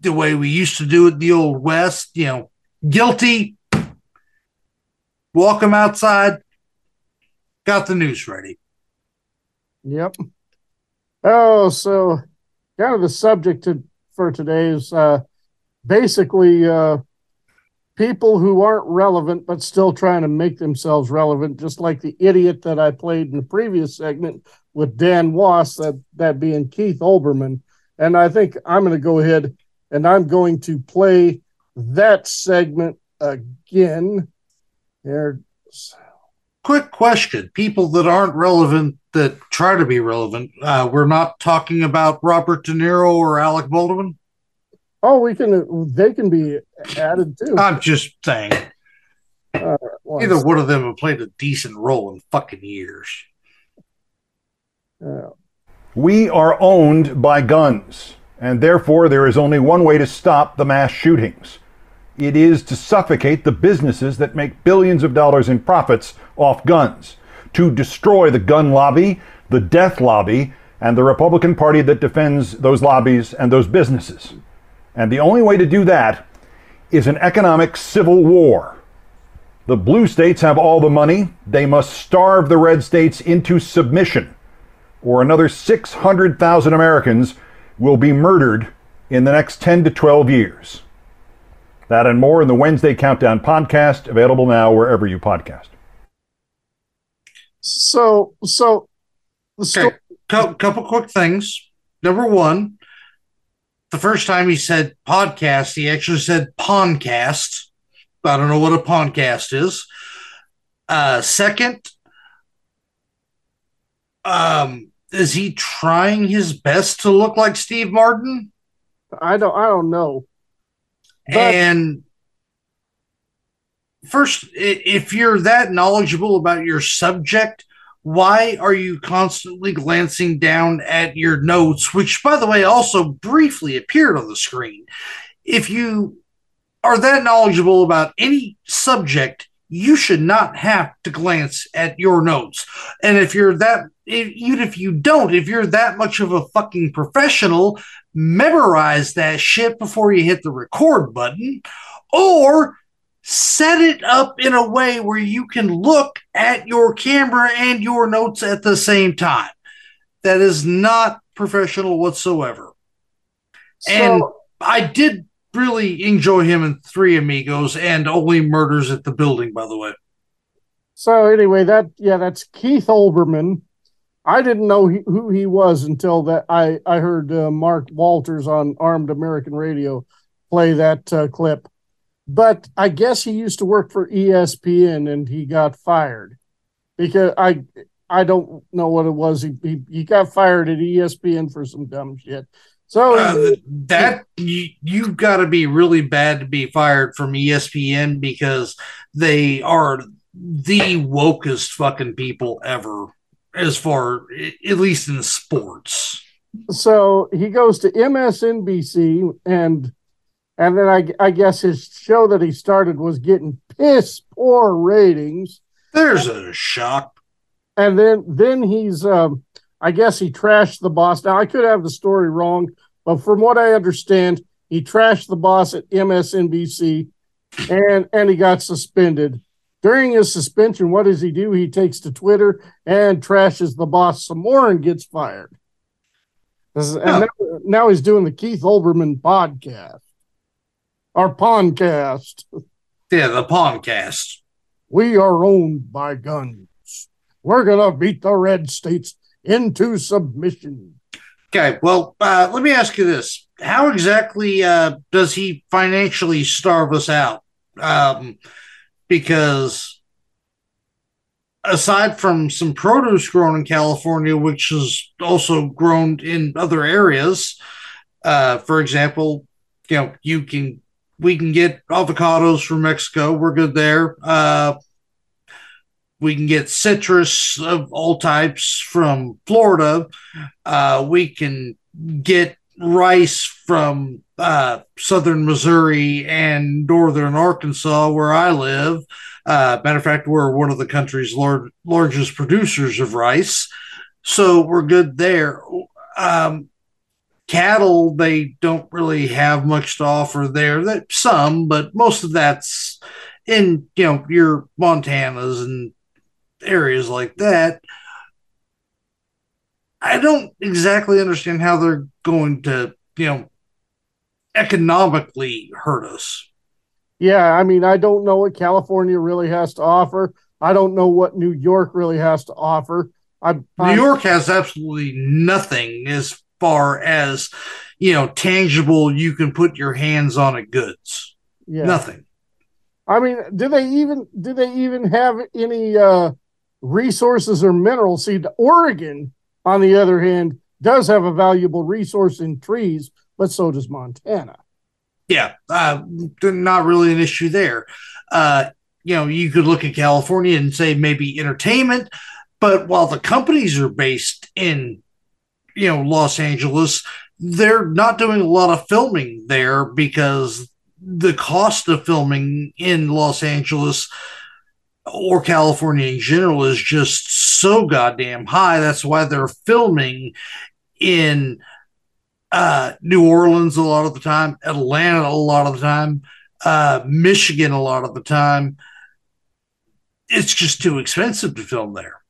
the way we used to do it in the old west. You know, guilty, walk them outside, got the news ready. Yep. Oh, so kind of the subject to, for today is uh, basically uh, people who aren't relevant but still trying to make themselves relevant, just like the idiot that I played in the previous segment with Dan Wos, that, that being Keith Olbermann. And I think I'm going to go ahead and I'm going to play that segment again. There. Quick question people that aren't relevant that try to be relevant, uh, we're not talking about Robert De Niro or Alec Baldwin? Oh, we can. They can be added too. I'm just saying. Uh, Either one of them have played a decent role in fucking years. Yeah. We are owned by guns, and therefore there is only one way to stop the mass shootings. It is to suffocate the businesses that make billions of dollars in profits off guns, to destroy the gun lobby, the death lobby, and the Republican Party that defends those lobbies and those businesses. And the only way to do that is an economic civil war. The blue states have all the money. They must starve the red states into submission, or another 600,000 Americans will be murdered in the next 10 to 12 years. That and more in the Wednesday Countdown podcast, available now wherever you podcast. So, so the story, Okay, cou- couple quick things. Number one, the first time he said podcast, he actually said podcast. I don't know what a podcast is. Uh, second, um, is he trying his best to look like Steve Martin? I don't, I don't know. And first, if you're that knowledgeable about your subject, why are you constantly glancing down at your notes, which, by the way, also briefly appeared on the screen? If you are that knowledgeable about any subject, you should not have to glance at your notes. And if you're that, if, even if you don't, if you're that much of a fucking professional, memorize that shit before you hit the record button or set it up in a way where you can look at your camera and your notes at the same time. That is not professional whatsoever. and I did really enjoy him in Three Amigos and Only Murders at the Building, by the way. So anyway, that yeah, that's Keith Olbermann. I didn't know he, who he was until that I I heard uh, Mark Walters on Armed American Radio play that uh, clip. But I guess he used to work for ESPN and he got fired because I I don't know what it was. He he, he got fired at ESPN for some dumb shit. So Uh, that you, you've got to be really bad to be fired from ESPN because they are the wokest fucking people ever, as far at least in sports. so he goes to MSNBC and and then I I guess his show that he started was getting piss poor ratings. There's a shock. And then then he's um I guess he trashed the boss. Now I could have the story wrong, but from what I understand, he trashed the boss at MSNBC and and he got suspended. During his suspension, what does he do? He takes to Twitter and trashes the boss some more and gets fired. And now, now he's doing the Keith Olbermann podcast. Our podcast. Yeah, the podcast. We are owned by guns. We're gonna beat the red states into submission. Okay, well, uh, let me ask you this: How exactly uh, does he financially starve us out? Um, because aside from some produce grown in California, which is also grown in other areas, uh, for example, you know, you can we can get avocados from Mexico. We're good there. Uh, we can get citrus of all types from Florida. Uh, we can get rice from uh, southern Missouri and northern Arkansas, where I live. Uh, matter of fact, we're one of the country's lar- largest producers of rice. So we're good there. Um, cattle, they don't really have much to offer there. That some, but most of that's in you know your Montanas and areas like that. I don't exactly understand how they're going to, you know, economically hurt us. Yeah, I mean, I don't know what California really has to offer. I don't know what New York really has to offer. I, New I- York has absolutely nothing as far as, you know, tangible you can put your hands on it goods. Yeah. Nothing. I mean, do they even do they even have any uh, resources or minerals? See, Oregon, on the other hand, does have a valuable resource in trees, but so does Montana. Yeah, uh, not really an issue there. Uh, you know, you could look at California and say maybe entertainment, but while the companies are based in, you know, Los Angeles, they're not doing a lot of filming there because the cost of filming in Los Angeles or California in general is just so goddamn high. That's why they're filming in uh, New Orleans a lot of the time, Atlanta a lot of the time, uh, Michigan a lot of the time. it's just too expensive to film there.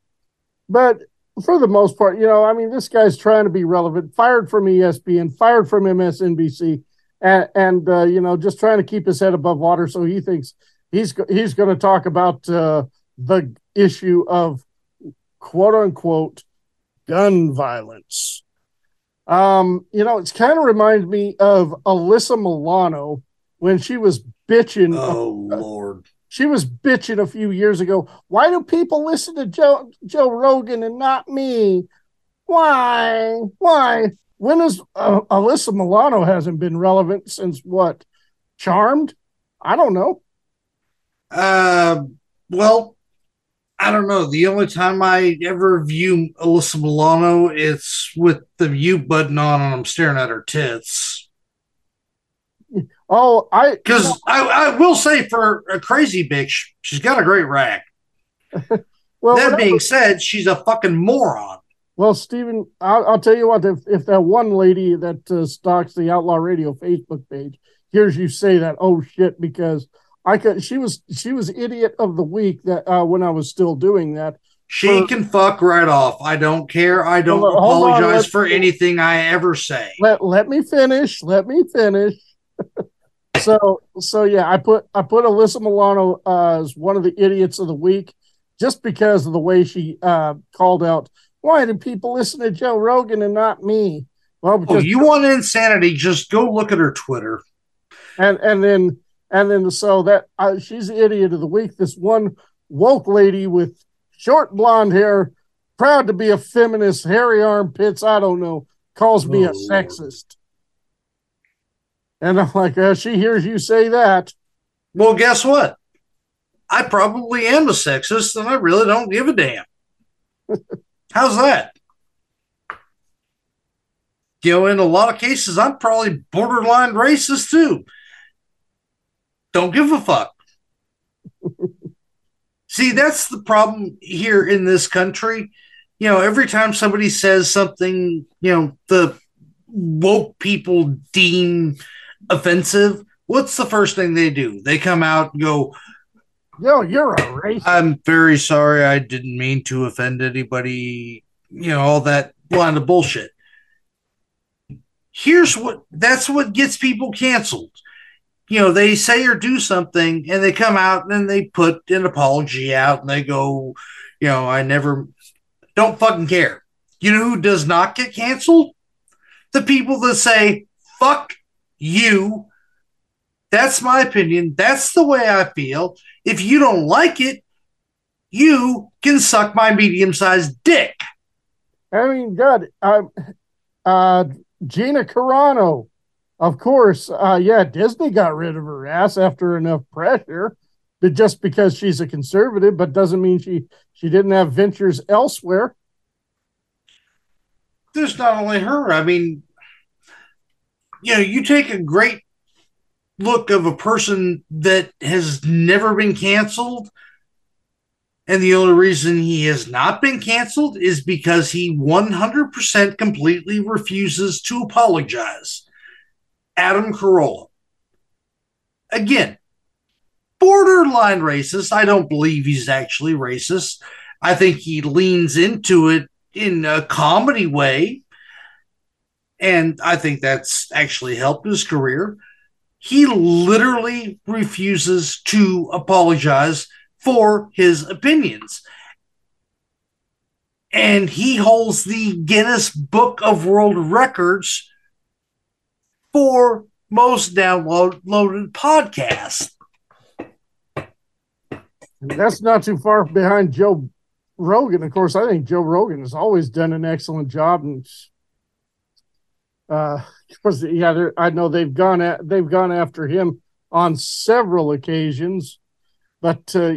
But for the most part, you know, I mean, this guy's trying to be relevant. Fired from ESPN, fired from MSNBC, and, and uh, you know, just trying to keep his head above water. So he thinks he's he's going to talk about uh, the issue of quote unquote gun violence. Um, you know, it's kind of reminds me of Alyssa Milano when she was bitching. Oh Lord. She was bitching a few years ago. Why do people listen to Joe Joe Rogan and not me? Why? Why? When is uh, Alyssa Milano hasn't been relevant since what? Charmed? I don't know. Uh, well, I don't know. The only time I ever view Alyssa Milano, it's with the view button on and I'm staring at her tits. Oh, I Because I, I will say, for a crazy bitch, she's got a great rack. well, that being said, she's a fucking moron. Well, Stephen, I'll, I'll tell you what. If if that one lady that uh, stalks the Outlaw Radio Facebook page hears you say that, oh shit, because I could. She was she was idiot of the week that uh, when I was still doing that. She For- can fuck right off. I don't care. I don't Hold on, apologize for anything I ever say. let let me finish. Let me finish. so so yeah, I put I put Alyssa Milano uh, as one of the idiots of the week just because of the way she uh, called out. Why do people listen to Joe Rogan and not me? Well, Oh, because you want insanity? Just go look at her Twitter. and and then and then so that uh, she's the idiot of the week. This one woke lady with short blonde hair, proud to be a feminist, hairy armpits. I don't know, calls me a Oh, sexist. And I'm like, uh, she hears you say that. Well, guess what? I probably am a sexist, and I really don't give a damn. How's that? You know, in a lot of cases, I'm probably borderline racist too. Don't give a fuck. See, that's the problem here in this country. You know, every time somebody says something, you know, the woke people deem offensive, what's the first thing they do? They come out and go, Yo, you're a racist. I'm very sorry. I didn't mean to offend anybody. You know, all that line of bullshit. Here's what that's what gets people canceled. You know, they say or do something and they come out and they put an apology out and they go, you know, I never don't fucking care. You know who does not get canceled? The people that say, fuck you. That's my opinion. That's the way I feel. If you don't like it, you can suck my medium sized dick. I mean, God, uh, uh, Gina Carano, of course. Uh, yeah, Disney got rid of her ass after enough pressure, but just because she's a conservative, but doesn't mean she she didn't have ventures elsewhere. There's not only her, I mean, you know, you take a great look of a person that has never been canceled. And the only reason he has not been canceled is because he 100% completely refuses to apologize. Adam Carolla. Again, borderline racist. I don't believe he's actually racist. I think he leans into it in a comedy way. And I think that's actually helped his career. He literally refuses to apologize for his opinions. And he holds the Guinness Book of World Records for most downloaded podcast. That's not too far behind Joe Rogan. Of course, I think Joe Rogan has always done an excellent job, and uh, yeah, I know they've gone at, they've gone after him on several occasions. But uh,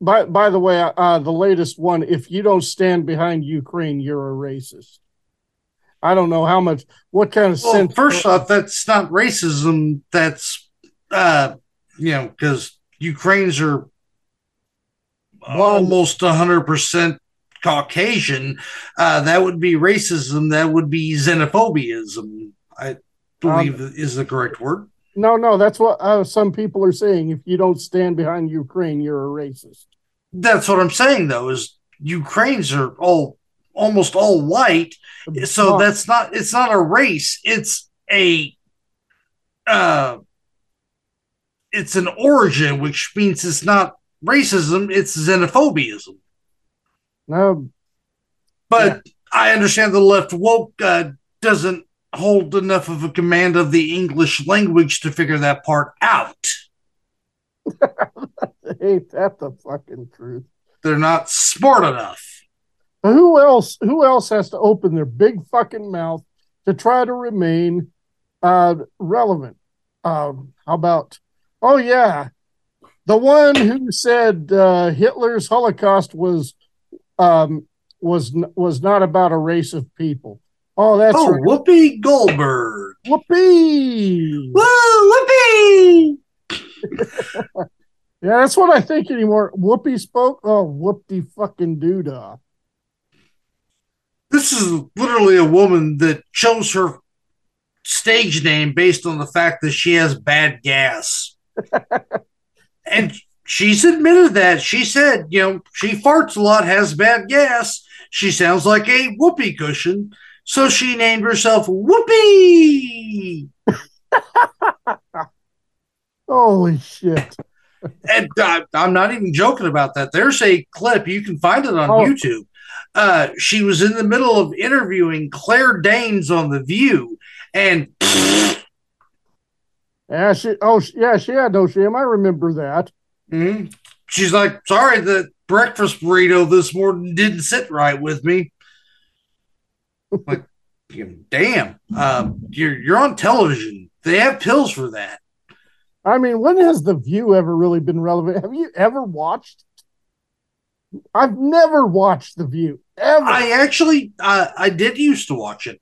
by by the way, uh, the latest one: if you don't stand behind Ukraine, you're a racist. I don't know how much, what kind of Well, sense. first off, that's not racism. That's, uh, you know, because Ukrainians are almost 100% Caucasian. Uh, that would be racism. That would be xenophobiaism, I believe is the correct word. No, no, that's what uh, some people are saying. If you don't stand behind Ukraine, you're a racist. That's what I'm saying, though, is Ukrainians are all almost all white, so that's not it's not a race. It's a uh, it's an origin, which means it's not racism; it's xenophobiaism. No, But I understand the left woke uh, doesn't hold enough of a command of the English language to figure that part out. ain't that the fucking truth? They're not smart enough. Who else? Who else has to open their big fucking mouth to try to remain uh, relevant? Um, how about? Oh yeah, the one who said uh, Hitler's Holocaust was um, was was not about a race of people. Oh, that's oh, right. Whoopi Goldberg. Whoopee! Woo, Whoopi! Yeah, that's what I think anymore. Whoopi spoke. Oh, whoopty fucking doodah. This is literally a woman that chose her stage name based on the fact that she has bad gas. and she's admitted that. She said, you know, she farts a lot, has bad gas. She sounds like a whoopee cushion. So she named herself Whoopi. Holy shit. and uh, I'm not even joking about that. There's a clip you can find it on Oh. YouTube. Uh, she was in the middle of interviewing Claire Danes on The View, and Yeah, she. Oh, yeah, she had no shame. I remember that. Mhm. she's like, "Sorry, the breakfast burrito this morning didn't sit right with me." like, damn, um, you're you're on television. They have pills for that. I mean, when has the View ever really been relevant? Have you ever watched? I've never watched the View ever. I actually, uh, I did used to watch it.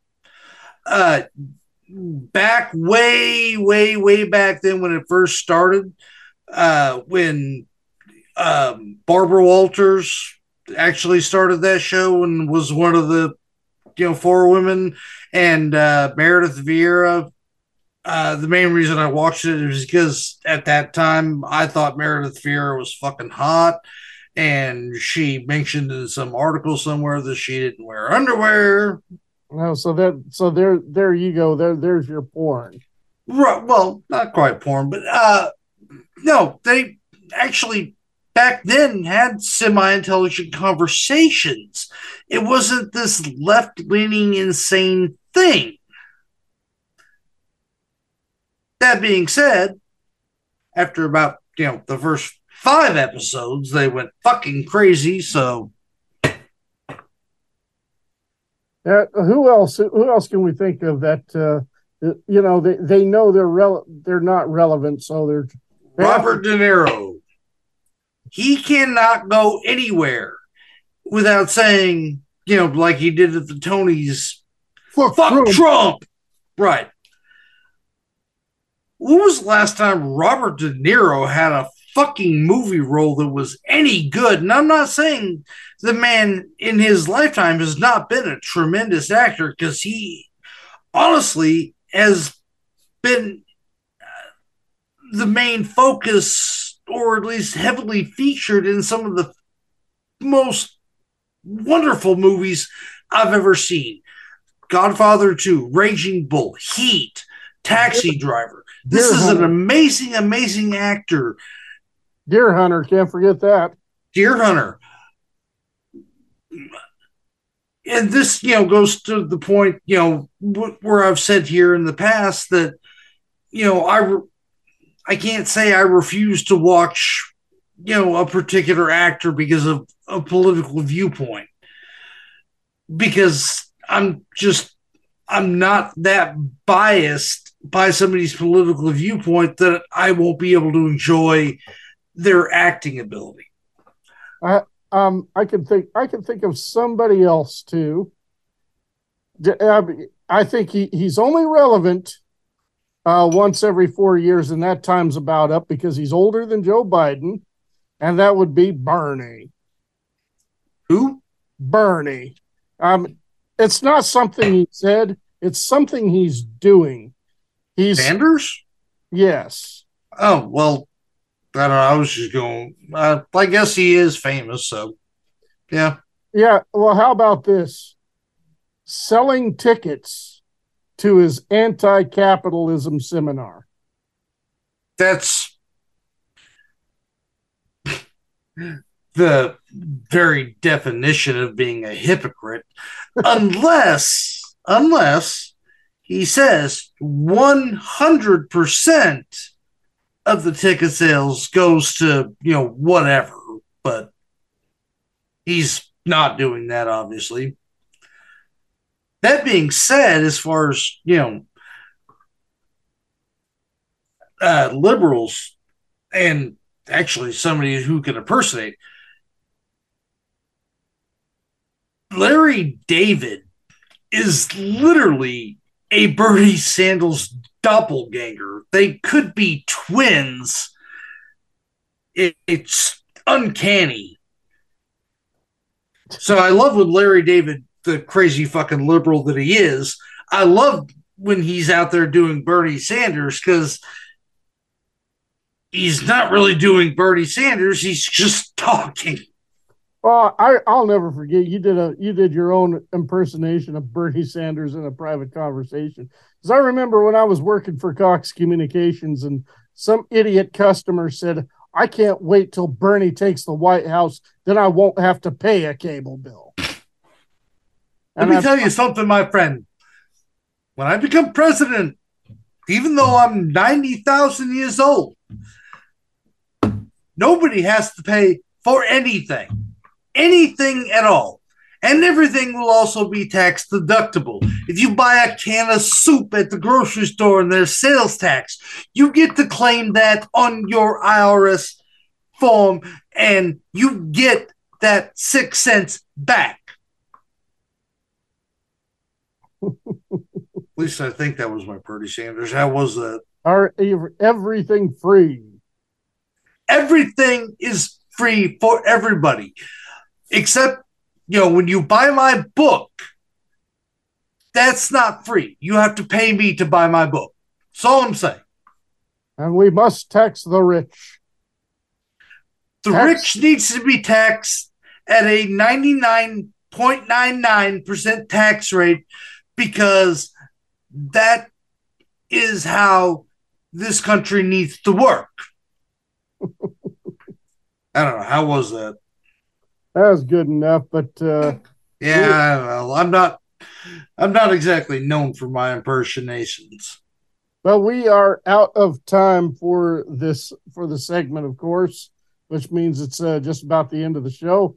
Uh, back way, way, way back then when it first started, uh, when um, Barbara Walters actually started that show and was one of the, you know, four women, and uh, Meredith Vieira. Uh, the main reason I watched it is because at that time I thought Meredith Vieira was fucking hot and she mentioned in some article somewhere that she didn't wear underwear. No, so that so there there you go. There there's your porn. Right, well, not quite porn, but uh no, they actually back then had semi-intelligent conversations. It wasn't this left-leaning insane thing. That being said, after about, you know, the first five episodes, they went fucking crazy, so Uh, who else? Who else can we think of that? Uh, you know, they, they know they're rel- they're not relevant, so they're Robert De Niro. He cannot go anywhere without saying, you know, like he did at the Tonys, fuck, Trump. Right. When was the last time Robert De Niro had a fucking movie role that was any good? And I'm not saying the man in his lifetime has not been a tremendous actor because he honestly has been uh, the main focus or at least heavily featured in some of the most wonderful movies I've ever seen. Godfather 2, Raging Bull, Heat, Taxi Driver. This is an amazing, amazing actor. Deer Hunter. Can't forget that. Deer Hunter. And this, you know, goes to the point, you know, where I've said here in the past that, you know, I, re- I can't say I refuse to watch, you know, a particular actor because of a political viewpoint. Because I'm just, I'm not that biased by somebody's political viewpoint that I won't be able to enjoy their acting ability. I um I can think I can think of somebody else too. I think he, he's only relevant uh, once every four years, and that time's about up because he's older than Joe Biden, and that would be Bernie. Who? Bernie. Um, it's not something he said; it's something he's doing. He's Sanders? Yes. Oh well, I don't know. I was just going. Uh, I guess he is famous, so yeah. Yeah. Well, how about this? Selling tickets to his anti capitalism seminar. That's the very definition of being a hypocrite, unless unless he says one hundred percent of the ticket sales goes to you know whatever, but he's not doing that obviously. That being said, as far as you know, uh, liberals and actually somebody who can impersonate Larry David is literally a Bernie Sanders doppelganger. They could be twins. It, it's uncanny. So I love when Larry David, the crazy fucking liberal that he is, I love when he's out there doing Bernie Sanders because he's not really doing Bernie Sanders. He's just talking. Well, I, I'll never forget you did a you did your own impersonation of Bernie Sanders in a private conversation. Because I remember when I was working for Cox Communications and some idiot customer said, I can't wait till Bernie takes the White House, then I won't have to pay a cable bill. Let And me I- tell you something, my friend. When I become president, even though I'm 90,000 years old, nobody has to pay for anything, anything at all. And everything will also be tax deductible. If you buy a can of soup at the grocery store and there's sales tax, you get to claim that on your IRS form and you get that six cents back. At least I think that was my Bernie Sanders. How was that? Are everything free? Everything is free for everybody, except you know when you buy my book. That's not free. You have to pay me to buy my book. That's all I'm saying. And we must tax the rich. The Tax- rich needs to be taxed at a 99.99% tax rate because that is how this country needs to work. I don't know. How was that? That was good enough, but uh, Yeah, well, I'm not I'm not exactly known for my impersonations. Well, we are out of time for this for the segment, of course, which means it's uh, just about the end of the show.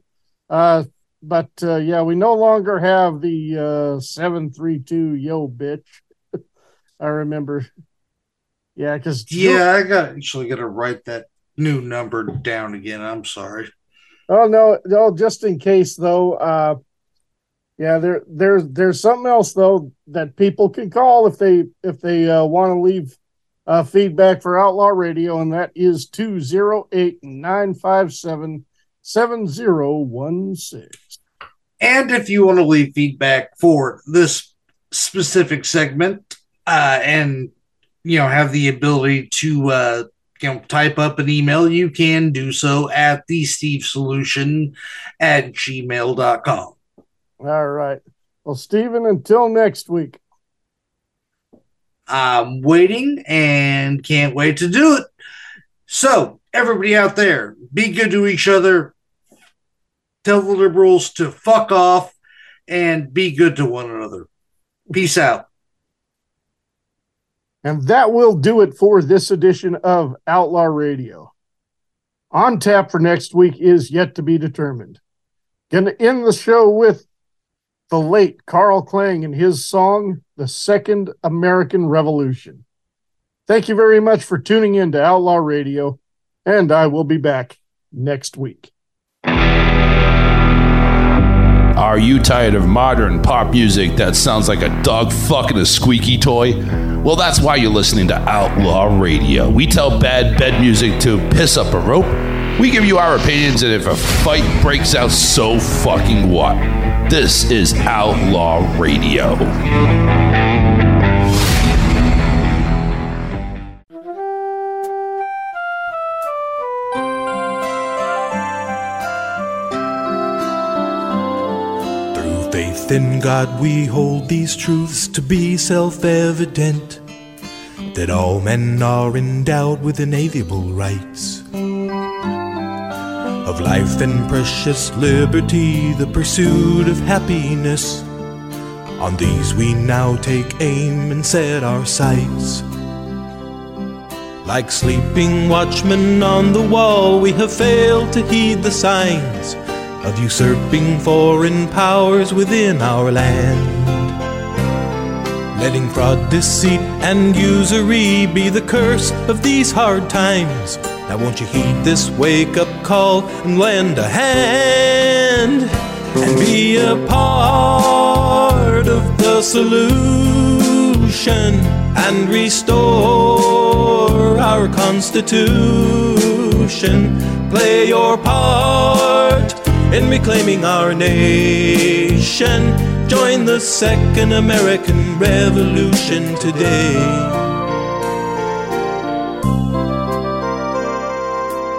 Uh, but uh, yeah, we no longer have the uh, seven three two yo bitch. I remember. Yeah, because Yeah, I got actually got to write that new number down again. I'm sorry. Oh no, no, just in case though. Uh yeah, there there's there's something else though that people can call if they if they uh, want to leave uh feedback for Outlaw Radio, and that is 208-957-7016. And if you want to leave feedback for this specific segment, uh, and you know have the ability to uh, you know type up an email, you can do so at the Steve Solution at gmail.com. All right. Well, Stephen, until next week. I'm waiting and can't wait to do it. So, everybody out there, be good to each other. Tell the liberals to fuck off and be good to one another. Peace out. And that will do it for this edition of Outlaw Radio. On tap for next week is yet to be determined. Gonna end the show with the late Carl Klang and his song, The Second American Revolution. Thank you very much for tuning in to Outlaw Radio, and I will be back next week. Are you tired of modern pop music that sounds like a dog fucking a squeaky toy? Well, that's why you're listening to Outlaw Radio. We tell bad bed music to piss up a rope. We give you our opinions, and if a fight breaks out, so fucking what? This is Outlaw Radio. Faith in God, we hold these truths to be self evident that all men are endowed with inalienable rights of life and precious liberty, the pursuit of happiness. On these we now take aim and set our sights. Like sleeping watchmen on the wall, we have failed to heed the signs of usurping foreign powers within our land. Letting fraud, deceit, and usury be the curse of these hard times. Now, won't you heed this wake up call and lend a hand and be a part of the solution and restore our Constitution? Play your part in reclaiming our nation. Join the Second American Revolution today.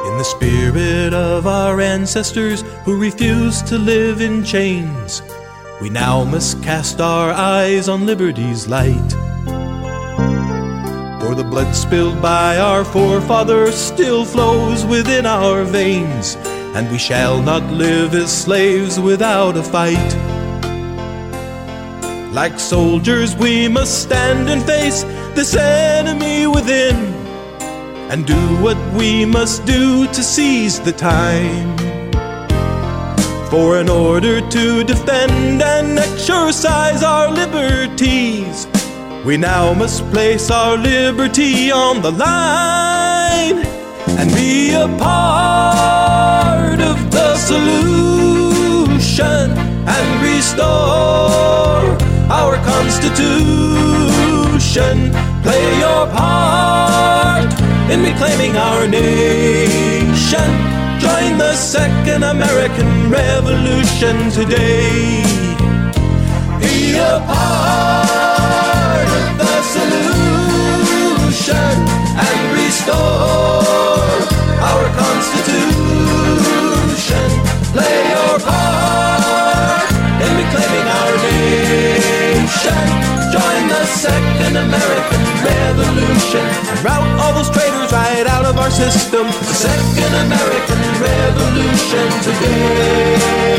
In the spirit of our ancestors who refused to live in chains, we now must cast our eyes on liberty's light. For the blood spilled by our forefathers still flows within our veins, and we shall not live as slaves without a fight. Like soldiers, we must stand and face this enemy within and do what we must do to seize the time. For in order to defend and exercise our liberties, we now must place our liberty on the line and be a part the solution and restore our Constitution. Play your part in reclaiming our nation. Join the Second American Revolution today. Be a part of the solution and restore our Constitution. Play your part in reclaiming our nation. Join the Second American Revolution rout all those traitors right out of our system. The Second American Revolution today.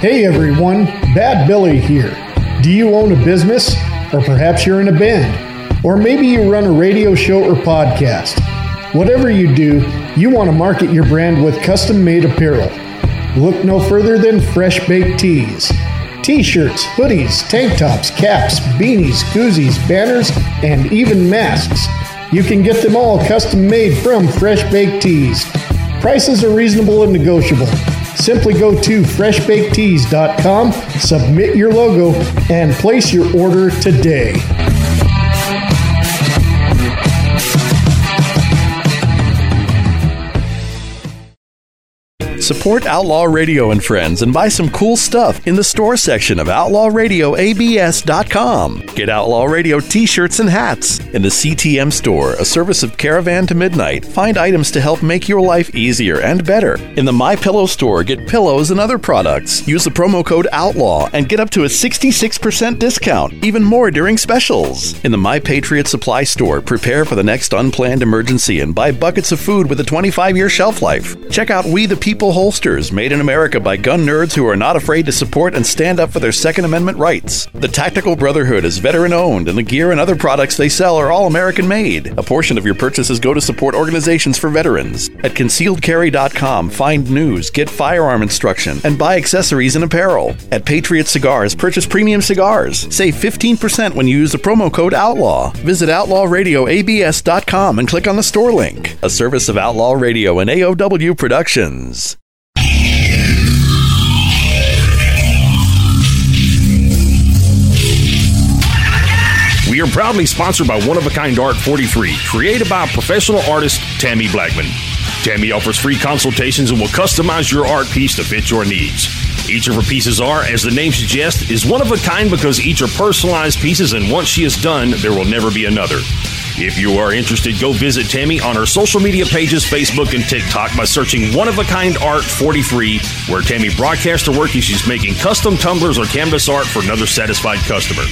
Hey everyone, Bad Billy here. Do you own a business? Or perhaps you're in a band? Or maybe you run a radio show or podcast? Whatever you do, you want to market your brand with custom made apparel. Look no further than Fresh Baked Tees. T shirts, hoodies, tank tops, caps, beanies, koozies, banners, and even masks. You can get them all custom made from Fresh Baked Tees. Prices are reasonable and negotiable. Simply go to freshbakedtees.com, submit your logo, and place your order today. Support Outlaw Radio and friends and buy some cool stuff in the store section of OutlawRadioABS.com. Get Outlaw Radio t shirts and hats. In the CTM store, a service of Caravan to Midnight, find items to help make your life easier and better. In the My Pillow store, get pillows and other products. Use the promo code OUTLAW and get up to a 66% discount, even more during specials. In the My Patriot Supply store, prepare for the next unplanned emergency and buy buckets of food with a 25 year shelf life. Check out We the People holsters made in America by gun nerds who are not afraid to support and stand up for their Second Amendment rights. The Tactical Brotherhood is veteran owned, and the gear and other products they sell are all American made. A portion of your purchases go to support organizations for veterans. At concealedcarry.com, find news, get firearm instruction, and buy accessories and apparel. At Patriot Cigars, purchase premium cigars. Save 15% when you use the promo code OUTLAW. Visit OutlawRadioABS.com and click on the store link. A service of Outlaw Radio and AOW Productions. We are proudly sponsored by One of a Kind Art 43, created by professional artist Tammy Blackman. Tammy offers free consultations and will customize your art piece to fit your needs. Each of her pieces are, as the name suggests, is one of a kind because each are personalized pieces, and once she is done, there will never be another. If you are interested, go visit Tammy on her social media pages, Facebook and TikTok, by searching One of a Kind Art 43, where Tammy broadcasts her work and she's making custom tumblers or canvas art for another satisfied customer.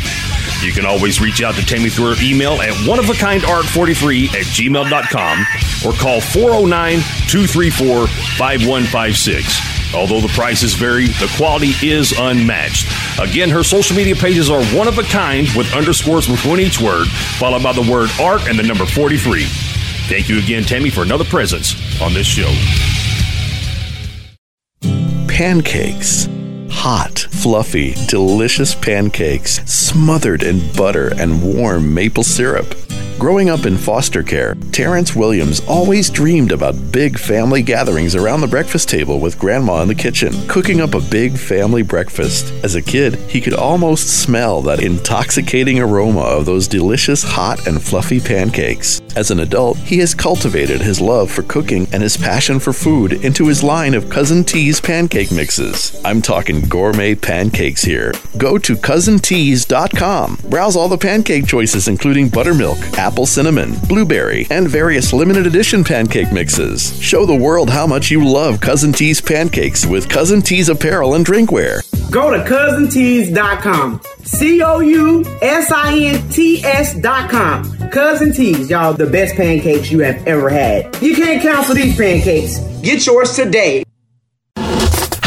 You can always reach out to Tammy through her email at oneofakindart43 at gmail.com or call 409 234 5156. Although the prices vary, the quality is unmatched. Again, her social media pages are one of a kind with underscores between each word, followed by the word and the number 43. Thank you again, Tammy, for another presence on this show. Pancakes. Hot, fluffy, delicious pancakes smothered in butter and warm maple syrup. Growing up in foster care, Terrence Williams always dreamed about big family gatherings around the breakfast table with Grandma in the kitchen, cooking up a big family breakfast. As a kid, he could almost smell that intoxicating aroma of those delicious hot and fluffy pancakes. As an adult, he has cultivated his love for cooking and his passion for food into his line of Cousin T's pancake mixes. I'm talking gourmet pancakes here. Go to cousintees.com. Browse all the pancake choices including buttermilk, apple cinnamon, blueberry, and various limited edition pancake mixes. Show the world how much you love Cousin T's pancakes with Cousin T's apparel and drinkware. Go to cousintees.com. C O U S I N T S.com. Cousin Tees, y'all, the best pancakes you have ever had. You can't cancel these pancakes. Get yours today.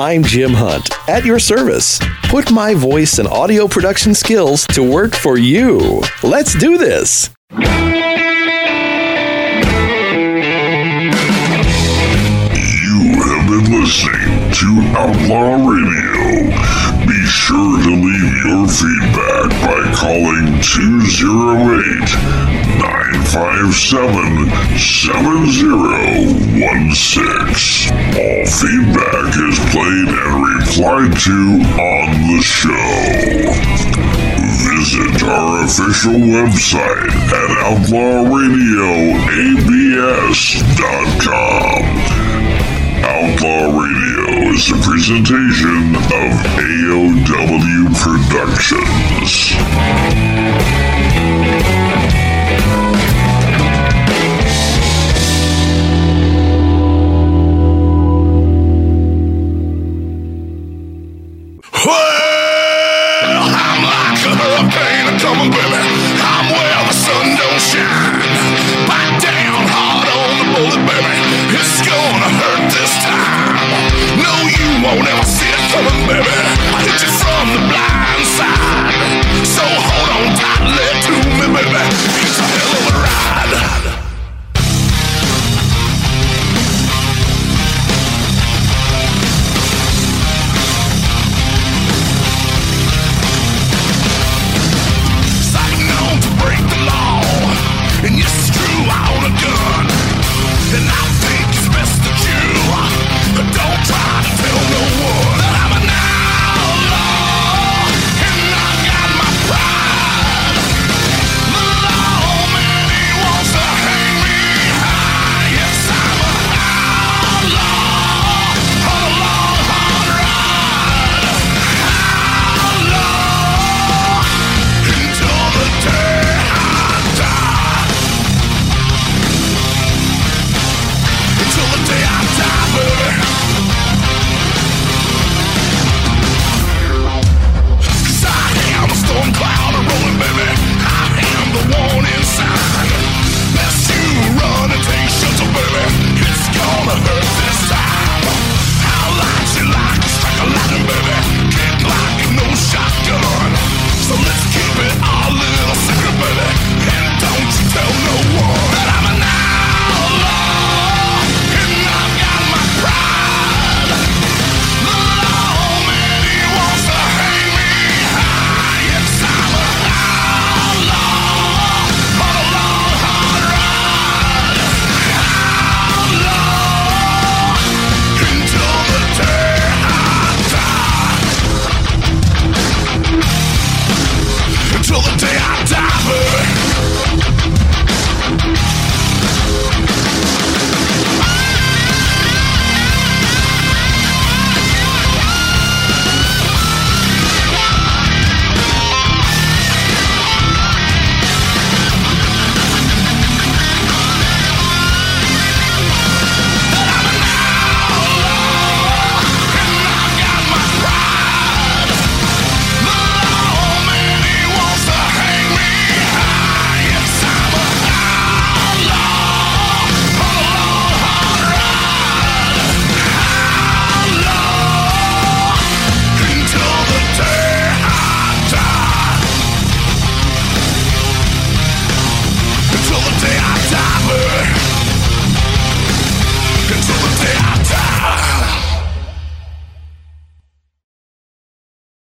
I'm Jim Hunt, at your service. Put my voice and audio production skills to work for you. Let's do this. You have been listening to Outlaw Radio. Be sure to leave your feedback by calling 208 957 7016. All feedback is played and replied to on the show. Visit our official website at outlawradioabs.com. Outlaw Radio is a presentation of AOW Productions. won't ever see it coming, baby. I hit you from the block.